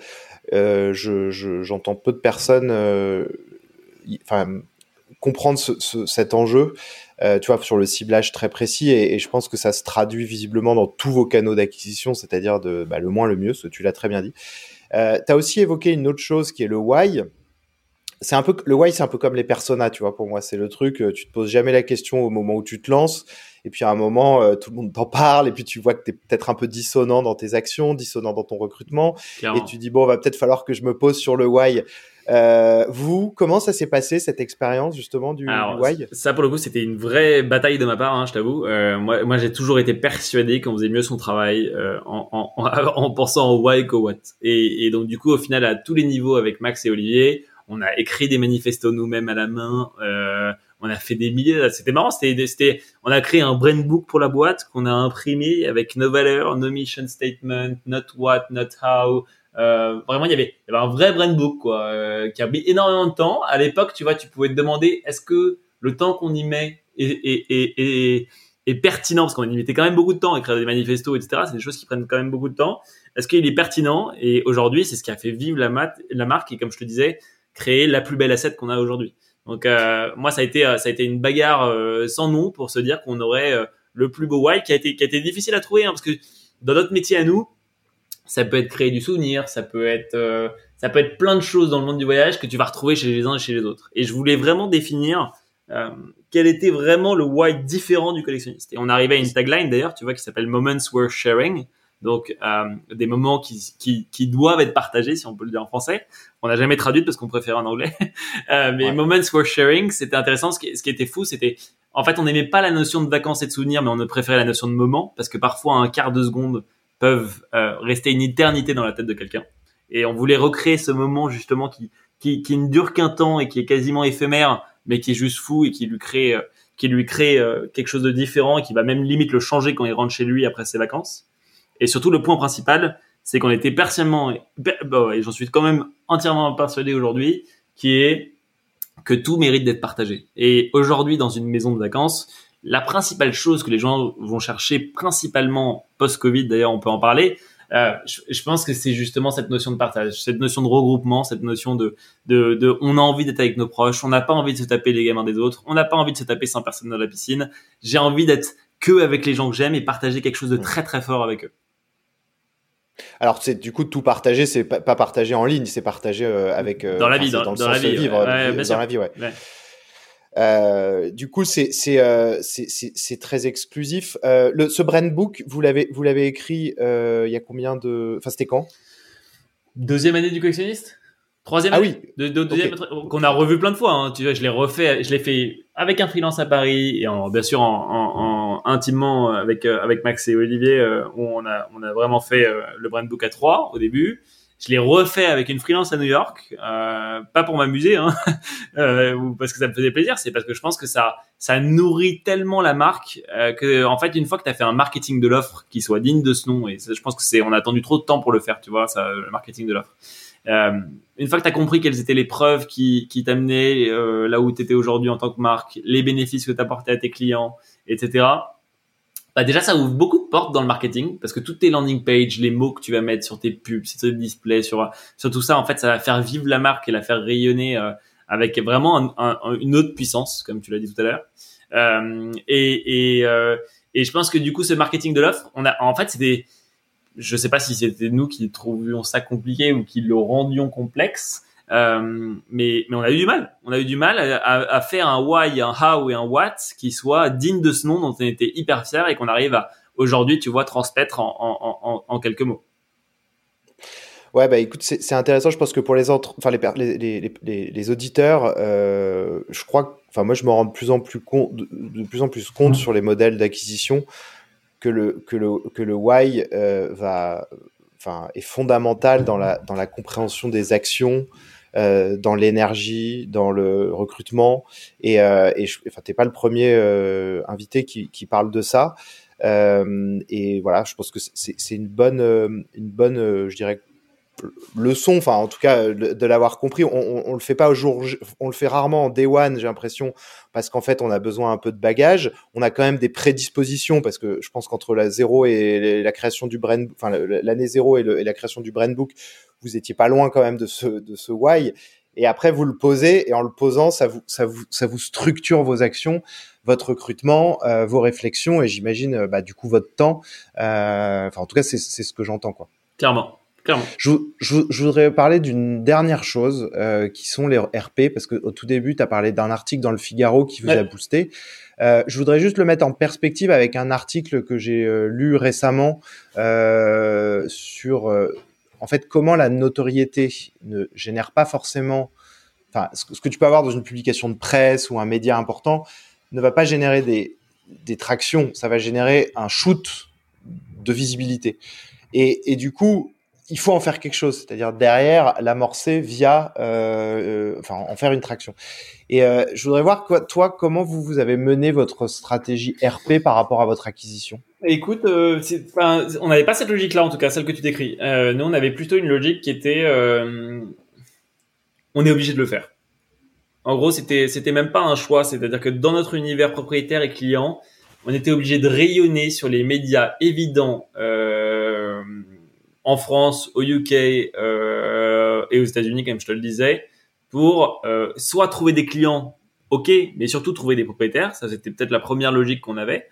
A: j'entends je, peu de personnes. Comprendre ce, ce, cet enjeu, tu vois, sur le ciblage très précis, et, et, je pense que ça se traduit visiblement dans tous vos canaux d'acquisition, c'est-à-dire de bah, le moins le mieux, ce tu l'as très bien dit. Euh, tu as aussi évoqué une autre chose qui est le why. C'est un peu le why, c'est un peu comme les personas, tu vois. Pour moi, c'est le truc. Tu te poses jamais la question au moment où tu te lances, et puis à un moment, euh, tout le monde t'en parle, et puis tu vois que tu es peut-être un peu dissonant dans tes actions, dissonant dans ton recrutement, et tu dis bon, va peut-être falloir que je me pose sur le why. Euh, vous, comment ça s'est passé cette expérience justement du,
B: Alors,
A: why
B: Ça pour le coup, c'était une vraie bataille de ma part, hein, je t'avoue. Euh, moi, moi j'ai toujours été persuadé qu'on faisait mieux son travail euh, en, en, en, (laughs) pensant au why qu'au what. Et, et, donc du coup, au final, à tous les niveaux avec Max et Olivier, on a écrit des manifestos nous-mêmes à la main. Euh, on a fait des milliers. C'était marrant. C'était, c'était, on a créé un brand book pour la boîte qu'on a imprimé avec nos valeurs, nos mission statement, not what, not how. Euh, vraiment, il y, avait, il y avait un vrai brand book quoi, euh, qui a mis énormément de temps. À l'époque, tu vois, tu pouvais te demander est-ce que le temps qu'on y met est, est, est, est, pertinent? Parce qu'on y mettait quand même beaucoup de temps à écrire des manifestos, etc. C'est des choses qui prennent quand même beaucoup de temps. Est-ce qu'il est pertinent? Et aujourd'hui, c'est ce qui a fait vivre la, marque et comme je te disais, créer la plus belle asset qu'on a aujourd'hui. Donc euh, moi ça a été ça a été une bagarre euh, sans nom pour se dire qu'on aurait euh, le plus beau why qui a été qui a été difficile à trouver hein, parce que dans notre métier à nous ça peut être créer du souvenir, ça peut être ça peut être plein de choses dans le monde du voyage que tu vas retrouver chez les uns et chez les autres. Et je voulais vraiment définir quel était vraiment le why différent du collectionniste. Et on arrivait à une tagline d'ailleurs, tu vois, qui s'appelle Moments Worth Sharing donc euh, des moments qui, qui, qui, doivent être partagés, si on peut le dire en français. On n'a jamais traduit parce qu'on préfère en anglais. (laughs) euh, mais moments worth sharing, c'était intéressant. Ce qui, ce qui était fou, c'était en fait on n'aimait pas la notion de vacances et de souvenirs, mais on préférait la notion de moment parce que parfois un quart de seconde peuvent euh, rester une éternité dans la tête de quelqu'un. Et on voulait recréer ce moment justement qui qui, qui ne dure qu'un temps et qui est quasiment éphémère, mais qui est juste fou et qui lui crée euh, qui lui crée euh, quelque chose de différent et qui va même limite le changer quand il rentre chez lui après ses vacances. Et surtout, le point principal, c'est qu'on était personnellement, bah et j'en suis quand même entièrement persuadé aujourd'hui, qui est que tout mérite d'être partagé. Et aujourd'hui, dans une maison de vacances, la principale chose que les gens vont chercher, principalement post-Covid, d'ailleurs, on peut en parler, euh, je, je, pense que c'est justement cette notion de partage, cette notion de regroupement, cette notion de, de, de on a envie d'être avec nos proches, on n'a pas envie de se taper les gamins des autres, on n'a pas envie de se taper 100 personnes dans la piscine. J'ai envie d'être que avec les gens que j'aime et partager quelque chose de très très fort avec eux.
A: Alors, c'est du coup tout partager, c'est pas, pas partagé en ligne, c'est partagé euh, avec
B: euh, dans la vie, dans,
A: dans, le
B: dans
A: sens
B: la vie,
A: vivre,
B: ouais,
A: dans
B: sûr.
A: la vie, ouais.
B: ouais.
A: Euh, du coup, c'est c'est euh, c'est très exclusif. Euh, le, ce brand book, vous l'avez vous l'avez écrit il y a combien de, enfin c'était quand?
B: Deuxième année du collectionniste? Troisième
A: ah
B: année
A: oui.
B: de, de, deuxième okay. qu'on a revu plein de fois. Hein. Tu vois, je l'ai refait, je l'ai fait avec un freelance à Paris et en, bien sûr en, en, en intimement avec avec Max et Olivier où on a on a vraiment fait le brand book à trois au début. Je l'ai refait avec une freelance à New York, euh, pas pour m'amuser, hein, (laughs) euh, ou parce que ça me faisait plaisir, c'est parce que je pense que ça ça nourrit tellement la marque euh, que en fait une fois que tu as fait un marketing de l'offre qui soit digne de ce nom, et ça, je pense que c'est on a attendu trop de temps pour le faire, tu vois, ça, le marketing de l'offre. Euh, une fois que tu as compris quelles étaient les preuves qui, qui t'amenaient euh, là où tu étais aujourd'hui en tant que marque, les bénéfices que tu apportais à tes clients, etc. Bah déjà, ça ouvre beaucoup de portes dans le marketing parce que toutes tes landing pages, les mots que tu vas mettre sur tes pubs, sur tes displays, sur, sur tout ça, en fait, ça va faire vivre la marque et la faire rayonner euh, avec vraiment un, un, une autre puissance, comme tu l'as dit tout à l'heure. Euh, et, et, euh, et je pense que du coup, ce marketing de l'offre, on a, en fait, c'était, je sais pas si c'était nous qui trouvions ça compliqué ou qui le rendions complexe, Euh, mais, on a eu du mal. On a eu du mal à, faire un why, un how et un what qui soit digne de ce nom dont on était hyper fier et qu'on arrive à aujourd'hui, tu vois, transmettre en, quelques mots.
A: Ouais, bah écoute, c'est intéressant. Je pense que pour les autres, enfin les, les, les, les auditeurs, euh, je crois, enfin moi je me rends de plus en plus compte, de, plus en plus compte sur les modèles d'acquisition que le que le que le why euh, va, enfin est fondamental dans la dans la compréhension des actions, euh, dans l'énergie, dans le recrutement. Et, euh, et enfin, t'es pas le premier euh, invité qui, parle de ça. Euh, et voilà, je pense que c'est une bonne, une bonne, je dirais, leçon, enfin en tout cas de l'avoir compris. On, on, le fait pas au jour, on le fait rarement en day one, j'ai l'impression, parce qu'en fait on a besoin un peu de bagage. On a quand même des prédispositions parce que je pense qu'entre la zéro et la création du brand, enfin l'année zéro et, la création du brand book, vous étiez pas loin quand même de ce de ce why. Et après vous le posez et en le posant, ça vous ça vous ça vous structure vos actions, votre recrutement, euh, vos réflexions et j'imagine euh, bah, du coup votre temps. Euh, enfin en tout cas c'est c'est ce que j'entends quoi.
B: Clairement.
A: Je, je, voudrais parler d'une dernière chose euh, qui sont les RP parce que au tout début tu as parlé d'un article dans le Figaro qui vous a boosté. Euh, je voudrais juste le mettre en perspective avec un article que j'ai euh, lu récemment euh, sur euh, en fait comment la notoriété ne génère pas forcément enfin ce, que tu peux avoir dans une publication de presse ou un média important ne va pas générer des des tractions, ça va générer un shoot de visibilité. Et, et du coup, il faut en faire quelque chose, c'est-à-dire derrière l'amorcer via, euh, euh, enfin, en faire une traction. Et euh, je voudrais voir toi, comment vous vous avez mené votre stratégie RP par rapport à votre acquisition?
B: Écoute, on n'avait pas cette logique-là, en tout cas, celle que tu décris. Nous, on avait plutôt une logique qui était, on est obligé de le faire. En gros, c'était, c'était même pas un choix, c'est-à-dire que dans notre univers propriétaire et client, on était obligé de rayonner sur les médias évidents. En France, au UK euh, et aux États-Unis, comme je te le disais, pour euh, soit trouver des clients, ok, mais surtout trouver des propriétaires. Ça, c'était peut-être la première logique qu'on avait.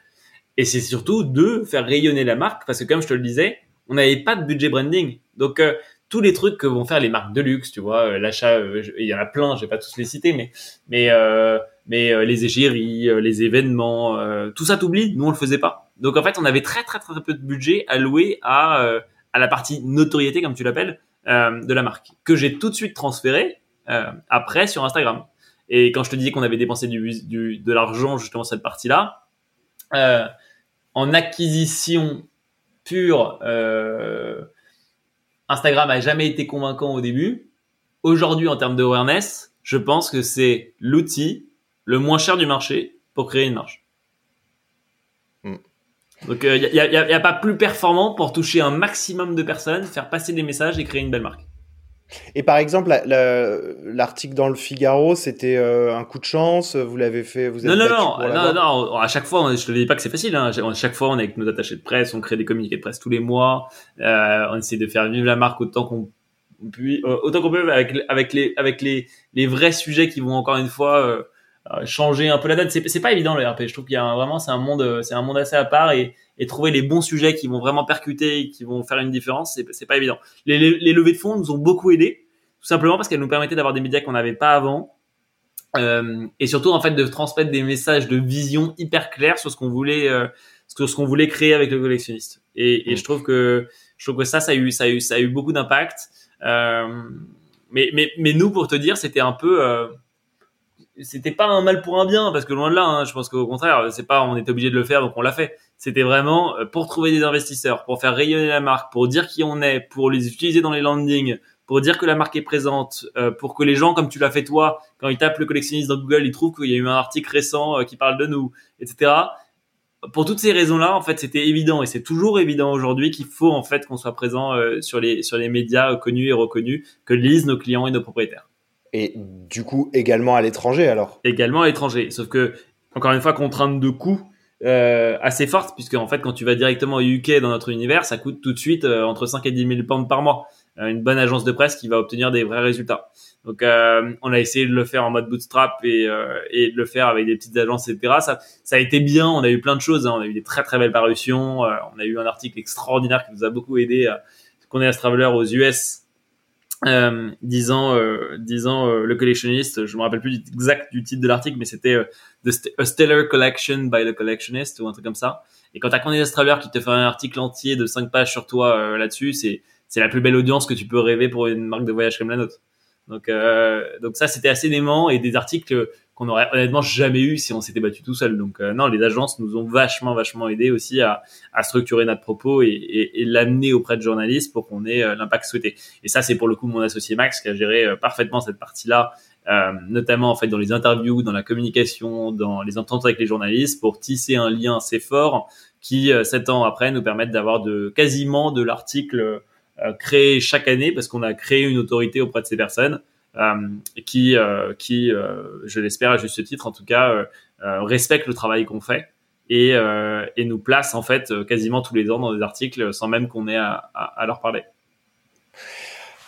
B: Et c'est surtout de faire rayonner la marque, parce que comme je te le disais, on n'avait pas de budget branding. Donc euh, tous les trucs que vont faire les marques de luxe, tu vois, euh, l'achat, euh, il y en a plein, je vais pas tous les citer, mais mais mais les égéries, les événements, tout ça t'oublie. Nous on le faisait pas. Donc en fait, on avait très très très peu de budget alloué à à la partie notoriété, comme tu l'appelles, euh, de la marque, que j'ai tout de suite transféré euh, après sur Instagram. Et quand je te disais qu'on avait dépensé du, de l'argent justement cette partie-là, euh, en acquisition pure, Instagram a jamais été convaincant au début. Aujourd'hui, en termes de awareness, je pense que c'est l'outil le moins cher du marché pour créer une marge. Donc il euh, n'y a, y a, y a, pas plus performant pour toucher un maximum de personnes, faire passer des messages et créer une belle marque.
A: Et par exemple, l'article dans le Figaro, c'était euh, un coup de chance. Vous l'avez fait. Vous
B: non, non, non, non, non, À chaque fois, je te dis pas que c'est facile. Hein. À chaque fois, on est avec nos attachés de presse, on crée des communiqués de presse tous les mois. Euh, on essaie de faire vivre la marque autant qu'on peut, autant qu'on peut avec avec les avec les les vrais sujets qui vont encore une fois euh, changer un peu la donne. C'est, pas évident le RP. Je trouve qu'il y a vraiment c'est un monde c'est un monde assez à part et, et trouver les bons sujets qui vont vraiment percuter et qui vont faire une différence, c'est, pas évident. Les, les, levées de fonds nous ont beaucoup aidé, tout simplement parce qu'elles nous permettaient d'avoir des médias qu'on n'avait pas avant. Euh, et surtout en fait de transmettre des messages de vision hyper clairs sur ce qu'on voulait euh, sur ce qu'on voulait créer avec le collectionniste et, et mm. je trouve que je trouve que ça ça a eu ça a eu ça a eu beaucoup d'impact euh, mais mais mais nous pour te dire c'était un peu euh, c'était pas un mal pour un bien parce que loin de là hein, je pense qu'au contraire c'est pas on était obligé de le faire donc on l'a fait c'était vraiment euh, pour trouver des investisseurs pour faire rayonner la marque pour dire qui on est pour les utiliser dans les landings pour dire que la marque est présente euh, pour que les gens comme tu l'as fait toi quand ils tapent le collectionniste dans Google ils trouvent qu'il y a eu un article récent euh, qui parle de nous etc pour toutes ces raisons-là, en fait, c'était évident et c'est toujours évident aujourd'hui qu'il faut en fait qu'on soit présent sur les sur les médias connus et reconnus que lisent nos clients et nos propriétaires.
A: Et du coup, également à l'étranger alors
B: Également à l'étranger. Sauf que, encore une fois, contrainte de coût euh, assez forte, puisque en fait, quand tu vas directement au UK dans notre univers, ça coûte tout de suite euh, entre 5 et 10 000 pounds par mois. Euh, une bonne agence de presse qui va obtenir des vrais résultats. Donc, on a essayé de le faire en mode bootstrap et, de le faire avec des petites agences, etc. Ça, ça a été bien. On a eu plein de choses. Hein. On a eu des très très belles parutions. on a eu un article extraordinaire qui nous a beaucoup aidé. qu'on est à Traveler aux US euh, disant, euh, disant euh, le collectionniste, je me rappelle plus exact du titre de l'article, mais c'était euh, A Stellar Collection by the Collectionist ou un truc comme ça. Et quand t'as Candice Traveler qui te fait un article entier de 5 pages sur toi euh, là-dessus, c'est c'est la plus belle audience que tu peux rêver pour une marque de voyage comme la nôtre. Donc donc ça c'était assez dément et des articles qu'on aurait honnêtement jamais eu si on s'était battu tout seul. Donc non, les agences nous ont vachement vachement aidé aussi à, à structurer notre propos et, et, et l'amener auprès de journalistes pour qu'on ait l'impact souhaité. Et ça c'est pour le coup mon associé Max qui a géré parfaitement cette partie-là euh, notamment en fait dans les interviews, dans la communication, dans les ententes avec les journalistes, pour tisser un lien assez fort qui, euh, sept ans après, nous permettent d'avoir de quasiment de l'article euh, créé chaque année, parce qu'on a créé une autorité auprès de ces personnes, qui, qui, je l'espère à juste titre, en tout cas, respecte le travail qu'on fait et, et nous place en fait quasiment tous les ans dans des articles sans même qu'on ait à, leur parler.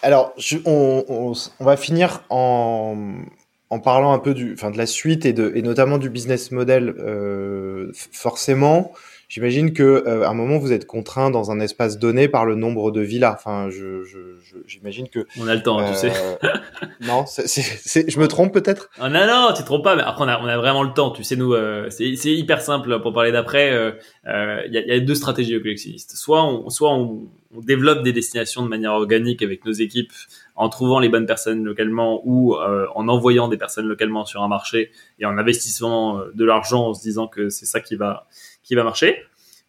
A: Alors, on, va finir en, en parlant un peu du, enfin, de la suite et, de, et notamment du business model. Euh, forcément, j'imagine que euh, à un moment vous êtes contraint dans un espace donné par le nombre de villas. Enfin, je, j'imagine je, que
B: on a le temps, euh, tu sais.
A: Euh, (laughs) non, c'est, c'est, je me trompe peut-être?
B: Oh, non, non, tu te trompes pas. Mais après, on a, on a vraiment le temps. Tu sais, nous, euh, c'est, hyper simple pour parler d'après. Il y, a, y, a, deux stratégies au collectionniste. Soit on, soit on, on développe des destinations de manière organique avec nos équipes en trouvant les bonnes personnes localement ou euh, en envoyant des personnes localement sur un marché et en investissant de l'argent en se disant que c'est ça qui va qui va marcher.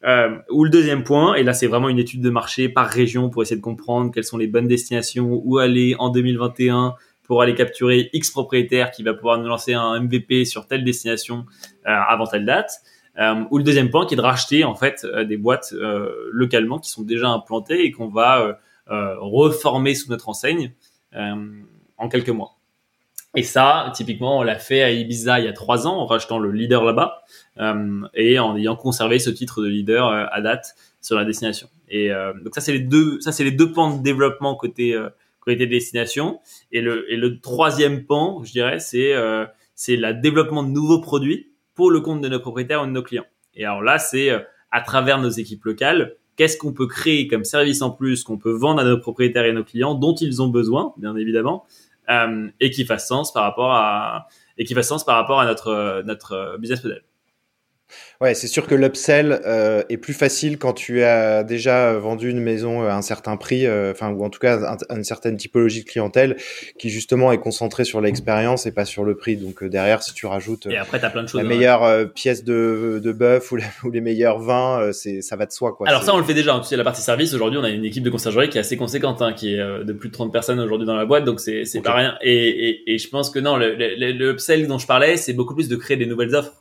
B: Euh, ou le deuxième point, et là c'est vraiment une étude de marché par région pour essayer de comprendre quelles sont les bonnes destinations, où aller en 2021 pour aller capturer X propriétaire qui va pouvoir nous lancer un MVP sur telle destination euh, avant telle date. Euh, ou le deuxième point qui est de racheter en fait des boîtes localement qui sont déjà implantées et qu'on va reformer sous notre enseigne en quelques mois. Et ça, typiquement, on l'a fait à Ibiza il y a trois ans en rachetant le leader là-bas et en ayant conservé ce titre de leader à date sur la destination. Et donc ça, c'est les deux, ça c'est les deux pans de développement côté côté destination. Et le et le troisième pan, je dirais, c'est c'est le développement de nouveaux produits pour le compte de nos propriétaires ou de nos clients. Et alors là, c'est euh, à travers nos équipes locales, qu'est-ce qu'on peut créer comme service en plus qu'on peut vendre à nos propriétaires et nos clients dont ils ont besoin, bien évidemment, euh, et qui fasse sens par rapport à et qui fasse sens par rapport à notre notre business model.
A: Ouais, c'est sûr que l'upsell euh, est plus facile quand tu as déjà vendu une maison à un certain prix, euh, enfin ou en tout cas un, une certaine typologie de clientèle qui justement est concentrée sur l'expérience et pas sur le prix. Donc euh, derrière, si tu rajoutes
B: et après, as plein de choses,
A: la meilleure euh, pièce de, de bœuf ou, (laughs) ou, les meilleurs vins, euh, c'est ça va de soi. Quoi.
B: Alors ça, on le fait déjà. Hein. Tu sais, la partie service aujourd'hui, on a une équipe de conciergerie qui est assez conséquente, hein, qui est de plus de 30 personnes aujourd'hui dans la boîte, donc c'est c'est okay. pas rien. Et, et, et, je pense que non, le, le, le upsell dont je parlais, c'est beaucoup plus de créer des nouvelles offres.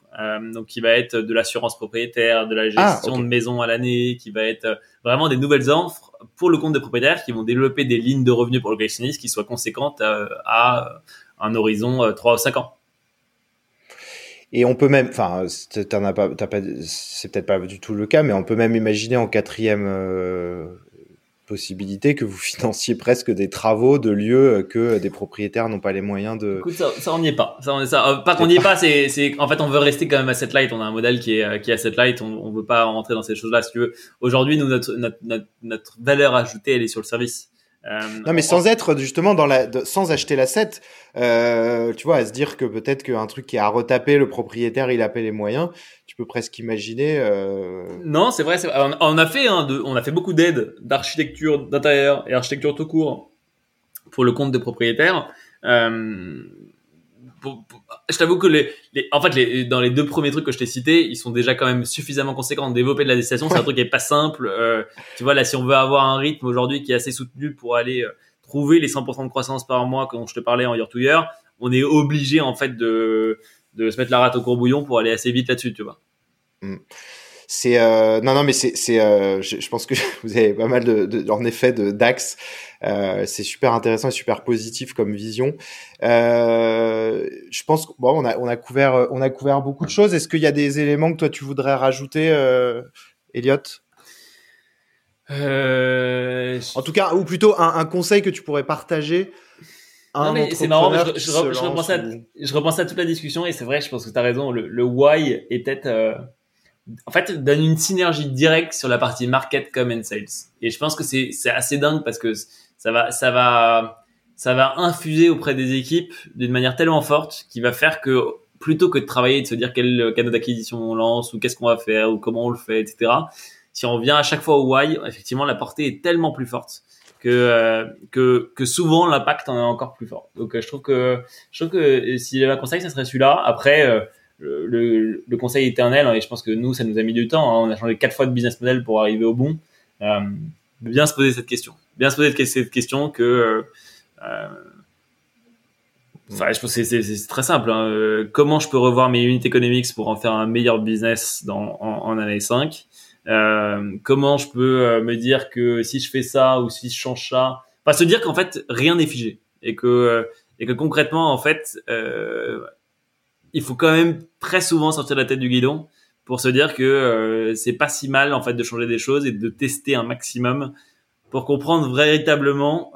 B: Donc qui va être de l'assurance propriétaire, de la ah, gestion ah, okay. de maison à l'année, qui va être euh, vraiment des nouvelles offres pour le compte des propriétaires qui vont développer des lignes de revenus pour le collectionniste qui soient conséquentes à, euh, à un horizon 3 euh, ou 5 ans.
A: Et on peut même, enfin, t'en as pas, pas c'est peut-être pas du tout le cas, mais on peut même imaginer en quatrième euh, possibilité que vous (laughs) financiez presque des travaux de lieux que des propriétaires n'ont pas les moyens de.
B: Écoute, ça, ça on n'y est pas. Ça, on est ça. Euh, pas qu'on n'y est pas, c'est, c'est, en fait, on veut rester quand même à cette light. On a un modèle qui est, qui est asset light. On, on veut pas rentrer dans ces choses-là. Si tu veux, aujourd'hui, nous, notre, notre, notre, notre valeur ajoutée, elle est sur le service.
A: Euh, non, mais sans être justement dans la, de, sans acheter l'asset, euh, tu vois, à se dire que peut-être qu'un truc qui est à retaper, le propriétaire, il a pas les moyens. Peux presque imaginer. Euh...
B: Non, c'est vrai. On, on a fait, hein, de, on a fait beaucoup d'aides d'architecture d'intérieur et architecture tout court pour le compte des propriétaires. Euh, pour, pour, je t'avoue que les, les, en fait, les, dans les deux premiers trucs que je t'ai cités, ils sont déjà quand même suffisamment conséquents. Développer de la destination, c'est un truc qui est pas simple. Euh, tu vois, là, si on veut avoir un rythme aujourd'hui qui est assez soutenu pour aller trouver les 100% de croissance par mois dont je te parlais en year to year, on est obligé en fait de, de se mettre la rate au courbouillon pour aller assez vite là-dessus, tu vois.
A: Mm c'est euh, non non mais c'est c'est euh, je, je, pense que (laughs) vous avez pas mal de, de en effet de d'axes. Euh, c'est super intéressant et super positif comme vision. Euh, je pense bon on a on a couvert on a couvert beaucoup de choses. Est-ce qu'il y a des éléments que toi tu voudrais rajouter euh, Elliot
B: euh,
A: en tout cas ou plutôt un, un conseil que tu pourrais partager
B: non mais c'est marrant, je, je, je, je repense à, je repense à toute la discussion et c'est vrai, je pense que tu as raison, le, le why est peut-être en fait, donne une synergie directe sur la partie market comme and sales. Et je pense que c'est c'est assez dingue parce que ça va ça va ça va infuser auprès des équipes d'une manière tellement forte qui va faire que plutôt que de travailler et de se dire quel canal d'acquisition on lance ou qu'est-ce qu'on va faire ou comment on le fait, etc. Si on vient à chaque fois au why, effectivement, la portée est tellement plus forte que euh, que, que souvent l'impact en est encore plus fort. Donc euh, je trouve que je trouve que si j'avais un conseil, ça serait celui-là. Après euh, le, le, conseil éternel, et je pense que nous, ça nous a mis du temps. Hein. on a changé quatre fois de business model pour arriver au bon. bien se poser cette question. Bien se poser cette question que Enfin, je pense que c'est très simple. Hein. Comment je peux revoir mes unit economics pour en faire un meilleur business dans, en, en année 5 euh, comment je peux euh, me dire que si je fais ça ou si je change ça, enfin se dire qu'en fait rien n'est figé et que euh, et que concrètement en fait euh, il faut quand même très souvent sortir la tête du guidon pour se dire que c'est pas si mal en fait de changer des choses et de tester un maximum pour comprendre véritablement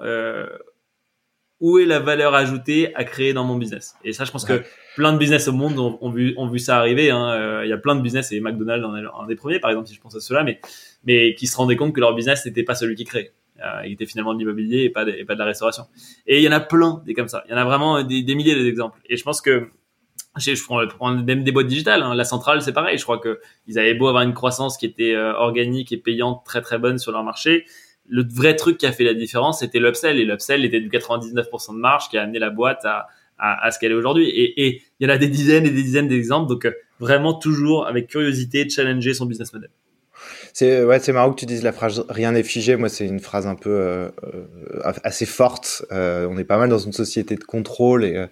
B: où est la valeur ajoutée à créer dans mon business. Et ça, je pense que plein de business au monde ont, vu, ont vu ça arriver. Hein. Euh, il y a plein de business, et McDonald's en est un des premiers, par exemple, si je pense à cela, mais, mais qui se rendaient compte que leur business n'était pas celui qui crée. Euh, il était finalement de l'immobilier et pas de, et pas de la restauration. Et il y en a plein des comme ça. Il y en a vraiment des, des milliers d'exemples. Et je pense que je, je prends, prends même des boîtes digitales. Hein. La centrale, c'est pareil. Je crois que ils avaient beau avoir une croissance qui était euh, organique et payante très très bonne sur leur marché le vrai truc qui a fait la différence, c'était l'upsell. Et l'upsell était du 99% de marge qui a amené la boîte à, à, ce qu'elle est aujourd'hui. Et, il y en a des dizaines et des dizaines d'exemples. Donc, euh, vraiment toujours avec curiosité, challenger son business model.
A: C'est ouais, c'est marrant que tu dises la phrase rien n'est figé. Moi, c'est une phrase un peu euh, euh, assez forte. on est pas mal dans une société de contrôle et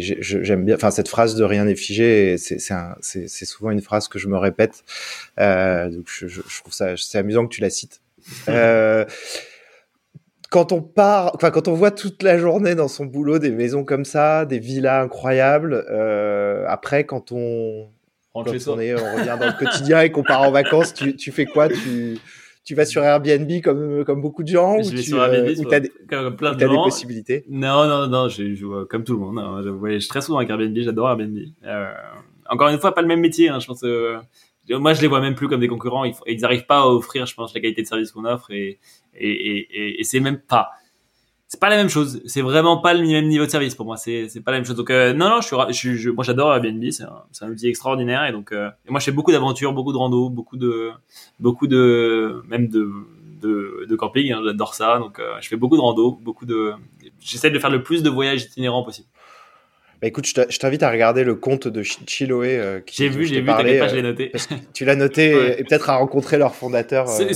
A: j'aime bien. Enfin, cette phrase de rien n'est figé, c'est souvent une phrase que je me répète. donc, je, trouve ça c'est amusant que tu la cites. Euh, quand on part, enfin quand on voit toute la journée dans son boulot des maisons comme ça, des villas incroyables. Euh, après, quand on quand on, est, on revient dans le quotidien et qu'on part en vacances, tu, tu fais quoi? Tu tu vas sur Airbnb comme comme beaucoup de gens
B: je ou vais tu, sur Airbnb
A: euh, as des, comme plein de gens. des possibilités?
B: Non non non, je joue comme tout le monde. Hein. Je voyage très souvent avec Airbnb, j'adore Airbnb. Euh, encore une fois, pas le même métier. Hein, je pense. Euh, moi je les vois même plus comme des concurrents ils, ils arrivent pas à offrir je pense la qualité de service qu'on offre et et, et, et c'est même pas c'est pas la même chose. C'est vraiment pas le même niveau de service pour moi. C'est c'est pas la même chose. Donc euh, non non je suis, moi j'adore Airbnb c'est un, c'est un outil extraordinaire. Et donc euh, moi je fais beaucoup d'aventures beaucoup de rando beaucoup de beaucoup de même de de, camping hein, j'adore ça. Donc euh, je fais beaucoup de rando beaucoup de j'essaie de faire le plus de voyages itinérants possible
A: bah écoute, je t'invite à regarder le compte de Chiloé. Euh,
B: j'ai vu, j'ai vu, t'inquiète pas, je l'ai euh, noté.
A: tu l'as noté (laughs) et, peut-être à rencontrer leur fondateur euh,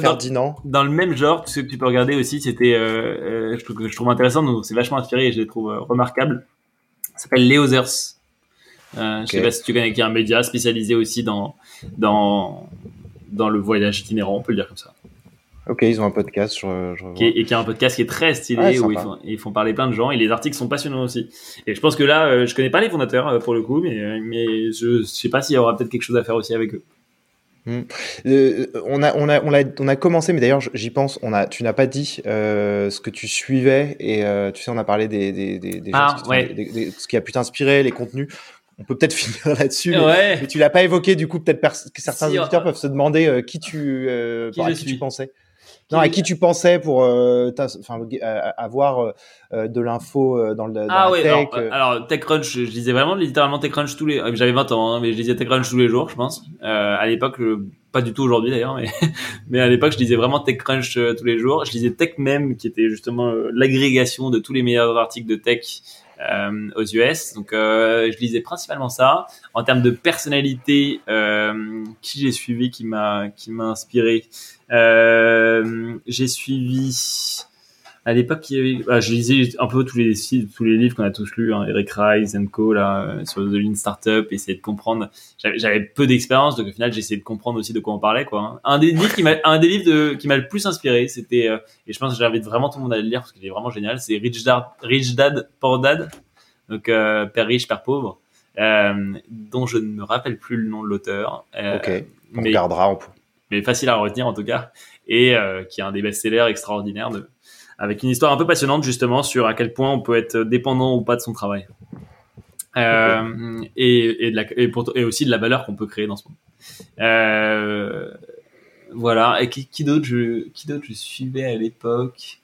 A: Ferdinand.
B: Dans, dans, le même genre, ce que tu peux regarder aussi, c'était, euh, je, trouve, je trouve intéressant, donc c'est vachement inspiré et je les trouve remarquables. Ça s'appelle Leozers. Euh, okay. Je sais pas si tu connais, qui est un média spécialisé aussi dans, dans, dans le voyage itinérant, on peut le dire comme ça.
A: Ok, ils ont un podcast. Je,
B: je qui est, et qui a un podcast qui est très stylé où ils font, ils font, parler plein de gens et les articles sont passionnants aussi. Et je pense que là, euh, je connais pas les fondateurs euh, pour le coup, mais, euh, mais je sais pas s'il y aura peut-être quelque chose à faire aussi avec eux.
A: Hmm. Euh, on a on a on a on a commencé mais d'ailleurs j'y pense on a tu n'as pas dit euh, ce que tu suivais et euh, tu sais on a parlé des des des, des,
B: ah,
A: ouais. des, ce qui a pu t'inspirer les contenus on peut peut-être (laughs) finir là-dessus mais, ouais. mais, tu l'as pas évoqué du coup peut-être que certains si, auditeurs peuvent se demander qui tu qui, par, qui tu pensais non, à qui tu pensais pour euh, enfin, avoir euh, euh, de l'info dans, le, dans
B: ah,
A: la
B: tech alors, alors, TechCrunch, je disais vraiment littéralement TechCrunch tous les... J'avais 20 ans, hein, mais je disais TechCrunch tous les jours, je pense. à l'époque, pas du tout aujourd'hui d'ailleurs, mais, (laughs) mais à l'époque, je disais vraiment TechCrunch tous les jours. Je disais TechMem, qui était justement l'agrégation de tous les meilleurs articles de tech euh, aux US. Donc, euh, je lisais principalement ça. En termes de personnalité, euh, qui j'ai suivi, qui m'a qui m'a inspiré. Euh, j'ai suivi à l'époque, bah, je lisais un peu tous les tous les livres qu'on a tous lus, hein, Eric Rice and Co là euh, sur The Lean Startup, essayer de comprendre. J'avais peu d'expérience, donc au final, j'essayais de comprendre aussi de quoi on parlait, quoi. Hein. Un des livres qui m'a un des livres de, qui m'a le plus inspiré, c'était euh, et je pense que j'invite vraiment tout le monde à le lire parce qu'il est vraiment génial. C'est Rich Dad, Rich Dad Poor Dad, donc euh, père riche, père pauvre, euh, dont je ne me rappelle plus le nom de l'auteur.
A: ok, on mais, regardera.
B: Mais facile à retenir en tout cas, et qui est un des best-sellers extraordinaires de avec une histoire un peu passionnante justement sur à quel point on peut être dépendant ou pas de son travail. Euh, et, et, aussi de la valeur qu'on peut créer dans ce monde. Euh, voilà. Et qui, d'autre je, je suivais à l'époque?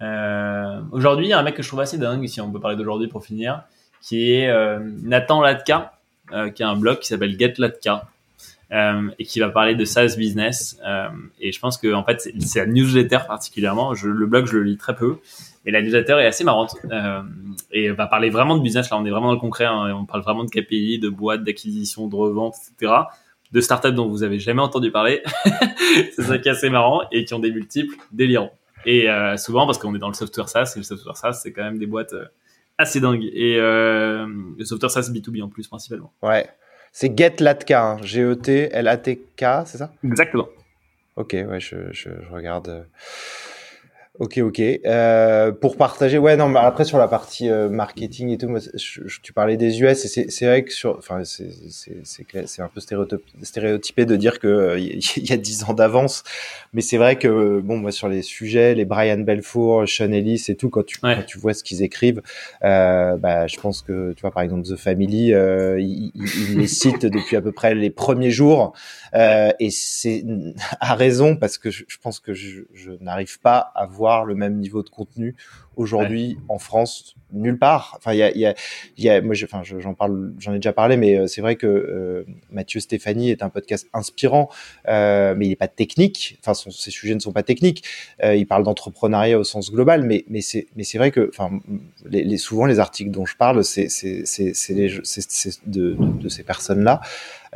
B: Euh, aujourd'hui, il y a un mec que je trouve assez dingue, si on peut parler d'aujourd'hui pour finir, qui est Nathan Latka, qui a un blog qui s'appelle Get Latka. Euh, et qui va parler de SaaS business. Euh, et je pense que en fait, c'est la newsletter particulièrement. Le blog, je le lis très peu, mais la newsletter est assez marrante euh, et va parler vraiment de business. Là, on est vraiment dans le concret. Hein, on parle vraiment de KPI, de boîtes, d'acquisition, de revente, etc. De startups dont vous avez jamais entendu parler. (laughs) c'est ça qui est assez marrant et qui ont des multiples délirants. Et euh, souvent parce qu'on est dans le software SaaS et le software SaaS, c'est quand même des boîtes assez dingues. Et le software SaaS B2B en plus principalement.
A: Ouais. C'est GetLatka, hein. G-E-T-L-A-T-K, c'est ça?
B: Exactement.
A: Ok, ouais, je, je, je regarde. Ok, ok. Euh, pour partager, ouais, non, mais après sur la partie euh, marketing et tout, moi, je- je- tu parlais des US et c'est vrai que sur, enfin, c'est un peu stéréotypé, de dire que euh, il y (laughs) a 10 ans d'avance, mais c'est vrai que bon, moi sur les sujets, les Brian Belfour, Sean Ellis et tout, quand tu
B: Ouais.
A: quand tu vois ce qu'ils écrivent, euh, bah, je pense que tu vois par exemple The Family, euh, ils il, les (laughs) citent depuis à peu près les premiers jours. Euh, et c'est à raison parce que je, je pense que je, je n'arrive pas à voir le même niveau de contenu aujourd'hui en France nulle part. Enfin, il y a, il y a, il y a moi, je- enfin, je- j'en parle, j'en ai déjà parlé, mais euh, c'est vrai que euh, Mathieu Stéphanie est un podcast inspirant, euh, mais il n'est pas technique. Enfin, son- ses sujets ne sont pas techniques. Euh, il parle d'entrepreneuriat au sens global, mais mais c'est mais c'est vrai que, enfin, les, les- souvent les articles dont je parle, c'est c'est c'est c'est les- c'est- c'est de, de, de ces personnes-là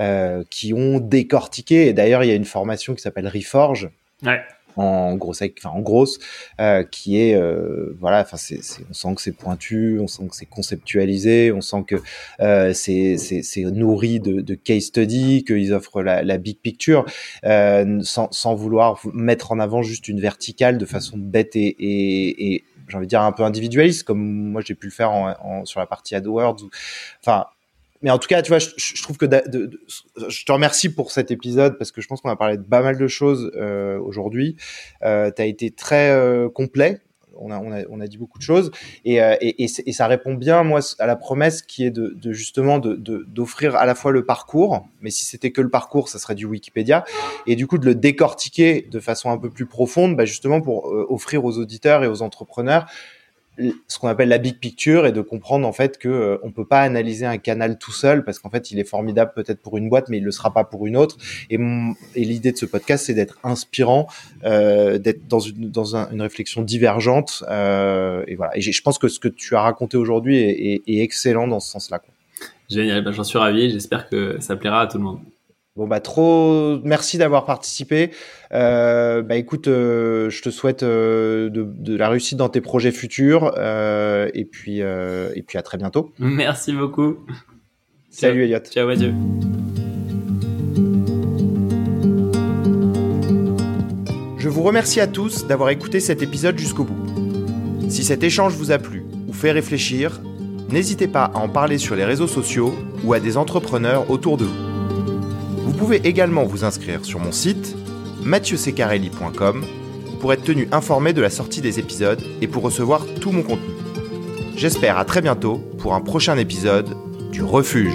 A: euh, qui ont décortiqué. Et d'ailleurs, il y a une formation qui s'appelle Reforge
B: Ouais.
A: En grosse, enfin en grosse, euh, qui est euh, voilà, enfin c'est, on sent que c'est pointu, on sent que c'est conceptualisé, on sent que euh, c'est, c'est, nourri de, de case study, qu'ils offrent la, la big picture, euh, sans, sans vouloir mettre en avant juste une verticale de façon bête et, et, et j'ai envie de dire un peu individualiste, comme moi j'ai pu le faire en, en- sur la partie AdWords. Enfin, mais en tout cas, tu vois, je, je trouve que d'a- de- de- je te remercie pour cet épisode parce que je pense qu'on a parlé de pas mal de choses euh, aujourd'hui. Euh, tu as été très euh, complet. On a, on, a, on a dit beaucoup de choses et, euh, et, et, et ça répond bien moi à la promesse qui est de, de justement de- de- d'offrir à la fois le parcours, mais si c'était que le parcours, ça serait du Wikipédia, et du coup de le décortiquer de façon un peu plus profonde, bah, justement pour euh, offrir aux auditeurs et aux entrepreneurs ce qu'on appelle la big picture et de comprendre en fait que euh, on peut pas analyser un canal tout seul parce qu'en fait il est formidable peut-être pour une boîte mais il le sera pas pour une autre et, et l'idée de ce podcast c'est d'être inspirant euh, d'être dans une dans un- une réflexion divergente euh, et voilà et je pense que ce que tu as raconté aujourd'hui est, est- est excellent dans ce sens-là quoi.
B: Génial, bah, j'en suis ravi. J'espère que ça plaira à tout le monde.
A: Bon bah trop merci d'avoir participé. Euh, bah écoute, euh, je te souhaite euh, de, de la réussite dans tes projets futurs euh, et puis euh, et puis à très bientôt.
B: Merci beaucoup.
A: Salut Elliot.
B: Ciao, adieu.
A: Je vous remercie à tous d'avoir écouté cet épisode jusqu'au bout. Si cet échange vous a plu ou fait réfléchir, n'hésitez pas à en parler sur les réseaux sociaux ou à des entrepreneurs autour de vous. Vous pouvez également vous inscrire sur mon site mathieusecarelli.com pour être tenu informé de la sortie des épisodes et pour recevoir tout mon contenu. J'espère à très bientôt pour un prochain épisode du Refuge.